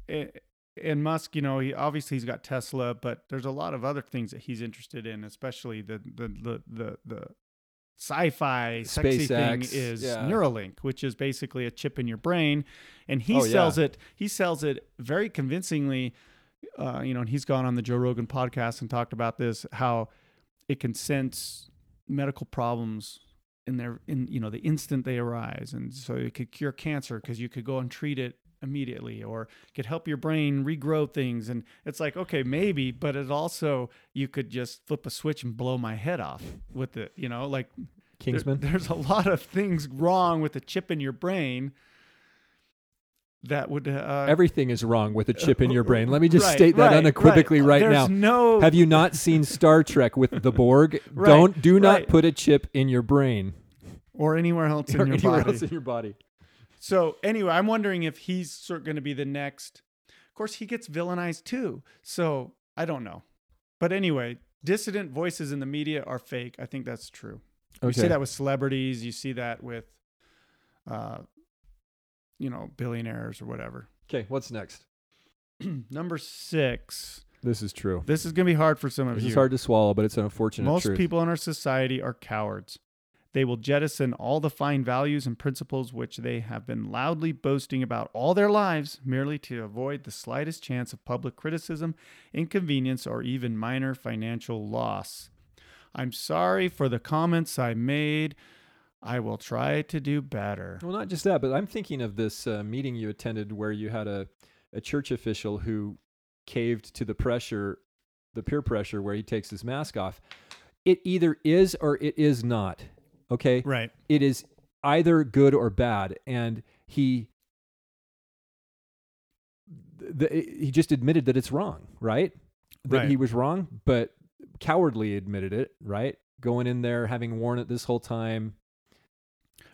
S1: And Musk, you know, he obviously he's got Tesla, but there's a lot of other things that he's interested in, especially the the the the, the sci-fi sexy thing is
S2: yeah.
S1: Neuralink, which is basically a chip in your brain, and he
S2: Oh, yeah.
S1: sells it. He sells it very convincingly. Uh, you know, and he's gone on the Joe Rogan podcast and talked about this how it can sense medical problems in their in you know the instant they arise, and so it could cure cancer because you could go and treat it immediately or could help your brain regrow things and it's like okay maybe but it also you could just flip a switch and blow my head off with it you know like there-
S2: Kingsman.
S1: there's a lot of things wrong with the chip in your brain that would uh,
S2: Everything is wrong with a chip in your brain. Let me just
S1: right,
S2: state that
S1: right,
S2: unequivocally right,
S1: There's
S2: now.
S1: no
S2: Have you not seen Star Trek with the Borg?
S1: Right,
S2: Don't do not
S1: right.
S2: put a chip in your brain
S1: or anywhere else in your
S2: anywhere
S1: body
S2: else in your body.
S1: So anyway, I'm wondering if he's sort of going to be the next. Of course, he gets villainized too. So I don't know. But anyway, dissident voices in the media are fake. I think that's true. You see that with celebrities. You see that with, uh, you know, billionaires or whatever.
S2: Okay, what's next?
S1: Number six.
S2: This is true.
S1: This is going to be hard for some of
S2: This
S1: you.
S2: It's hard to swallow, but it's an unfortunate
S1: Most
S2: truth.
S1: people in our society are cowards. They will jettison all the fine values and principles which they have been loudly boasting about all their lives merely to avoid the slightest chance of public criticism, inconvenience, or even minor financial loss. I'm sorry for the comments I made. I will try to do better.
S2: Well, not just that, but I'm thinking of this uh, meeting you attended where you had a, a church official who caved to the pressure, the peer pressure, where he takes his mask off. It either is or it is not. Okay.
S1: Right.
S2: It is either good or bad, and he the, he just admitted that it's wrong, right? That
S1: Right.
S2: he was wrong, but cowardly admitted it, right? Going in there, having worn it this whole time.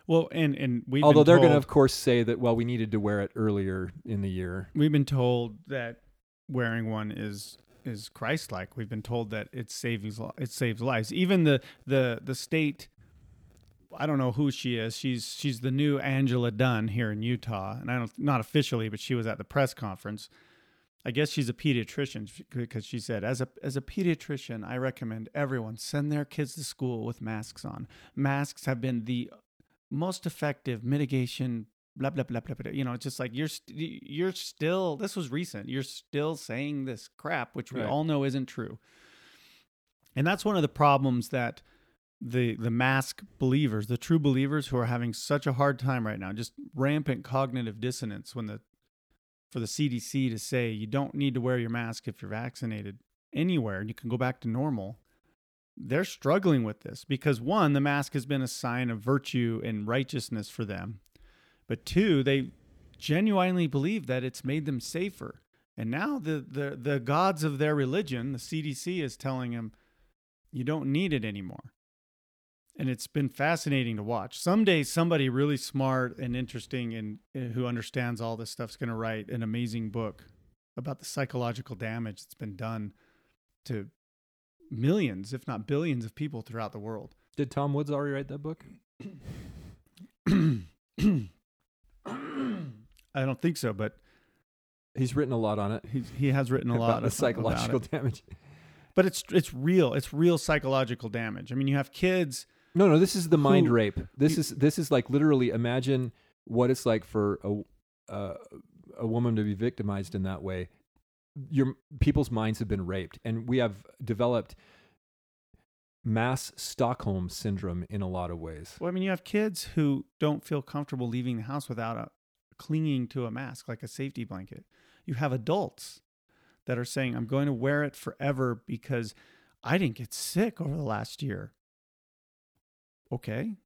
S1: Well, and and we
S2: Although they're going to, of course, say that well, we needed to wear it earlier in the year.
S1: we've been told that wearing one is is Christ-like. We've been told that it saves it saves lives. Even the the the state. I don't know who she is. She's she's the new Angela Dunn here in Utah, and I don't not officially, but she was at the press conference. I guess she's a pediatrician because she said, as a as a pediatrician, I recommend everyone send their kids to school with masks on. Masks have been the most effective mitigation. Blah blah blah blah blah. You know, it's just like you're st- you're still. This was recent. You're still saying this crap, which we
S2: Right.
S1: all know isn't true. And that's one of the problems that the the mask believers, the true believers who are having such a hard time right now, just rampant cognitive dissonance when the for the CDC to say you don't need to wear your mask if you're vaccinated anywhere and you can go back to normal. They're struggling with this because one, the mask has been a sign of virtue and righteousness for them. But two, they genuinely believe that it's made them safer. And now the the the gods of their religion, the CDC is telling them you don't need it anymore. And it's been fascinating to watch. Someday somebody really smart and interesting and uh, who understands all this stuff is going to write an amazing book about the psychological damage that's been done to millions, if not billions of people throughout the world.
S2: Did Tom Woods already write that book?
S1: I don't think so, but
S2: He's written a lot on it.
S1: he's, he has written a lot
S2: the
S1: of
S2: psychological damage.
S1: But it's it's real. It's real psychological damage. I mean, you have kids.
S2: No, no, this is the mind
S1: Who-
S2: rape. This
S1: you-
S2: is this is like literally imagine what it's like for a uh, a woman to be victimized in that way. Your people's minds have been raped, and we have developed mass Stockholm syndrome in a lot of ways.
S1: Well, I mean, you have kids who don't feel comfortable leaving the house without a, clinging to a mask like a safety blanket. You have adults that are saying, "I'm going to wear it forever because I didn't get sick over the last year." Okay,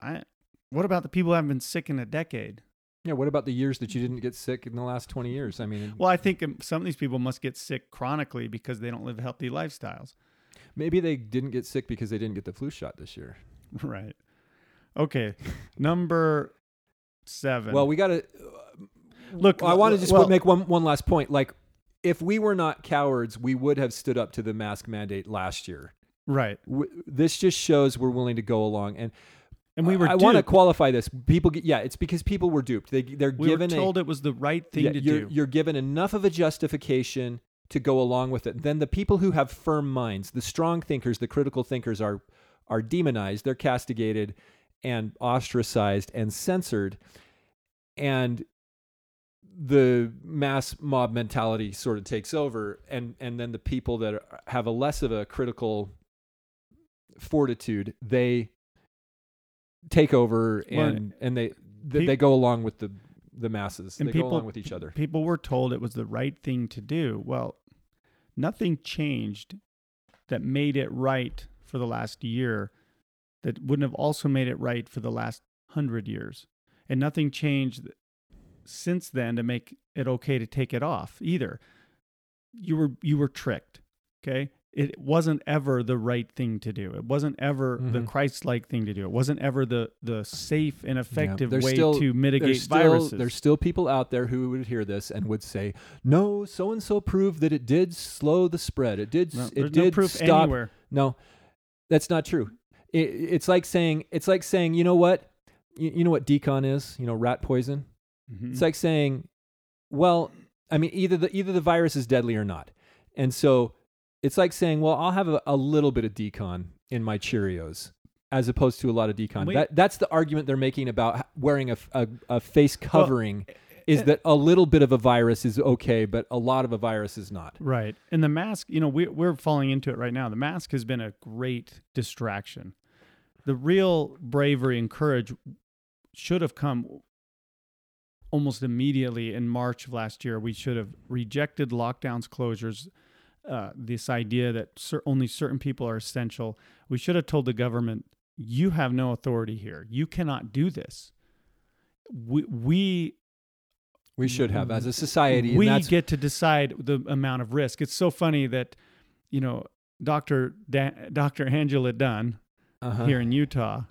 S1: I, what about the people who haven't been sick in a decade?
S2: Yeah, what about the years that you didn't get sick in the last twenty years? I mean,
S1: Well, I think um, some of these people must get sick chronically because they don't live healthy lifestyles.
S2: maybe they didn't get sick because they didn't get the flu shot this year.
S1: Right. Okay. Number seven.
S2: Well, we got to
S1: look.
S2: I want to just
S1: well,
S2: make one one last point. Like, if we were not cowards, we would have stood up to the mask mandate last year.
S1: right,
S2: W- this just shows we're willing to go along. And
S1: and we were.
S2: I want to qualify this. People, get, yeah, it's because people were duped. They they're
S1: We were
S2: given
S1: told
S2: a
S1: it was the right thing
S2: yeah,
S1: to
S2: you're,
S1: do.
S2: you're given enough of a justification to go along with it. Then the people who have firm minds, the strong thinkers, the critical thinkers, are are demonized. They're castigated and ostracized and censored, and the mass mob mentality sort of takes over. And and then the people that are, have a less of a critical fortitude, they take over
S1: Well,
S2: and and they they,
S1: pe-
S2: they go along with the the masses.
S1: And
S2: they
S1: people-
S2: go along with each other.
S1: People were told it was the right thing to do. Well, nothing changed that made it right for the last year that wouldn't have also made it right for the last hundred years. And nothing changed since then to make it okay to take it off either. You were you were tricked. Okay? It wasn't ever the right thing to do. It wasn't ever the
S2: Mhm.
S1: Christ-like thing to do. It wasn't ever the the safe and effective
S2: there's
S1: way
S2: still-
S1: to mitigate
S2: There's still,
S1: viruses.
S2: there's still people out there who would hear this and would say, "No, so and so proved that it did slow the spread. It did.
S1: No,
S2: it did
S1: no
S2: stop."
S1: anywhere.
S2: No, that's not true. It, it's like saying it's like saying, you know what, you, you know what d-CON is? You know, rat poison.
S1: Mhm.
S2: It's like saying, well, I mean, either the either the virus is deadly or not, and so it's like saying, well, I'll have a, a little bit of d-CON in my Cheerios. As opposed to a lot of d-CON.
S1: Wait.
S2: That, that's the argument they're making about wearing a face covering is
S1: eh,
S2: that a little bit of a virus is okay, but a lot of a virus is not.
S1: Right. And the mask, you know, we, we're falling into it right now. The mask has been a great distraction. The real bravery and courage should have come almost immediately in March of last year. We should have rejected lockdowns, closures, uh, this idea that cer- only certain people are essential. We should have told the government you have no authority here. You cannot do this. We we
S2: We should have as a society.
S1: we get to decide the amount of risk. It's so funny that you know Dr. Da- Dr. Angela Dunn
S2: uh-huh.
S1: here in Utah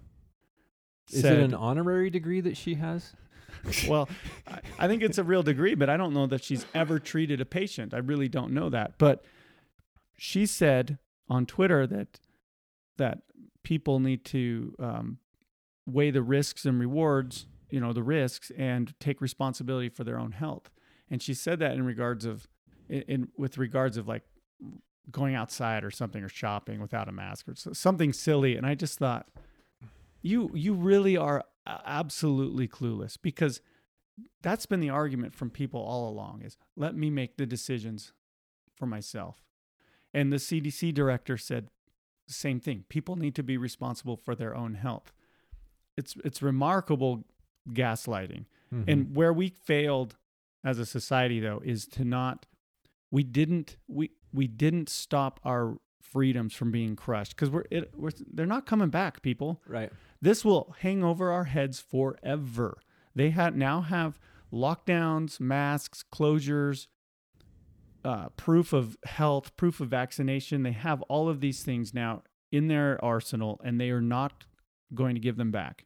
S2: Is
S1: said,
S2: it an honorary degree that she has?
S1: well, I, I think it's a real degree, but I don't know that she's ever treated a patient. I really don't know that. But she said on Twitter that that people need to um, weigh the risks and rewards, you know, the risks, and take responsibility for their own health. And she said that in regards of, in, in with regards of like going outside or something or shopping without a mask or something silly. And I just thought, you you really are absolutely clueless because that's been the argument from people all along is let me make the decisions for myself and the cdc director said the same thing people need to be responsible for their own health it's it's remarkable gaslighting
S2: Mhm.
S1: and where we failed as a society though is to not we didn't we we didn't stop our freedoms from being crushed because we're, it, we're they're not coming back people
S2: right.
S1: this will hang over our heads forever. They have now have lockdowns, masks, closures, uh, proof of health, proof of vaccination. They have all of these things now in their arsenal, and they are not going to give them back.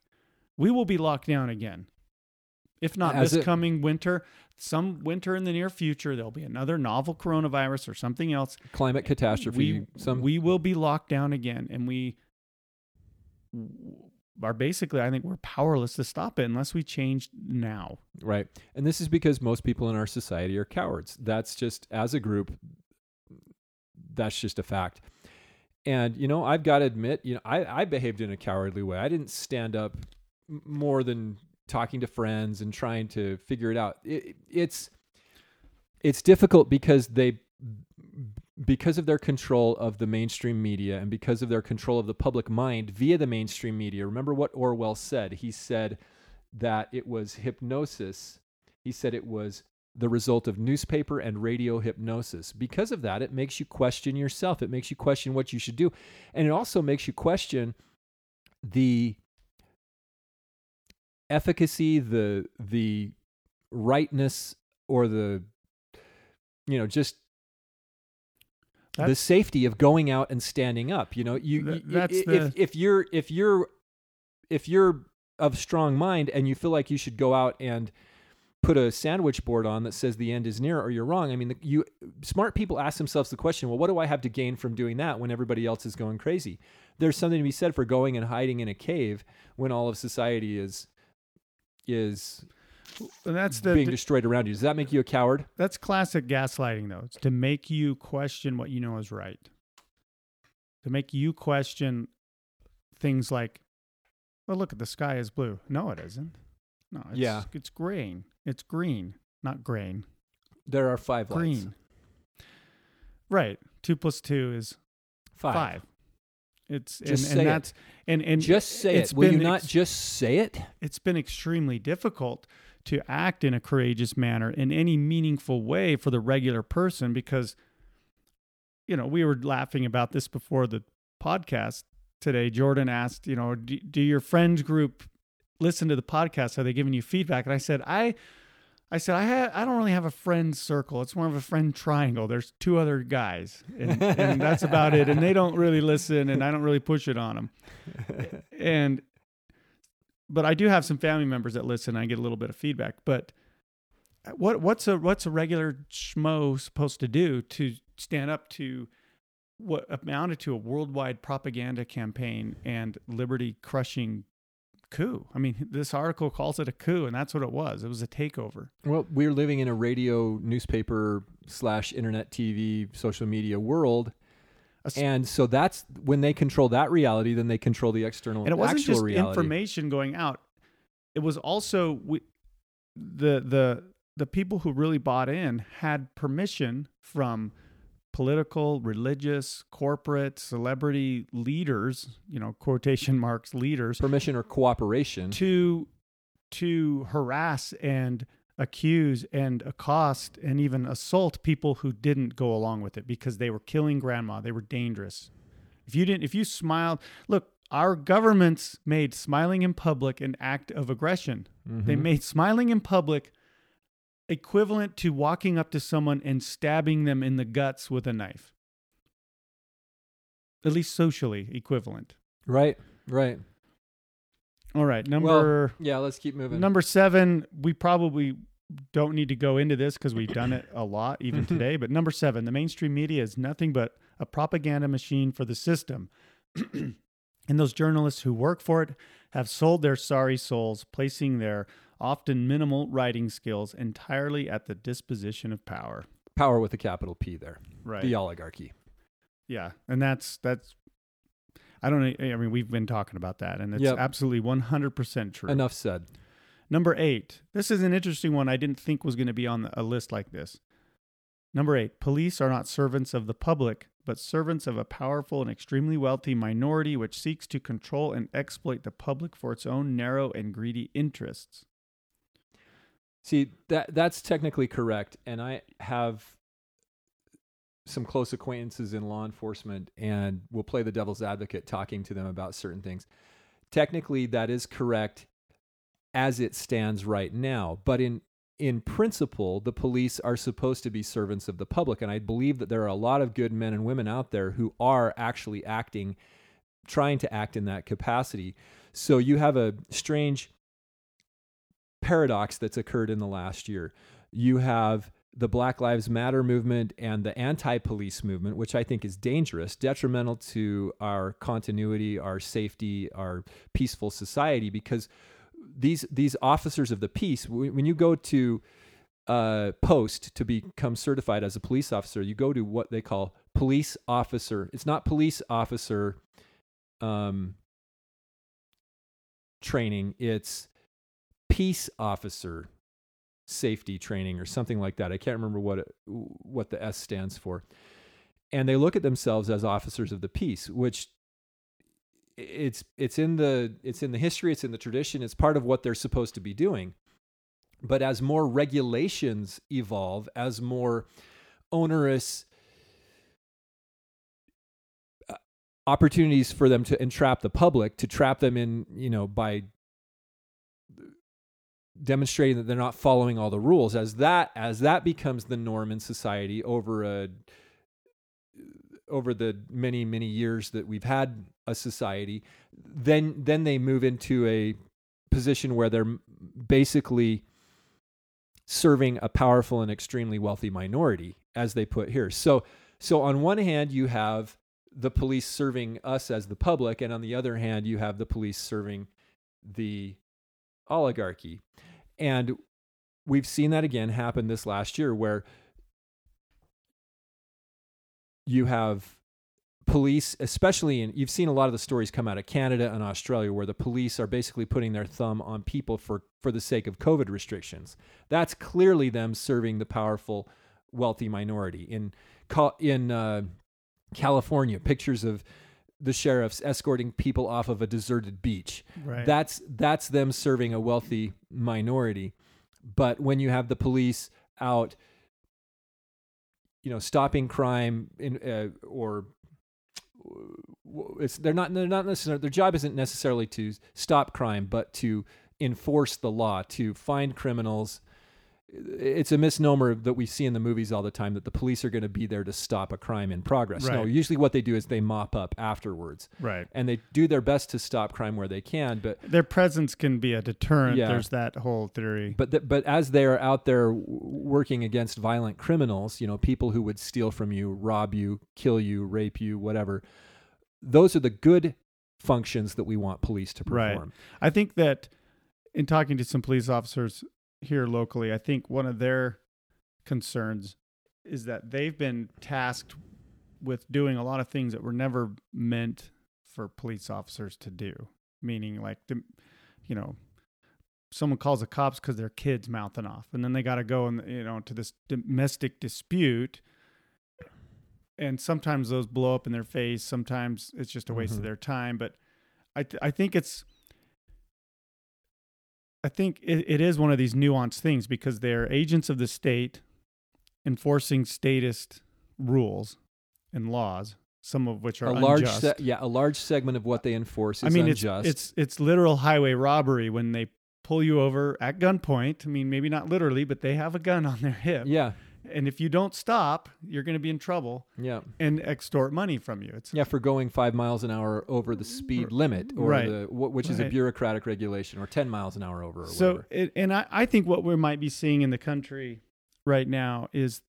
S1: We will be locked down again. If not
S2: As
S1: this
S2: it-
S1: coming winter, some winter in the near future, there'll be another novel coronavirus or something else
S2: Climate catastrophe.
S1: we
S2: some
S1: we will be locked down again and we are basically i think we're powerless to stop it unless we change now
S2: Right. And this is because most people in our society are cowards. That's just, as a group, that's just a fact. And, you know, I've got to admit, you know, I, I behaved in a cowardly way. I didn't stand up more than talking to friends and trying to figure it out. It, it's, it's difficult because they, because of their control of the mainstream media and because of their control of the public mind via the mainstream media. Remember what Orwell said? He said, that it was hypnosis. He said it was the result of newspaper and radio hypnosis. Because of that, it makes you question yourself. It makes you question what you should do. And it also makes you question the efficacy, the the rightness or the you know, just the safety of going out and standing up. You know, you,
S1: Th-
S2: you- if,
S1: the-
S2: if you're if you're if you're of strong mind and you feel like you should go out and put a sandwich board on that says the end is near or you're wrong. I mean, the, you smart people ask themselves the question, well, what do I have to gain from doing that when everybody else is going crazy? There's something to be said for going and hiding in a cave when all of society is is
S1: and that's the
S2: being destroyed around you. Does that make you a coward?
S1: that's classic gaslighting though it's to make you question what you know is right to make you question things like well look at the sky is blue no it isn't no it's,
S2: Yeah.
S1: it's green it's green not grain
S2: There are five lights.
S1: green right two plus two is
S2: Five.
S1: five. It's
S2: Just
S1: and,
S2: say
S1: and that's and and
S2: Just say
S1: it's
S2: it. Will you not just say it?
S1: it's been extremely difficult to act in a courageous manner in any meaningful way for the regular person because you know we were laughing about this before the podcast today. Jordan asked you know do, do your friends group listen to the podcast? Are they giving you feedback? And i said i i said i ha- i don't really have a friend circle. It's more of a friend triangle. There's two other guys and, and that's about it. And they don't really listen and i don't really push it on them and but I do have some family members that listen. I get a little bit of feedback. But uh, what what's a what's a regular schmo supposed to do to stand up to what amounted to a worldwide propaganda campaign and liberty crushing coup? I mean, this article calls it a coup, and that's what it was. It was a takeover.
S2: Well, we're living in a radio, newspaper slash internet, TV, social media world, And so that's when they control that reality. Then they control the external,
S1: and it wasn't
S2: actual
S1: just
S2: reality.
S1: information going out it was also we, the the the people who really bought in had permission from political religious corporate celebrity leaders you know quotation marks leaders
S2: Permission or cooperation.
S1: to to harass and accuse and accost and even assault people who didn't go along with it because they were killing grandma they were dangerous if you didn't if you smiled look our governments made smiling in public an act of aggression. They
S2: Mhm.
S1: made smiling in public equivalent to walking up to someone and stabbing them in the guts with a knife. At least socially equivalent.
S2: right, right.
S1: All right, number
S2: Yeah, let's keep moving.
S1: number 7, we probably don't need to go into this cuz we've done it a lot even mm-hmm. today, but number 7, the mainstream media is nothing but a propaganda machine for the system. and those journalists who work for it have sold their sorry souls, placing their often minimal writing skills entirely at the disposition of power.
S2: Power with a capital P there.
S1: Right.
S2: The oligarchy.
S1: Yeah, and that's that's. I don't know. I mean, we've been talking about that, and it's
S2: Yep.
S1: absolutely one hundred percent true.
S2: Enough said.
S1: Number eight. This is an interesting one. I didn't think was going to be on a list like this. Number eight. Police are not servants of the public, but servants of a powerful and extremely wealthy minority which seeks to control and exploit the public for its own narrow and greedy interests.
S2: See, that that's technically correct, and I have some close acquaintances in law enforcement, and will play the devil's advocate, talking to them about certain things. Technically, that is correct as it stands right now, but in in principle, the police are supposed to be servants of the public, and I believe that there are a lot of good men and women out there who are actually acting, trying to act in that capacity. So you have a strange paradox that's occurred in the last year. You have the Black Lives Matter movement and the anti police movement, which I think is dangerous, detrimental to our continuity, our safety, our peaceful society, because these, these officers of the peace, when you go to uh, post to become certified as a police officer, you go to what they call police officer. It's not police officer um, training, it's peace officer safety training or something like that. I can't remember what it, what the S stands for. And they look at themselves as officers of the peace, which it's it's in the it's in the history, it's in the tradition, it's part of what they're supposed to be doing. But as more regulations evolve, as more onerous uh, opportunities for them to entrap the public, to trap them in, you know, by demonstrating that they're not following all the rules as that as that becomes the norm in society over a over the many many years that we've had a society then then they move into a position where they're basically serving a powerful and extremely wealthy minority as they put here so so on one hand you have the police serving us as the public and on the other hand you have the police serving the oligarchy. And we've seen that again happen this last year where you have police, especially in, you've seen a lot of the stories come out of Canada and Australia where the police are basically putting their thumb on people for, for the sake of COVID restrictions. That's clearly them serving the powerful, wealthy minority. In, in uh, California, pictures of the sheriffs escorting people off of a deserted beach.
S1: Right.
S2: That's that's them serving a wealthy minority. But when you have the police out, you know, stopping crime in uh, or it's they're not they're not necessarily their job isn't necessarily to stop crime, but to enforce the law, to find criminals. It's a misnomer that we see in the movies all the time that the police are going to be there to stop a crime in progress. No, usually what they do is they mop up afterwards
S1: right.
S2: and they do their best to stop crime where they can but
S1: Their presence can be a deterrent.
S2: Yeah.
S1: There's that whole theory.
S2: but th- but as they are out there working against violent criminals you know people who would steal from you rob you kill you rape you whatever those are the good functions that we want police to
S1: Right.
S2: perform
S1: I think that in talking to some police officers here locally, I think one of their concerns is that they've been tasked with doing a lot of things that were never meant for police officers to do. Meaning, like, the, you know, someone calls the cops because their kid's mouthing off, and then they got to go and you know to this domestic dispute. And sometimes those blow up in their face. Sometimes it's just a waste
S2: Mhm.
S1: of their time. But I th- I think it's I think it, it is one of these nuanced things because they're agents of the state enforcing statist rules and laws. some of which are
S2: a large,
S1: unjust.
S2: se- yeah, a large segment of what they enforce is
S1: I mean,
S2: unjust.
S1: it's it's it's literal highway robbery when they pull you over at gunpoint. I mean, maybe not literally, but they have a gun on their hip,
S2: yeah,
S1: and if you don't stop, you're going to be in trouble
S2: yeah,
S1: and extort money from you. It's
S2: yeah, for going five miles an hour over the speed limit, or
S1: Right.
S2: the which is a bureaucratic regulation, or ten miles an hour over, or
S1: so, it, and I, I think what we might be seeing in the country right now is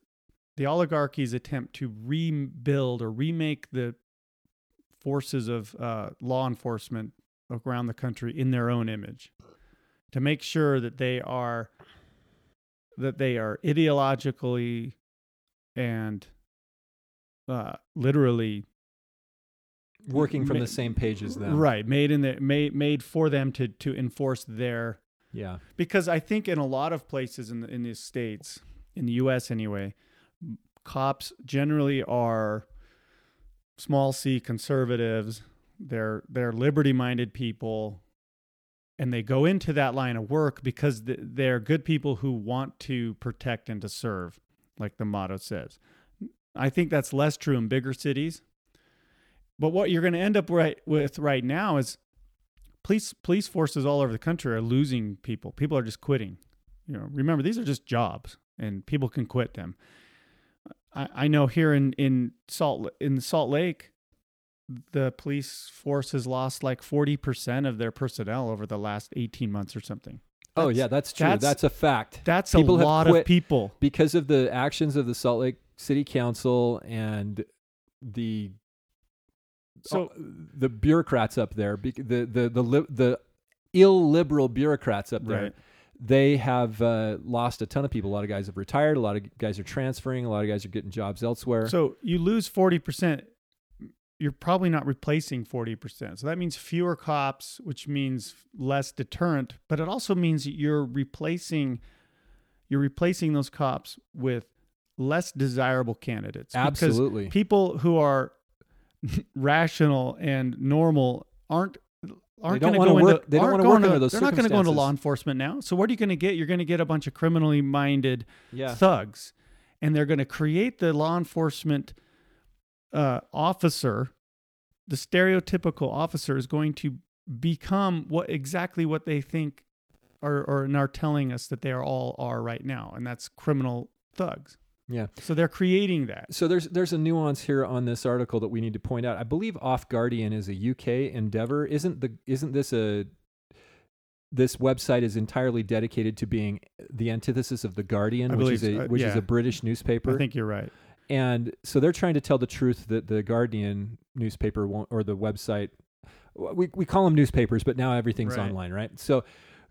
S1: the oligarchy's attempt to rebuild or remake the forces of uh, law enforcement around the country in their own image, to make sure that they are that they are ideologically and uh, literally
S2: Working from
S1: ma-
S2: the same page as them,
S1: right made in the made made for them to to enforce their
S2: Yeah,
S1: because I think in a lot of places in the, in the states, in the U.S. anyway, cops generally are small c conservatives. They're they're liberty minded people, and they go into that line of work because th- they're good people who want to protect and to serve, like the motto says. I think that's less true in bigger cities. But what you're going to end up right with right now is police police forces all over the country are losing people. People are just quitting. You know, remember these are just jobs, and people can quit them. I, I know here in in Salt in Salt Lake, the police force has lost like forty percent of their personnel over the last eighteen months or something.
S2: oh yeah, that's true.
S1: that's-
S2: That's, a fact.
S1: That's
S2: People
S1: a lot of people.
S2: because of the actions of the Salt Lake City Council and the
S1: So
S2: oh, the bureaucrats up there, the the the the illiberal bureaucrats up there,
S1: right,
S2: they have uh, lost a ton of people. A lot of guys have retired. A lot of guys are transferring. A lot of guys are getting jobs elsewhere.
S1: so you lose forty percent. You're probably not replacing forty percent. So that means fewer cops, which means less deterrent. But it also means you're replacing you're replacing those cops with less desirable candidates. because
S2: Absolutely.
S1: people who are rational and normal aren't aren't going to go
S2: work-
S1: into
S2: they don't wanna
S1: going
S2: work
S1: to-
S2: under those
S1: they're not going to go into law enforcement now. So what are you going to get? You're going to get a bunch of criminally minded
S2: yeah.
S1: thugs, and they're going to create the law enforcement uh, officer. The stereotypical officer is going to become what exactly what they think are or and are telling us that they are all are right now, and that's criminal thugs.
S2: Yeah.
S1: So they're creating that.
S2: So there's there's a nuance here on this article that we need to point out. I believe Off Guardian is a UK endeavor. Isn't the isn't this a this website is entirely dedicated to being the antithesis of the Guardian,
S1: I
S2: which is a
S1: so. Uh,
S2: which is a British newspaper.
S1: I think you're right.
S2: And so they're trying to tell the truth that the Guardian newspaper won't, or the website we we call them newspapers, but now everything's
S1: Right.
S2: online, right? So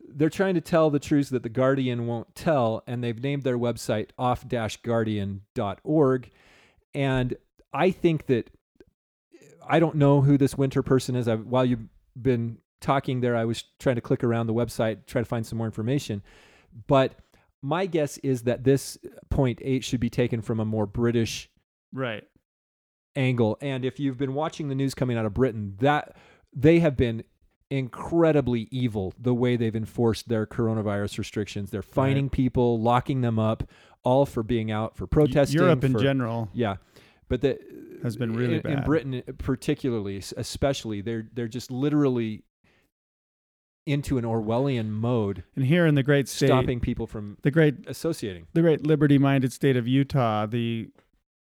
S2: they're trying to tell the truths that the Guardian won't tell, and they've named their website off-guardian.org. And I think that I don't know who this winter person is. I, while you've been talking there, I was trying to click around the website, try to find some more information. But my guess is that this point eight should be taken from a more British
S1: Right.
S2: angle. And if you've been watching the news coming out of Britain, that they have been incredibly evil the way they've enforced their coronavirus restrictions. They're fining people, locking them up, all for being out for protesting.
S1: Europe in
S2: for-
S1: general.
S2: yeah, but that
S1: Has been really
S2: in, in. Britain, particularly, especially, they're they're just literally into an Orwellian mode,
S1: And here in the great state,
S2: stopping people from
S1: the great
S2: associating.
S1: the great liberty-minded state of Utah, the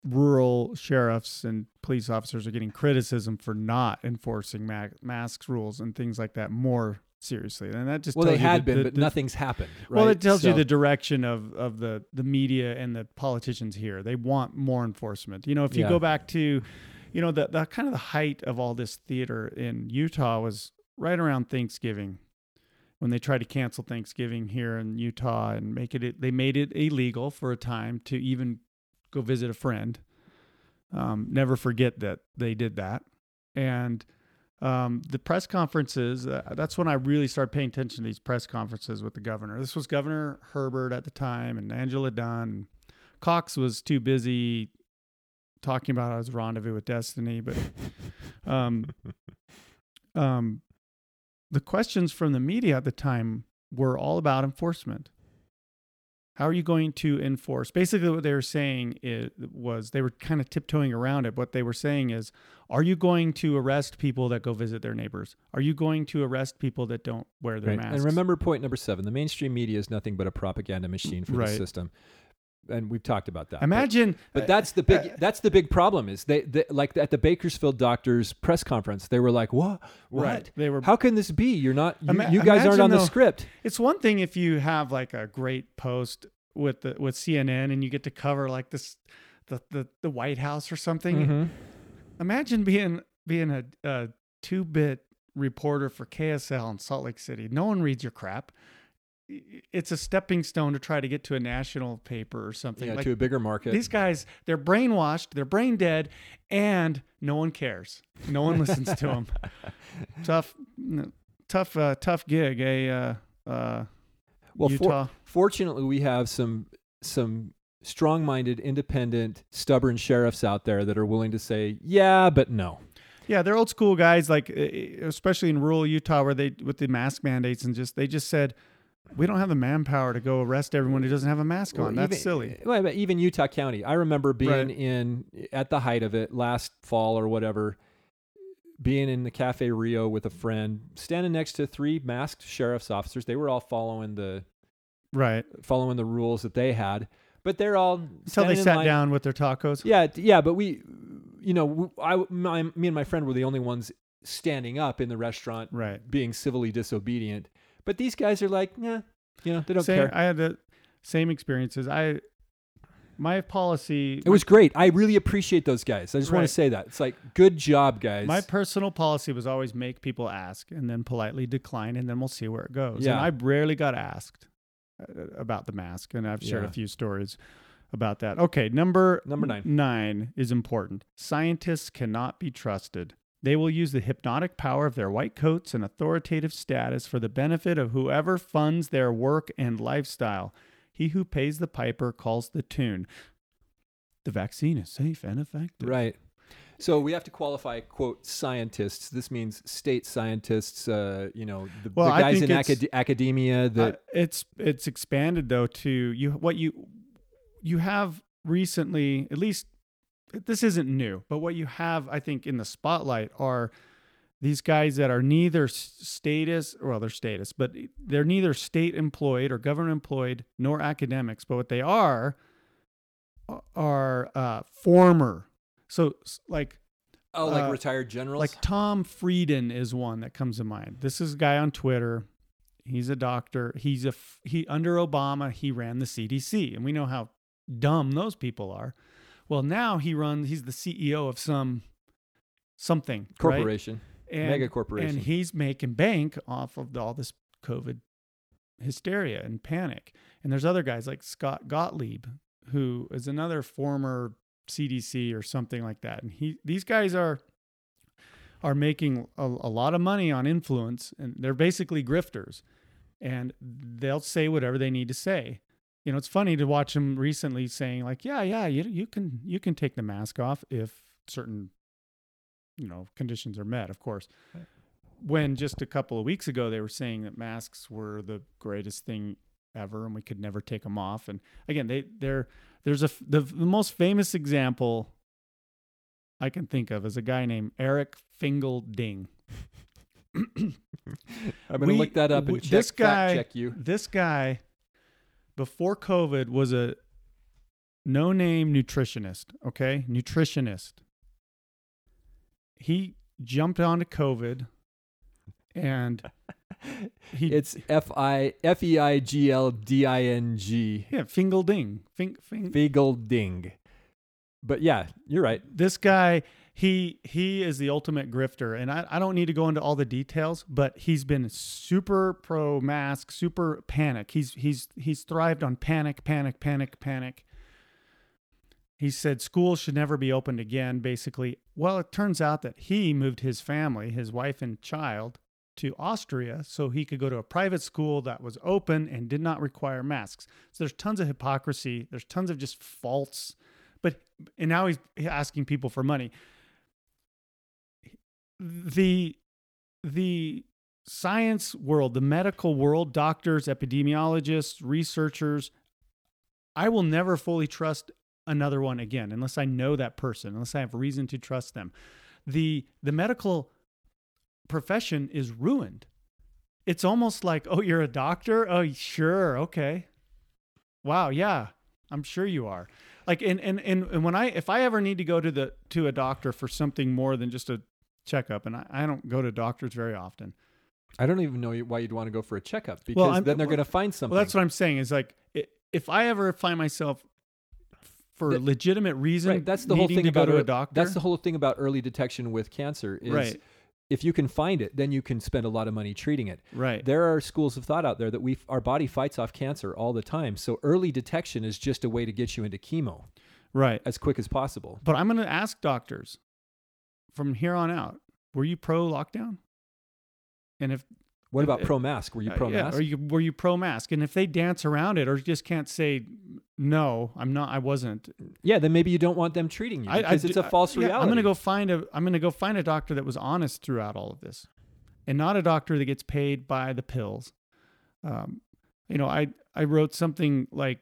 S1: rural sheriffs and police officers are getting criticism for not enforcing ma- masks rules and things like that more seriously. And that just
S2: Well, they had
S1: the-
S2: been,
S1: the-
S2: but
S1: the-
S2: nothing's happened. Right?
S1: Well, it tells you the direction of, of the, the media and the politicians here. They want more enforcement. You know, if you
S2: Yeah.
S1: go back to, you know, the, the kind of the height of all this theater in Utah was right around Thanksgiving when they tried to cancel Thanksgiving here in Utah and make it, they made it illegal for a time to even go visit a friend. Um, never forget that they did that. And um, the press conferences, uh, that's when I really started paying attention to these press conferences with the governor. This was Governor Herbert at the time and Angela Dunn. Cox was too busy talking about his rendezvous with destiny, but um, um, the questions from the media at the time were all about enforcement. How are you going to enforce? Basically, what they were saying is, was they were kind of tiptoeing around it. What they were saying is, are you going to arrest people that go visit their neighbors? Are you going to arrest people that don't wear their
S2: Right.
S1: masks?
S2: And remember point number seven: the mainstream media is nothing but a propaganda machine for
S1: Right.
S2: the system, and we've talked about that.
S1: Imagine.
S2: But that's the big that's the big problem is they, they like at the Bakersfield doctors press conference they were like what what
S1: Right. They were.
S2: how can this be you're not you,
S1: Ima-
S2: you guys aren't on the script
S1: It's one thing if you have like a great post with the with CNN and you get to cover like this, the the, the White House or something.
S2: Mhm.
S1: Imagine being being a, a two bit reporter for KSL in Salt Lake City. No one reads your crap. It's a stepping stone to try to get to a national paper or something.
S2: yeah
S1: like
S2: to a bigger market
S1: these guys, they're brainwashed, they're brain dead, and no one cares. No one listens to them. tough, tough, uh, tough gig. A uh, uh,
S2: well for-
S1: Utah.
S2: fortunately we have some some strong-minded independent stubborn sheriffs out there that are willing to say yeah but no
S1: Yeah, they're old school guys, like especially in rural Utah, where they with the mask mandates and just they just said, we don't have the manpower to go arrest everyone who doesn't have a mask on.
S2: Well,
S1: That's
S2: even-
S1: silly.
S2: Well, but even Utah County. I remember being
S1: Right.
S2: in at the height of it last fall or whatever, being in the Cafe Rio with a friend, standing next to three masked sheriff's officers. They were all following the
S1: Right.
S2: following the rules that they had, but they're all
S1: Until they sat
S2: line-
S1: down with their tacos.
S2: Yeah, yeah, but we, you know, I, my, me and my friend were the only ones standing up in the restaurant,
S1: Right.
S2: being civilly disobedient. But these guys are like, yeah, you know, they don't
S1: Same,
S2: care.
S1: I had the same experiences. I my policy
S2: It was great. I really appreciate those guys. I just want to say that. It's like, good job, guys.
S1: My personal policy was always make people ask and then politely decline, and then we'll see where it goes.
S2: Yeah.
S1: And I rarely got asked uh, about the mask, and I've shared
S2: Yeah.
S1: a few stories about that. Okay, number
S2: Number nine.
S1: Nine is important. Scientists cannot be trusted. They will use the hypnotic power of their white coats and authoritative status for the benefit of whoever funds their work and lifestyle. He who pays the piper calls the tune. The vaccine is safe and effective.
S2: Right. So we have to qualify, quote, scientists. This means state scientists, uh, you know, the,
S1: Well,
S2: the guys in acad- academia that,
S1: Uh, it's it's expanded though to you what you you have recently at least this isn't new but what you have i think in the spotlight are these guys that are neither status well they're status but they're neither state employed or government employed nor academics but what they are are uh, former so like
S2: oh, like
S1: uh,
S2: retired generals.
S1: like Tom Frieden is one that comes to mind. This is a guy on Twitter. He's a doctor. He's a f- he under Obama he ran the CDC, and we know how dumb those people are. Well, now he runs. He's the CEO of some something right?
S2: corporation,
S1: and,
S2: mega corporation.
S1: and he's making bank off of all this COVID hysteria and panic. And there's other guys like Scott Gottlieb, who is another former CDC or something like that. And he these guys are are making a, a lot of money on influence, and they're basically grifters. And they'll say whatever they need to say. You know, it's funny to watch them recently saying like, "Yeah, yeah, you you can you can take the mask off if certain you know conditions are met." Of course, when just a couple of weeks ago they were saying that masks were the greatest thing ever and we could never take them off and again they they're there's a the, the most famous example i can think of is a guy named eric fingal ding
S2: I'm going to look that up and
S1: we-
S2: check,
S1: this
S2: fact
S1: guy-
S2: check you.
S1: this guy before covid was a no name nutritionist okay nutritionist he jumped onto covid and he
S2: It's F I F E I G L D I N G.
S1: yeah fingal ding Fing, fing,
S2: Fiegelding. But yeah, you're right.
S1: this guy he he is the ultimate grifter. And I, I don't need to go into all the details but he's been super pro mask super panic. He's he's he's thrived on panic panic panic panic. He said schools should never be opened again basically. Well it turns out that he moved his family his wife and child to austria so he could go to a private school that was open and did not require masks. So there's tons of hypocrisy. There's tons of just false but and now he's asking people for money the the science world the medical world doctors epidemiologists researchers I will never fully trust another one again unless I know that person, unless I have reason to trust them. The the medical profession is ruined. It's almost like, oh, you're a doctor? Oh, sure, okay. Wow, yeah, I'm sure you are. Like and, and and and when I if I ever need to go to the to a doctor for something more than just a checkup, and I, I don't go to doctors very often.
S2: I don't even know why you'd want to go for a checkup because
S1: Well,
S2: then they're
S1: well-
S2: going to find something.
S1: Well, that's what I'm saying. Is like if I ever find myself for a
S2: That-
S1: legitimate reason,
S2: right. That's the whole thing
S1: to
S2: about
S1: go to a doctor.
S2: That's the whole thing about early detection with cancer. Is
S1: right,
S2: if you can find it, then you can spend a lot of money treating it.
S1: right.
S2: There are schools of thought out there that we our body fights off cancer all the time. So early detection is just a way to get you into chemo
S1: right.
S2: as quick as possible.
S1: But I'm going to ask doctors from here on out: Were you pro lockdown? And if
S2: What about pro mask? Were you
S1: uh,
S2: pro
S1: yeah,
S2: mask?
S1: or you were you pro mask? And if they dance around it, or just can't say no, I'm not. I wasn't.
S2: yeah, then maybe you don't want them treating you
S1: I- I
S2: because
S1: do-
S2: it's a false
S1: yeah,
S2: reality.
S1: I'm gonna go find a. I'm gonna go find a doctor that was honest throughout all of this, and not a doctor that gets paid by the pills. Um, you know, I I wrote something like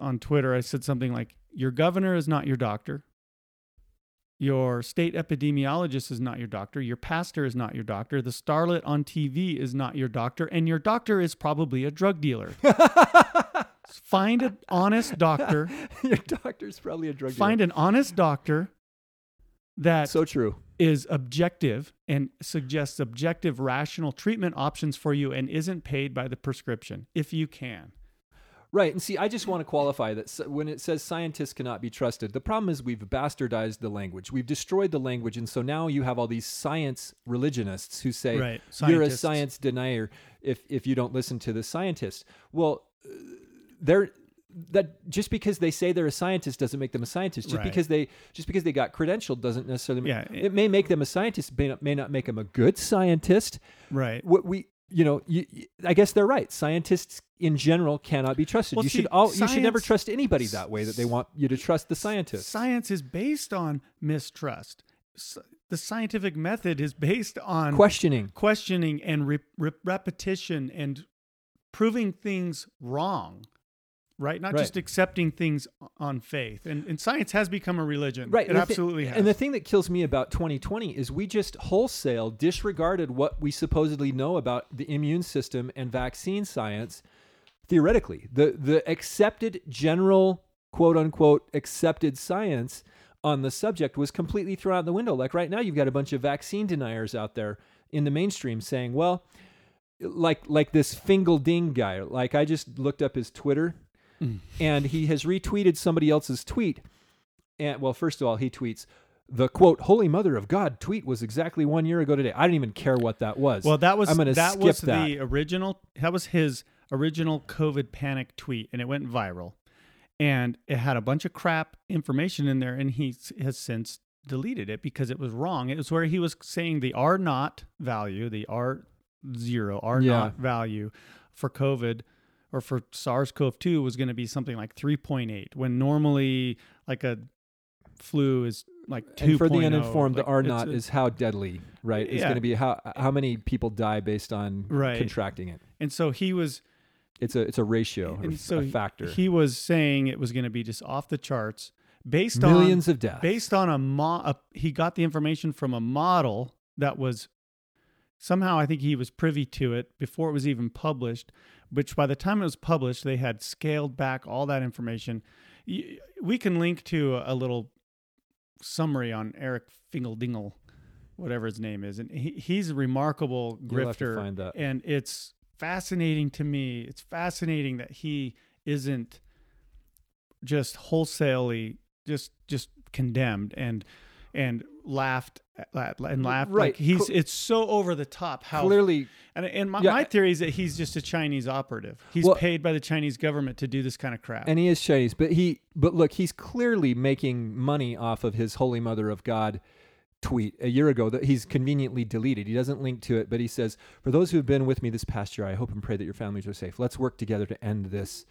S1: on Twitter. I said something like, "Your governor is not your doctor. Your state epidemiologist is not your doctor. Your pastor is not your doctor. The starlet on TV is not your doctor, and your doctor is probably a drug dealer. Find an honest doctor.
S2: Your doctor's probably a drug dealer.
S1: Find an honest doctor that.
S2: So true.
S1: is objective and suggests objective, rational treatment options for you and isn't paid by the prescription if you can.
S2: Right. And see, I just want to qualify that when it says scientists cannot be trusted, the problem is we've bastardized the language. We've destroyed the language. And so now you have all these science religionists who say,
S1: Right.
S2: you're a science denier if, if you don't listen to the scientist. Well, uh, they're. That just because they say they're a scientist doesn't make them a scientist. Just
S1: Right.
S2: because they just because they got credentialed doesn't necessarily.
S1: Yeah,
S2: It, it may make them a scientist, may not, may not make them a good scientist.
S1: Right.
S2: What we, you know, you, I guess they're right. Scientists in general cannot be trusted.
S1: Well,
S2: you
S1: see,
S2: should all, you should never trust anybody that way. That they want you to trust the scientists.
S1: Science is based on mistrust. The scientific method is based on
S2: Questioning.
S1: questioning and re- re- repetition and proving things wrong. Right? Not
S2: Right.
S1: just accepting things on faith. And, and science has become a religion.
S2: Right.
S1: It
S2: and the thi-
S1: absolutely has.
S2: And the thing that kills me about 2020 is we just wholesale disregarded what we supposedly know about the immune system and vaccine science theoretically. The the accepted general quote unquote accepted science on the subject was completely thrown out the window. Like right now you've got a bunch of vaccine deniers out there in the mainstream saying, well, like like this Fingal Ding guy. Like I just looked up his Twitter
S1: Mm.
S2: and he has retweeted somebody else's tweet. And well, first of all, he tweets the quote "Holy Mother of God" tweet was exactly one year ago today. I didn't even care what that was.
S1: Well, that was
S2: I'm gonna
S1: that
S2: skip
S1: was
S2: that.
S1: the original. That was his original COVID panic tweet, and it went viral. And it had a bunch of crap information in there, and he has since deleted it because it was wrong. It was where he was saying the R naught value, the R zero, R
S2: Yeah.
S1: naught value for COVID or for SARS-CoV-2 was going to be something like 3.8, when normally like a flu is like 2.0.
S2: and for the oh, uninformed,
S1: like,
S2: the R naught is how deadly, right? It's
S1: Yeah.
S2: going to be how how many people die based on
S1: Right.
S2: contracting it.
S1: and so he was
S2: It's a it's a ratio,
S1: and so
S2: a factor.
S1: He was saying it was going to be just off the charts based on
S2: Millions of deaths.
S1: based on a, mo- a he got the information from a model that was somehow I think he was privy to it before it was even published, which by the time it was published they had scaled back all that information. We can link to a, little summary on Eric Fingeldingle, whatever his name is, and he, he's a remarkable
S2: You'll have to
S1: grifter,
S2: find that.
S1: and it's fascinating to me. It's fascinating that he isn't just wholesalely just just condemned and and laughed and laughed
S2: Right.
S1: like he's
S2: Cl-
S1: it's so over the top how
S2: Clearly,
S1: and, and my,
S2: Yeah,
S1: my theory is that he's just a Chinese operative. He's
S2: Well-
S1: paid by the Chinese government to do this kind of crap.
S2: and he is Chinese, but he but look, he's clearly making money off of his Holy Mother of God tweet a year ago that he's conveniently deleted. He doesn't link to it, but he says, "For those who have been with me this past year, I hope and pray that your families are safe. Let's work together to end this."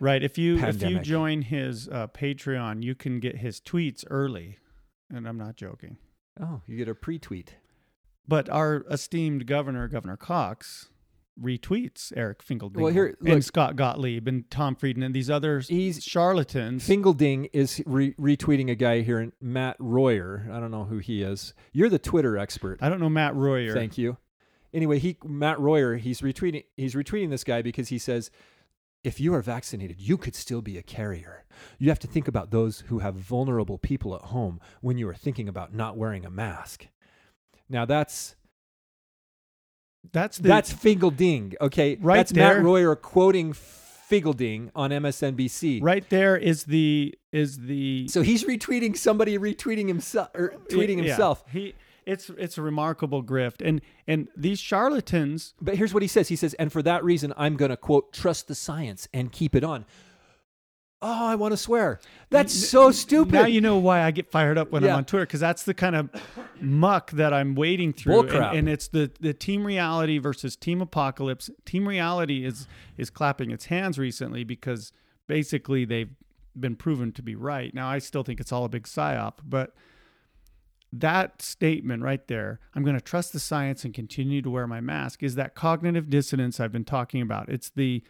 S1: right. If you if you join his uh, Patreon, you can get his tweets early. And I'm not joking.
S2: Oh, you get a pre-tweet.
S1: But our esteemed governor, Governor Cox, retweets Eric Fingelding
S2: Well, here,
S1: and
S2: look.
S1: Scott Gottlieb and Tom Frieden and these other
S2: He's-
S1: charlatans.
S2: Fingleding is re- retweeting a guy here, Matt Royer. I don't know who he is. You're the Twitter expert.
S1: I don't know Matt Royer.
S2: Thank you. Anyway, he Matt Royer, he's retweeting he's retweeting this guy because he says if you are vaccinated, you could still be a carrier. You have to think about those who have vulnerable people at home when you are thinking about not wearing a mask. Now that's
S1: That's the
S2: that's Fingleding, okay?
S1: Right
S2: that's
S1: there.
S2: Matt Royer quoting Fingleding on MSNBC.
S1: right there is the is the
S2: So he's retweeting somebody retweeting himself or tweeting
S1: Yeah,
S2: himself.
S1: He it's it's a remarkable grift and and these charlatans
S2: But here's what he says. He says, and for that reason, I'm going to quote, trust the science and keep it on. Oh, I want to swear. That's so stupid.
S1: Now you know why I get fired up when
S2: Yeah.
S1: I'm on Twitter because that's the kind of muck that I'm wading through, and, and it's the the team reality versus team apocalypse. Team reality is is clapping its hands recently because basically they've been proven to be right. Now I still think it's all a big psyop, but that statement right there, I'm going to trust the science and continue to wear my mask, is that cognitive dissonance I've been talking about. It's the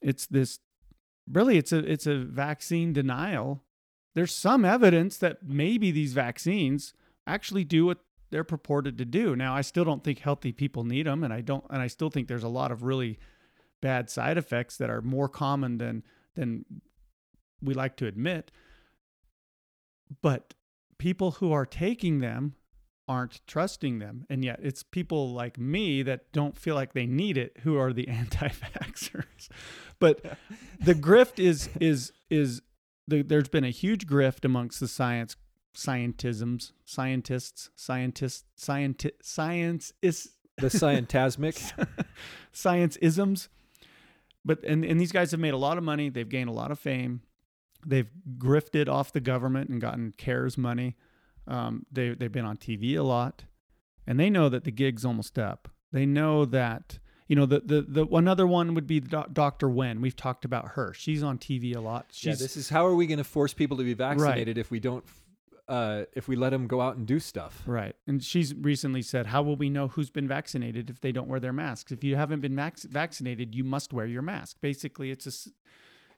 S1: it's this really it's a it's a vaccine denial. There's some evidence that maybe these vaccines actually do what they're purported to do. Now, I still don't think healthy people need them and I don't and I still think there's a lot of really bad side effects that are more common than than we like to admit. But people who are taking them aren't trusting them. And yet it's people like me that don't feel like they need it who are the anti-vaxxers. But the grift is is is the, there's been a huge grift amongst the science scientisms, scientists, scientists, scienti- science is
S2: the scientasmic.
S1: science isms. But and, and these guys have made a lot of money. They've gained a lot of fame. They've grifted off the government and gotten CARES money. Um, they they've been on TV a lot, and they know that the gig's almost up. They know that you know the the the another one would be doc, Dr. Wen. We've talked about her. She's on TV a lot. She's
S2: yeah, this is how are we going to force people to be vaccinated if we don't, uh, if we let them go out and do stuff?
S1: Right. And she's recently said, How will we know who's been vaccinated if they don't wear their masks? If you haven't been vac- vaccinated, you must wear your mask. Basically, it's a,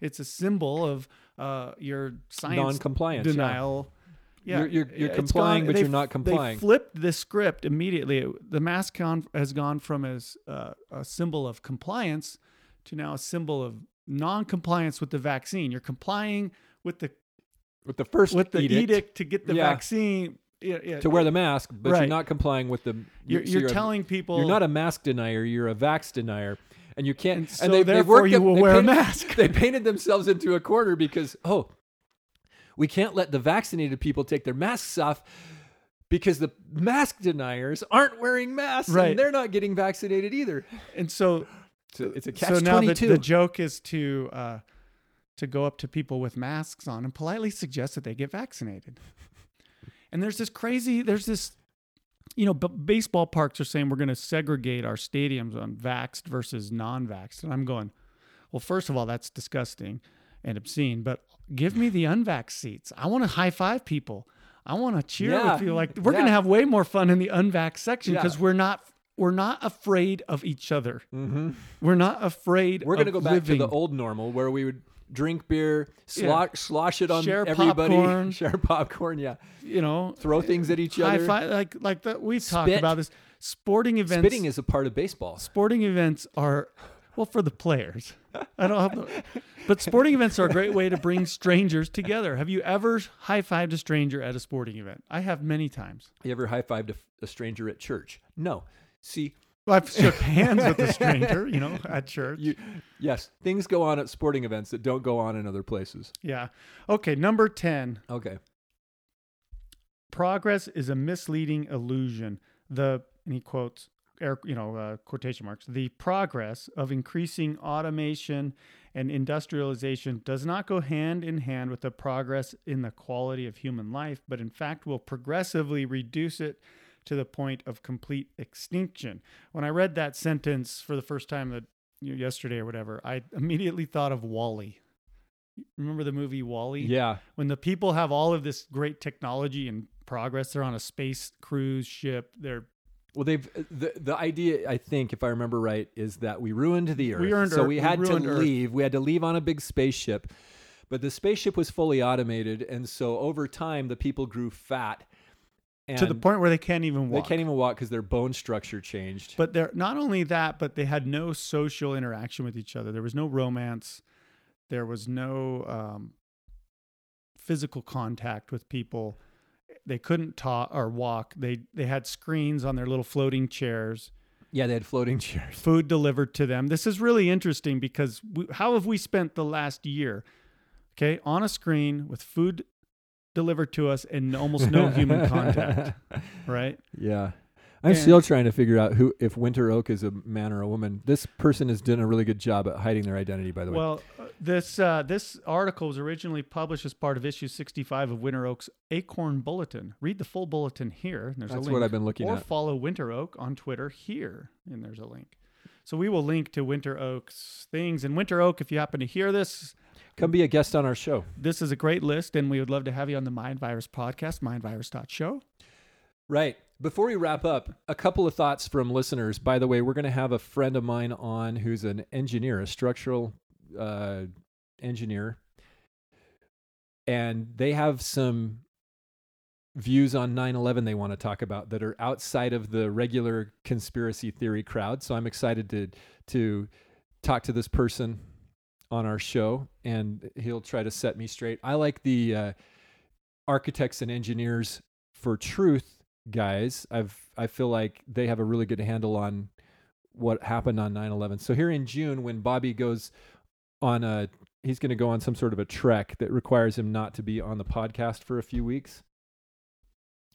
S1: it's a symbol of uh, your science
S2: Non-compliance,
S1: denial. Yeah.
S2: You're- you're- you're
S1: It's
S2: complying, but you're not complying.
S1: They flipped the script immediately. The mask con- has gone from as uh, a symbol of compliance to now a symbol of non-compliance with the vaccine. You're complying with the
S2: With the first
S1: with the
S2: edict,
S1: edict, to get the
S2: Yeah.
S1: vaccine. Yeah, yeah.
S2: to wear the mask, but you're not complying with the.
S1: You're,
S2: so
S1: you're
S2: a-
S1: telling people
S2: You're not a mask denier. You're a vax denier, and you can't.
S1: And so
S2: they, they've
S1: therefore
S2: worked
S1: you
S2: them-
S1: will
S2: they
S1: wear a
S2: painted-
S1: mask.
S2: They painted themselves into a corner because oh, we can't let the vaccinated people take their masks off because the mask deniers aren't wearing masks
S1: Right.
S2: and they're not getting vaccinated either.
S1: and so
S2: So it's a catch
S1: so now the,
S2: twenty two.
S1: the joke is to uh, to go up to people with masks on and politely suggest that they get vaccinated. And there's this crazy there's this you know, b- baseball parks are saying we're going to segregate our stadiums on vaxxed versus non-vaxxed, and I'm going, well, first of all, that's disgusting and obscene. But give me the unvaxxed seats. I want to high five people. I want to cheer
S2: Yeah.
S1: with you. Like we're
S2: Yeah.
S1: going to have way more fun in the unvaxxed section
S2: Yeah.
S1: because we're not we're not afraid of each other.
S2: mm-hmm.
S1: We're not afraid.
S2: We're
S1: going to
S2: go back to the old normal where we would drink beer, slosh, slosh it on
S1: Share
S2: everybody,
S1: popcorn.
S2: share popcorn. Yeah,
S1: You know,
S2: throw things at each other.
S1: five. Like like that. We've talked about this. Sporting events.
S2: Spitting is a part of baseball.
S1: sporting events are well for the players. I don't have the, but sporting events are a great way to bring strangers together. Have you ever high fived a stranger at a sporting event? I have many times.
S2: You ever high fived a, a stranger at church? No. See,
S1: Well, I've shook hands with a stranger, you know, at church.
S2: you yes, things go on at sporting events that don't go on in other places.
S1: yeah. Okay, number 10.
S2: Okay.
S1: Progress is a misleading illusion. The and he quotes air, you know, uh, quotation marks. The progress of increasing automation and industrialization does not go hand in hand with the progress in the quality of human life, but in fact will progressively reduce it to the point of complete extinction. When I read that sentence for the first time that you know, yesterday or whatever, I immediately thought of WALL-E. Remember the movie WALL-E?
S2: Yeah.
S1: when the people have all of this great technology and progress they're on a space cruise ship they're
S2: Well, they've uh, the the idea. I think, if I remember right, is that we ruined the Earth.
S1: We earned
S2: so
S1: Earth-
S2: we
S1: we
S2: had to
S1: ruined Earth.
S2: leave. We had to leave on a big spaceship, but the spaceship was fully automated, and so over time, the people grew fat. And
S1: to the point where they can't even walk.
S2: they can't even walk because their bone structure changed.
S1: But they're not only that, but they had no social interaction with each other. There was no romance. There was no um, physical contact with people. They couldn't talk or walk. They they had screens on their little floating chairs.
S2: yeah, they had floating chairs.
S1: Food delivered to them. This is really interesting because we, how have we spent the last year? Okay, on a screen with food delivered to us and almost no human contact. Right?
S2: Yeah. I'm
S1: And-
S2: still trying to figure out who if Winter Oak is a man or a woman. This person has done a really good job at hiding their identity, by the way.
S1: Well, uh, this uh, this article was originally published as part of issue 65 of Winter Oak's Acorn Bulletin. Read the full bulletin here. and There's
S2: That's
S1: a
S2: what. I've been looking
S1: or
S2: at.
S1: follow Winter Oak on Twitter here, and there's a link. So we will link to Winter Oak's things. And Winter Oak, if you happen to hear this,
S2: Come be a guest on our show.
S1: this is a great list, and we would love to have you on the Mind Virus podcast, mindvirus.show.
S2: Right. Before we wrap up, a couple of thoughts from listeners. By the way, we're going to have a friend of mine on who's an engineer, a structural uh, engineer, and they have some views on 9/11 they want to talk about that are outside of the regular conspiracy theory crowd. So I'm excited to to talk to this person on our show, and he'll try to set me straight. I like the uh, architects and engineers for truth guys. I've i feel like they have a really good handle on what happened on 9-11 so here in june when bobby goes on a he's going to go on some sort of a trek that requires him not to be on the podcast for a few weeks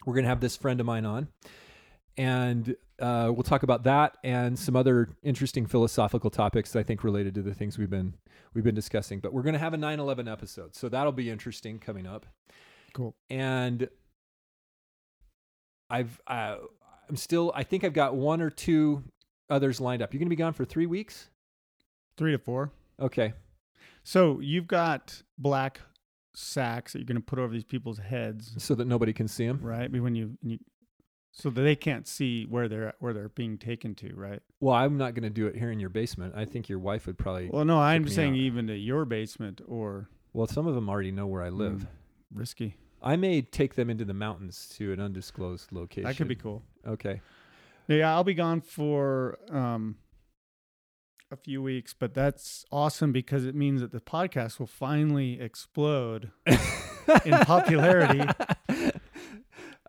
S2: we're going to have this friend of mine on. And uh, we'll talk about that and some other interesting philosophical topics i think related to the things we've been we've been discussing but we're going to have a 9-11 episode so that'll be interesting coming up
S1: Cool.
S2: and I've uh, I'm still I think I've got one or two others lined up. You're gonna be gone for three weeks.
S1: Three to four.
S2: Okay.
S1: So you've got black sacks that you're going to put over these people's heads.
S2: So that nobody can see them.
S1: right? When you, when you so that they can't see where they're where they're being taken to, right?
S2: Well, I'm not gonna do it here in your basement. I think your wife would probably.
S1: Well, no, I'm saying
S2: out.
S1: even to your basement or
S2: Well, some of them already know where I live.
S1: Mm, risky.
S2: I may take them into the mountains to an undisclosed location.
S1: That could be cool.
S2: Okay.
S1: Yeah, I'll be gone for um a few weeks, but that's awesome because it means that the podcast will finally explode in popularity.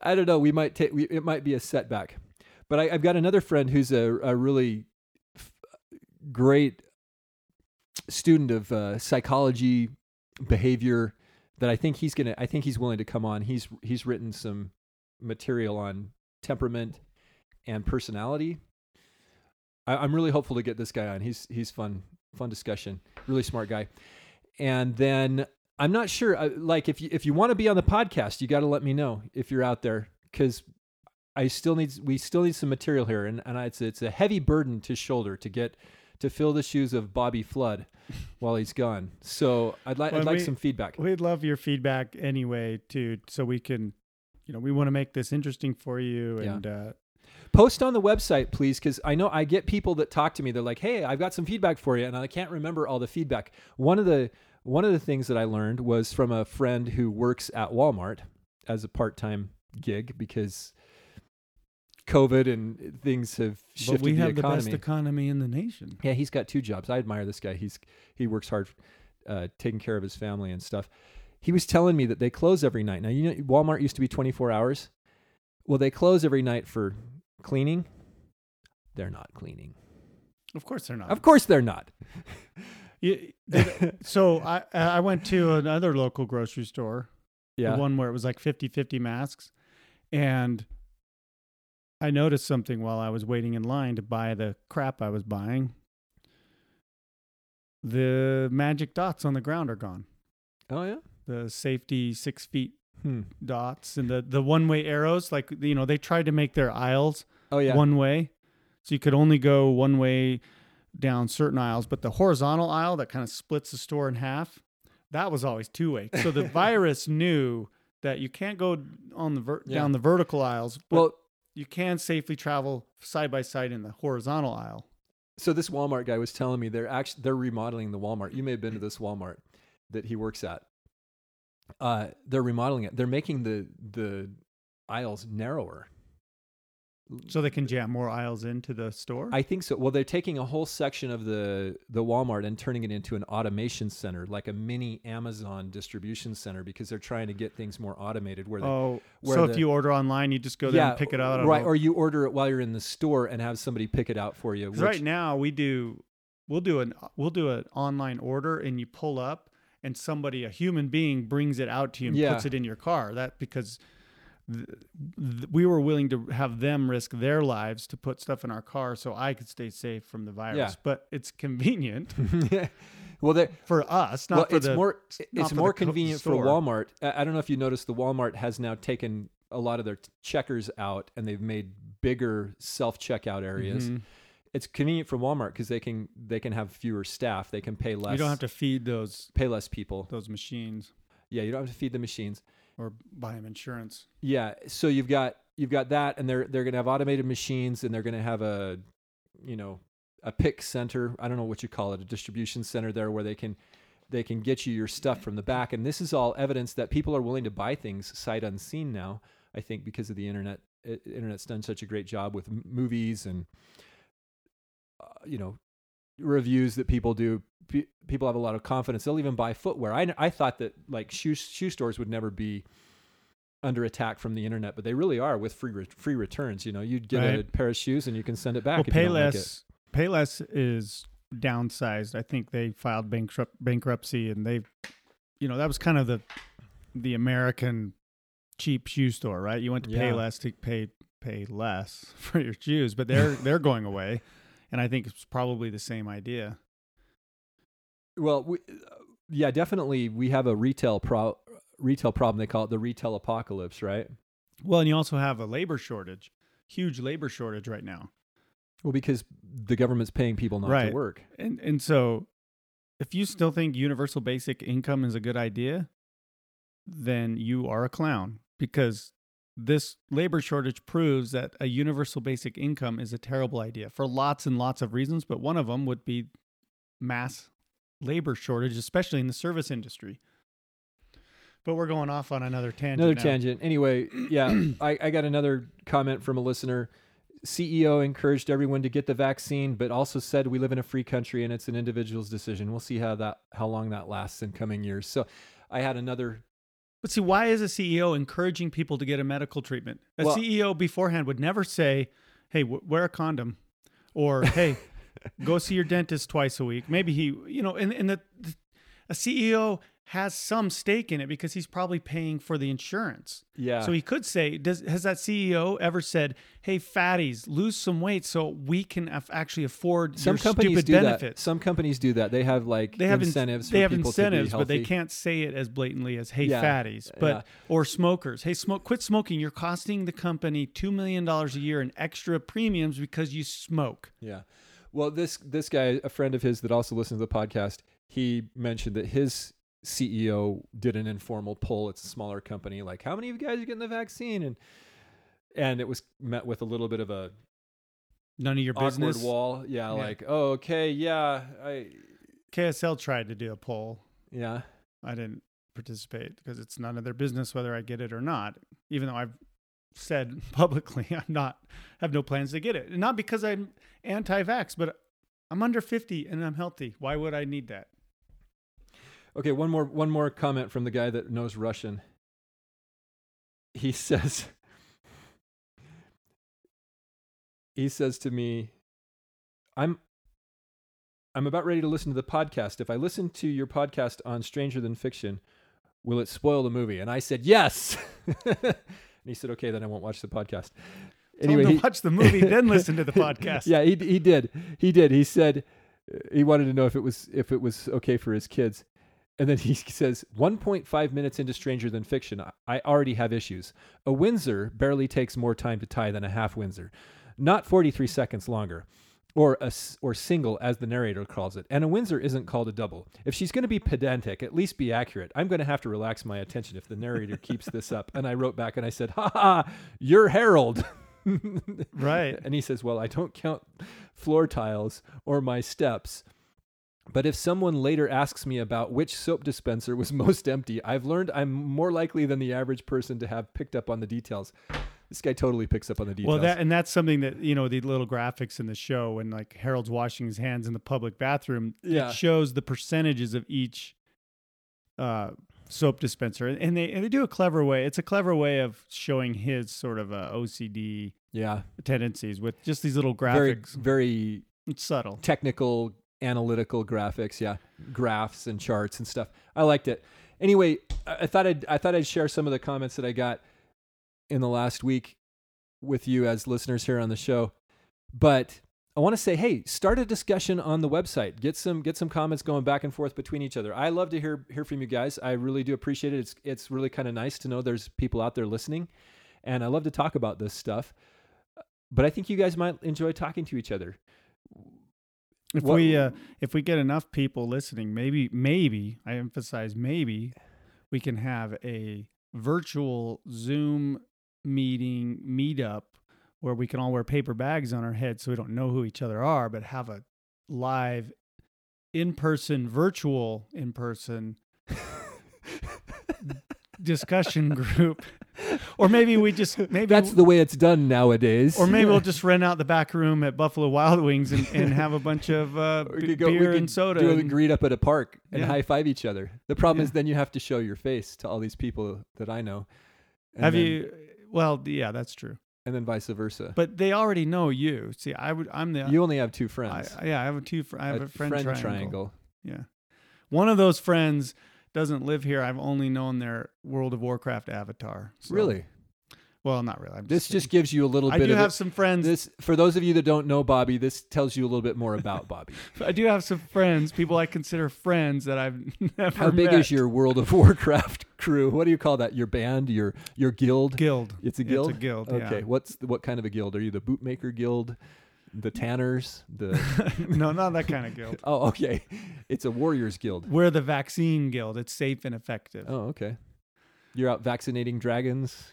S2: I don't know. We might take. It might be a setback, but I, I've got another friend who's a, a really f- great student of uh, psychology, behavior. That I think he's gonna. I think he's willing to come on. He's he's written some material on temperament and personality. I, I'm really hopeful to get this guy on. He's he's fun fun discussion. Really smart guy. And then I'm not sure. uh, Like if you if you want to be on the podcast, you got to let me know if you're out there because I still need we still need some material here, and and I, it's it's a heavy burden to shoulder to get to fill the shoes of Bobby Flood while he's gone. So I'd like
S1: Well,
S2: I'd like
S1: we-
S2: some feedback.
S1: We'd love your feedback anyway, too, so we can, you know, we want to make this interesting for you.
S2: Yeah.
S1: And uh,
S2: Post on the website, please, because I know I get people that talk to me. They're like, "Hey, I've got some feedback for you," and I can't remember all the feedback. One of the one of the things that I learned was from a friend who works at Walmart as a part time gig because COVID and things have shifted
S1: but we
S2: the
S1: have the
S2: economy.
S1: best economy in the nation.
S2: Yeah, he's got two jobs. I admire this guy. He's he works hard, uh, taking care of his family and stuff. He was telling me that they close every night. Now you know Walmart used to be 24 hours. Well, they close every night for cleaning. They're not cleaning.
S1: Of course, they're not.
S2: Of course, they're not.
S1: You- so I I went to another local grocery store,
S2: yeah.
S1: the one where it was like 50-50 masks, and I noticed something while I was waiting in line to buy the crap I was buying. The magic dots on the ground are gone.
S2: oh yeah.
S1: The safety six feet
S2: Hmm.
S1: dots and the the one way arrows, like you know, they tried to make their aisles
S2: Oh yeah.
S1: one way, so you could only go one way down certain aisles. But the horizontal aisle that kind of splits the store in half, that was always two way. So the virus knew that you can't go on the ver-
S2: Yeah.
S1: down the vertical aisles. But
S2: well,
S1: you can safely travel side by side in the horizontal aisle.
S2: So this Walmart guy was telling me they're actually they're remodeling the Walmart. You may have been to this Walmart that he works at. Uh, they're remodeling it. They're making the the aisles narrower.
S1: So they can jam more aisles into the store.
S2: I think so. Well, they're taking a whole section of the the Walmart and turning it into an automation center, like a mini Amazon distribution center, because they're trying to get things more automated. Where they,
S1: oh,
S2: where
S1: so
S2: the-
S1: if you order online, you just go there
S2: yeah,
S1: and pick it out.
S2: right? Or you order it while you're in the store and have somebody pick it out for you. which-
S1: right now we do we'll do an we'll do an online order and you pull up and somebody a human being brings it out to you and
S2: Yeah.
S1: puts it in your car that because th- th- we were willing to have them risk their lives to put stuff in our car so I could stay safe from the virus
S2: Yeah.
S1: but it's convenient
S2: well,
S1: for us not
S2: well,
S1: for
S2: it's
S1: the
S2: more it's more
S1: co-
S2: convenient for. Walmart. I don't know if you noticed the Walmart has now taken a lot of their checkers out and they've made bigger self checkout areas.
S1: Mhm.
S2: It's convenient for Walmart because they can they can have fewer staff. They can pay less.
S1: you don't have to feed those
S2: pay less people.
S1: those machines
S2: Yeah, you don't have to feed the machines.
S1: Or buy them insurance
S2: Yeah, so you've got you've got that, and they're they're gonna have automated machines, and they're gonna have a you know a pick center. I don't know what you call it, a distribution center there where they can they can get you your stuff from the back, and this is all evidence that people are willing to buy things sight unseen now. I think because of the internet, internet's done such a great job with movies and uh, you know reviews that people do. Pe- people have a lot of confidence. They'll even buy footwear. I I thought that like shoe shoe stores would never be under attack from the internet, but they really are with free re- free returns. You know, you'd get a pair of shoes and you can send it back.
S1: Well,
S2: don't like.
S1: Payless, Payless is downsized. I think they filed bankrupt bankruptcy, and they, you know, that was kind of the the American cheap shoe store, right? You went to
S2: Yeah.
S1: Payless to pay pay less for your shoes, but they're they're going away, and I think it's probably the same idea.
S2: Well, we, uh, yeah, definitely. We have a retail pro retail problem. They call it the retail apocalypse, right?
S1: Well, and you also have a labor shortage, huge labor shortage right now.
S2: Well, because the government's paying people not
S1: Right.
S2: to work.
S1: And and so if you still think universal basic income is a good idea, then you are a clown because this labor shortage proves that a universal basic income is a terrible idea for lots and lots of reasons, but one of them would be mass labor shortage, especially in the service industry. But we're going off on another tangent.
S2: Another
S1: now.
S2: tangent. Anyway, yeah, I, I got another comment from a listener. CEO encouraged everyone to get the vaccine, but also said we live in a free country and it's an individual's decision. We'll see how that how long that lasts in coming years. So, I had another.
S1: But see, why is a CEO encouraging people to get a medical treatment? A
S2: Well-
S1: CEO beforehand would never say, "Hey, w- wear a condom," or "Hey, go see your dentist twice a week." Maybe he, you know, and and the, the a CEO has some stake in it because he's probably paying for the insurance.
S2: Yeah.
S1: So he could say, "Does has that CEO ever said, "Hey, fatties, lose some weight so we can af- actually afford
S2: some companies
S1: stupid
S2: do
S1: benefits"?
S2: that. Some companies do that. They have like
S1: they have in-
S2: incentives.
S1: they
S2: for
S1: have incentives, but they can't say it as blatantly as "Hey,
S2: Yeah.
S1: fatties," but
S2: Yeah.
S1: or smokers. Hey, smoke, quit smoking. You're costing the company two million dollars a year in extra premiums because you smoke.
S2: Yeah. Well, this this guy, a friend of his that also listens to the podcast, he mentioned that his CEO did an informal poll. It's a smaller company, like how many of you guys are getting the vaccine, and and it was met with a little bit of a
S1: None of your
S2: awkward
S1: business.
S2: wall. Yeah,
S1: Yeah.
S2: like oh okay, yeah, I
S1: KSL tried to do a poll.
S2: yeah.
S1: I didn't participate because it's none of their business whether I get it or not. Even though I've said publicly I'm not have no plans to get it, and not because I'm anti-vax, but I'm under 50 and I'm healthy. Why would I need that?
S2: Okay, one more one more comment from the guy that knows Russian. He says He says to me, "I'm I'm about ready to listen to the podcast. If I listen to your podcast on Stranger Than Fiction, will it spoil the movie?" And I said, "Yes." and he said, "Okay, then I won't watch the podcast."
S1: Them
S2: he-
S1: watch the movie, then listen to the podcast.
S2: yeah, he he did. He did. He said he wanted to know if it was if it was okay for his kids. And then he says, 1.5 minutes into Stranger Than Fiction, I- already have issues. A Windsor barely takes more time to tie than a half Windsor, not 43 seconds longer, or a or single as the narrator calls it. And a Windsor isn't called a double. If she's going to be pedantic, at least be accurate. I'm going to have to relax my attention if the narrator keeps this up. And I wrote back and I said, "Ha ha, you're Harold."
S1: Right.
S2: And he says, Well, I don't count floor tiles or my steps. But if someone later asks me about which soap dispenser was most empty, I've learned I'm more likely than the average person to have picked up on the details. This guy totally picks up on the details.
S1: Well, that and that's something that you know the little graphics in the show and like Harold's washing his hands in the public bathroom.
S2: Yeah.
S1: it shows the percentages of each uh, soap dispenser, and they and they do a clever way. It's a clever way of showing his sort of uh, OCD
S2: yeah.
S1: tendencies with just these little
S2: Very,
S1: graphics.
S2: very
S1: it's subtle.
S2: technical, analytical graphics. Yeah. Graphs and charts and stuff. I liked it. Anyway, I thought I'd, I thought I'd share some of the comments that I got in the last week with you as listeners here on the show. But I want to say, hey, start a discussion on the website. Get some get some comments going back and forth between each other. I love to hear hear from you guys. I really do appreciate it. It's it's really kind of nice to know there's people out there listening, and I love to talk about this stuff. But I think you guys might enjoy talking to each other.
S1: If
S2: What-
S1: we uh, if we get enough people listening, maybe maybe I emphasize maybe we can have a virtual Zoom meeting meetup where we can all wear paper bags on our heads so we don't know who each other are, but have a live in person virtual in person discussion group. Or maybe we just maybe
S2: That's the way it's done nowadays.
S1: or maybe we'll just rent out the back room at Buffalo Wild Wings and, and have a bunch of uh,
S2: we
S1: b-
S2: could go, we
S1: beer
S2: could
S1: and soda.
S2: Do a
S1: and-
S2: greet up at a park and
S1: Yeah.
S2: high five each other. The problem is then you have to show your face to all these people that I know.
S1: Have
S2: then-
S1: you? Well, yeah, that's true.
S2: And then vice versa.
S1: But they already know you. See, I would. I'm the.
S2: you only have two
S1: I,
S2: friends.
S1: yeah, I have a two. Fr- I have a, friend, triangle.
S2: triangle.
S1: Yeah, one of those friends doesn't live here. I've only known their World of Warcraft avatar. So-
S2: Really?
S1: Well, not really. I'm
S2: This
S1: kidding.
S2: just gives you a little
S1: I
S2: bit
S1: do
S2: of
S1: have
S2: it.
S1: some friends.
S2: this for those of you that don't know Bobby, this tells you a little bit more about Bobby.
S1: I do have some friends, people I consider friends that I've never
S2: How big
S1: met.
S2: is your World of Warcraft crew? What do you call that? Your band? Your your guild?
S1: guild?
S2: It's a guild.
S1: It's a guild.
S2: Okay.
S1: Yeah.
S2: What's what kind of a guild? Are you the bootmaker guild? The tanners? The
S1: no, not that kind of guild.
S2: Oh, okay. It's a warriors guild.
S1: We're the vaccine guild. It's safe and effective.
S2: Oh, okay. You're out vaccinating dragons.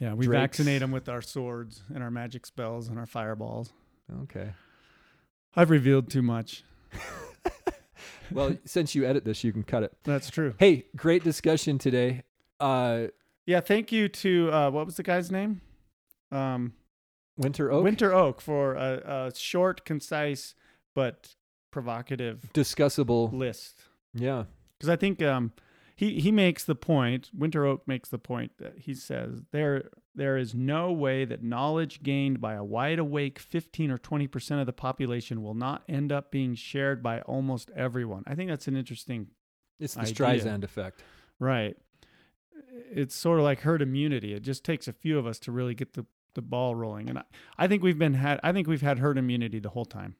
S1: yeah, we
S2: Drakes.
S1: vaccinate them with our swords and our magic spells and our fireballs.
S2: Okay.
S1: I've revealed too much.
S2: Well, since you edit this, you can cut it.
S1: That's true.
S2: Hey, great discussion today. Uh,
S1: Yeah, thank you to uh, what was the guy's name? Um,
S2: Winter Oak.
S1: Winter Oak for a, a short, concise, but provocative
S2: Discussable.
S1: list.
S2: Yeah.
S1: Because I think um, he he makes the point. Winter Oak makes the point that he says there there is no way that knowledge gained by a wide awake 15 or 20 percent of the population will not end up being shared by almost everyone. I think that's an interesting
S2: It's the
S1: Idea.
S2: Streisand effect.
S1: right. It's sort of like herd immunity. It just takes a few of us to really get the, the ball rolling. And I, I think we've been had I think we've had herd immunity the whole time.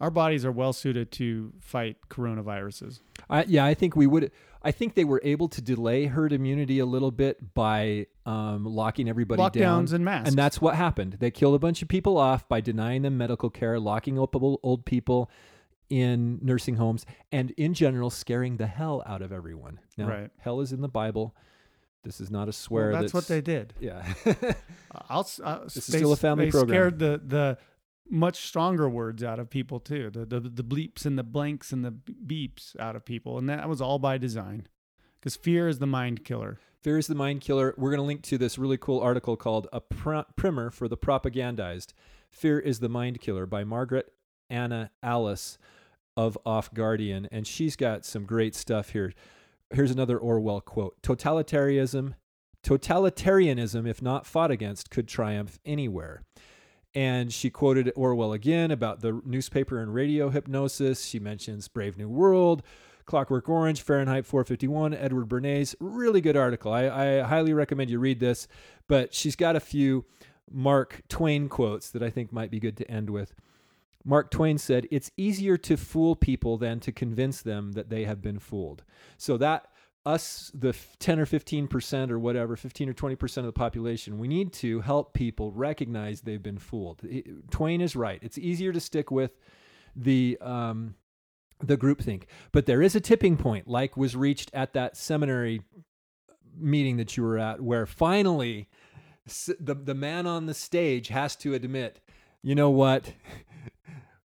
S1: Our bodies are well suited to fight coronaviruses.
S2: I, yeah, I think we would. I think they were able to delay herd immunity a little bit by um, locking everybody down.
S1: Lockdowns and masks.
S2: And that's what happened. They killed a bunch of people off by denying them medical care, locking up old old people in nursing homes, and in general, scaring the hell out of everyone. Now,
S1: Right.
S2: hell is in the Bible. This is not a
S1: Well,
S2: swear.
S1: that's, what they did.
S2: Yeah.
S1: I'll. s- Uh,
S2: This is still a family
S1: they
S2: program.
S1: scared the the much stronger words out of people too. The the the bleeps and the blanks and the beeps out of people, and that was all by design, because fear is the mind killer.
S2: Fear is the Mind Killer. We're going to link to this really cool article called A Pr- Primer for the Propagandized Fear is the Mind Killer by Margaret Anna Alice of Off Guardian. And she's got some great stuff here. Here's another Orwell quote Totalitarianism, totalitarianism, if not fought against, could triumph anywhere. And she quoted Orwell again about the newspaper and radio hypnosis. She mentions Brave New World, Clockwork Orange, Fahrenheit 451, Edward Bernays. Really good article. I, I highly recommend you read this. But she's got a few Mark Twain quotes that I think might be good to end with. Mark Twain said, It's easier to fool people than to convince them that they have been fooled. So that us, the 10 or 15% or whatever, 15 or 20% of the population, we need to help people recognize they've been fooled. It- Twain is right. It's easier to stick with the. Um, the groupthink. But there is a tipping point, like was reached at that seminary meeting that you were at, where finally the the man on the stage has to admit, you know what?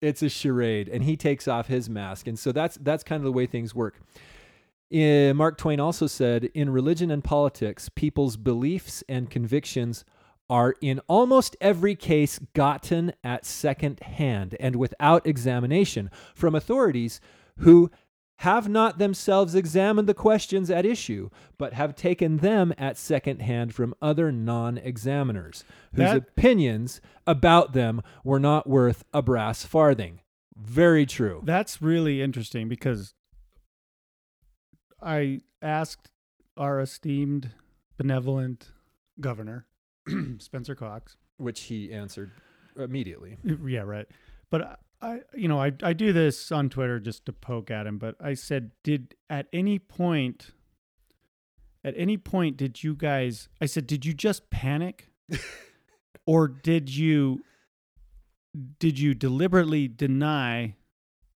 S2: It's a charade and he takes off his mask. And so that's that's kind of the way things work. Eh, Mark Twain also said, in religion and politics, people's beliefs and convictions are in almost every case gotten at second hand and without examination from authorities who have not themselves examined the questions at issue, but have taken them at second hand from other non examiners, whose
S1: That-
S2: opinions about them were not worth a brass farthing. Very true.
S1: That's really interesting because I asked our esteemed, benevolent governor, Spencer Cox.
S2: Which he answered immediately.
S1: Yeah, right. But I, you know, I, I do this on Twitter just to poke at him. But I said, did at any point, at any point, did you guys? I said, did you just panic, or did you, did you deliberately deny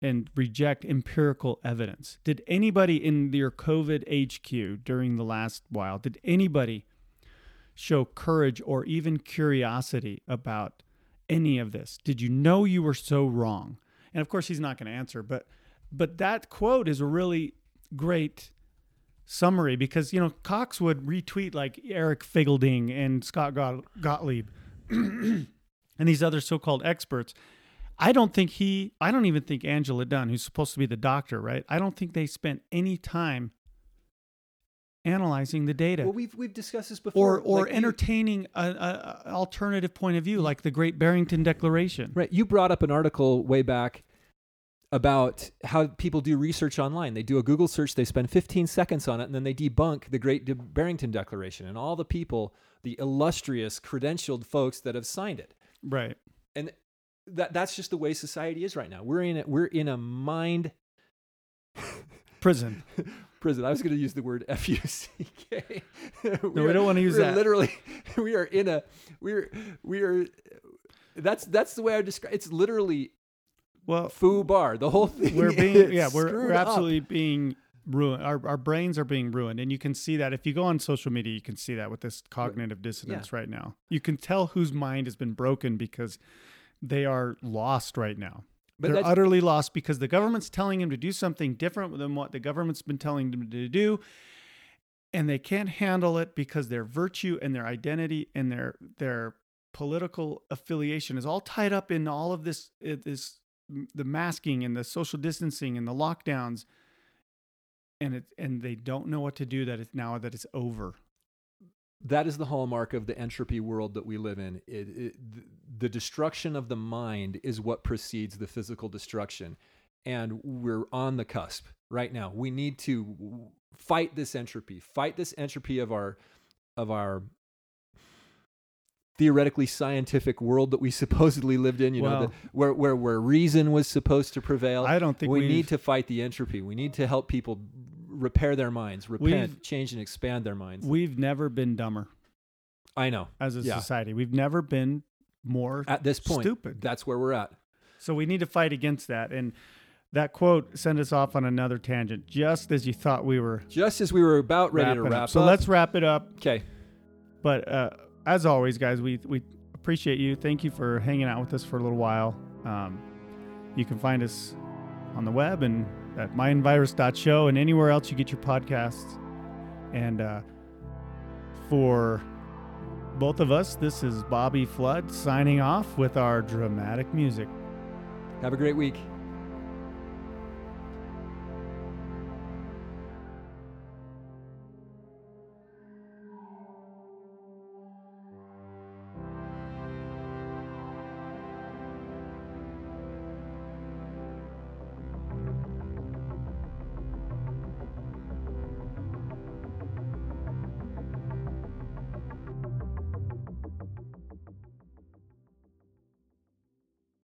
S1: and reject empirical evidence? Did anybody in your COVID HQ during the last while? Did anybody show courage or even curiosity about? Any of this? Did you know you were so wrong? And of course, he's not going to answer, but but that quote is a really great summary because you know Cox would retweet like Eric Feigl-Ding and Scott Got- Gottlieb and these other so-called experts. I don't think he. I don't even think Angela Dunn, who's supposed to be the doctor, right? I don't think they spent any time analyzing the data
S2: Well, we've we've discussed this before.
S1: or or
S2: Like,
S1: entertaining a, a, a alternative point of view, like the Great Barrington Declaration.
S2: Right. You brought up an article way back about how people do research online. They do a Google search, they spend 15 seconds on it, and then they debunk the Great De- Barrington Declaration and all the people, the illustrious, credentialed folks that have signed it.
S1: Right.
S2: And that that's just the way society is right now. We're in it. We're in a mind
S1: Prison.
S2: prison. I was going to use the word F U C K.
S1: No, we don't want to use
S2: we're
S1: that.
S2: Literally, we are in a we're we are. That's that's the way I describe. It's literally
S1: Well,
S2: FUBAR. The whole thing.
S1: we're being
S2: is
S1: yeah, we're, we're
S2: up.
S1: absolutely being ruined. Our our brains are being ruined, and you can see that if you go on social media, you can see that with this cognitive dissonance right now. You can tell whose mind has been broken because they are lost right now.
S2: But
S1: They're utterly lost because the government's telling them to do something different than what the government's been telling them to do. And they can't handle it because their virtue and their identity and their their political affiliation is all tied up in all of this uh, this the masking and the social distancing and the lockdowns and it and they don't know what to do that it's now that it's over.
S2: That is the hallmark of the entropy world that we live in. It, it, the destruction of the mind is what precedes the physical destruction. And we're on the cusp right now. We need to fight this entropy, fight this entropy of our, of our theoretically scientific world that we supposedly lived in, you know, the, where, where, where reason was supposed to prevail.
S1: I don't think
S2: we need to fight the entropy. We need to help people repair their minds, repent,
S1: We've-
S2: change, and expand their minds.
S1: We've never been dumber
S2: I know.
S1: as a
S2: Yeah.
S1: society. We've never been more
S2: At this point,
S1: stupid.
S2: that's where we're at.
S1: So we need to fight against that. And that quote sent us off on another tangent, just as you thought we were
S2: Just as we were about ready to wrap
S1: up. So
S2: up.
S1: let's wrap it up.
S2: Okay.
S1: But uh, as always, guys, we we appreciate you. Thank you for hanging out with us for a little while. Um, you can find us on the web and at mindvirus.show and anywhere else you get your podcasts. And uh, for both of us, this is Bobby Flood signing off with our dramatic music.
S2: Have a great week.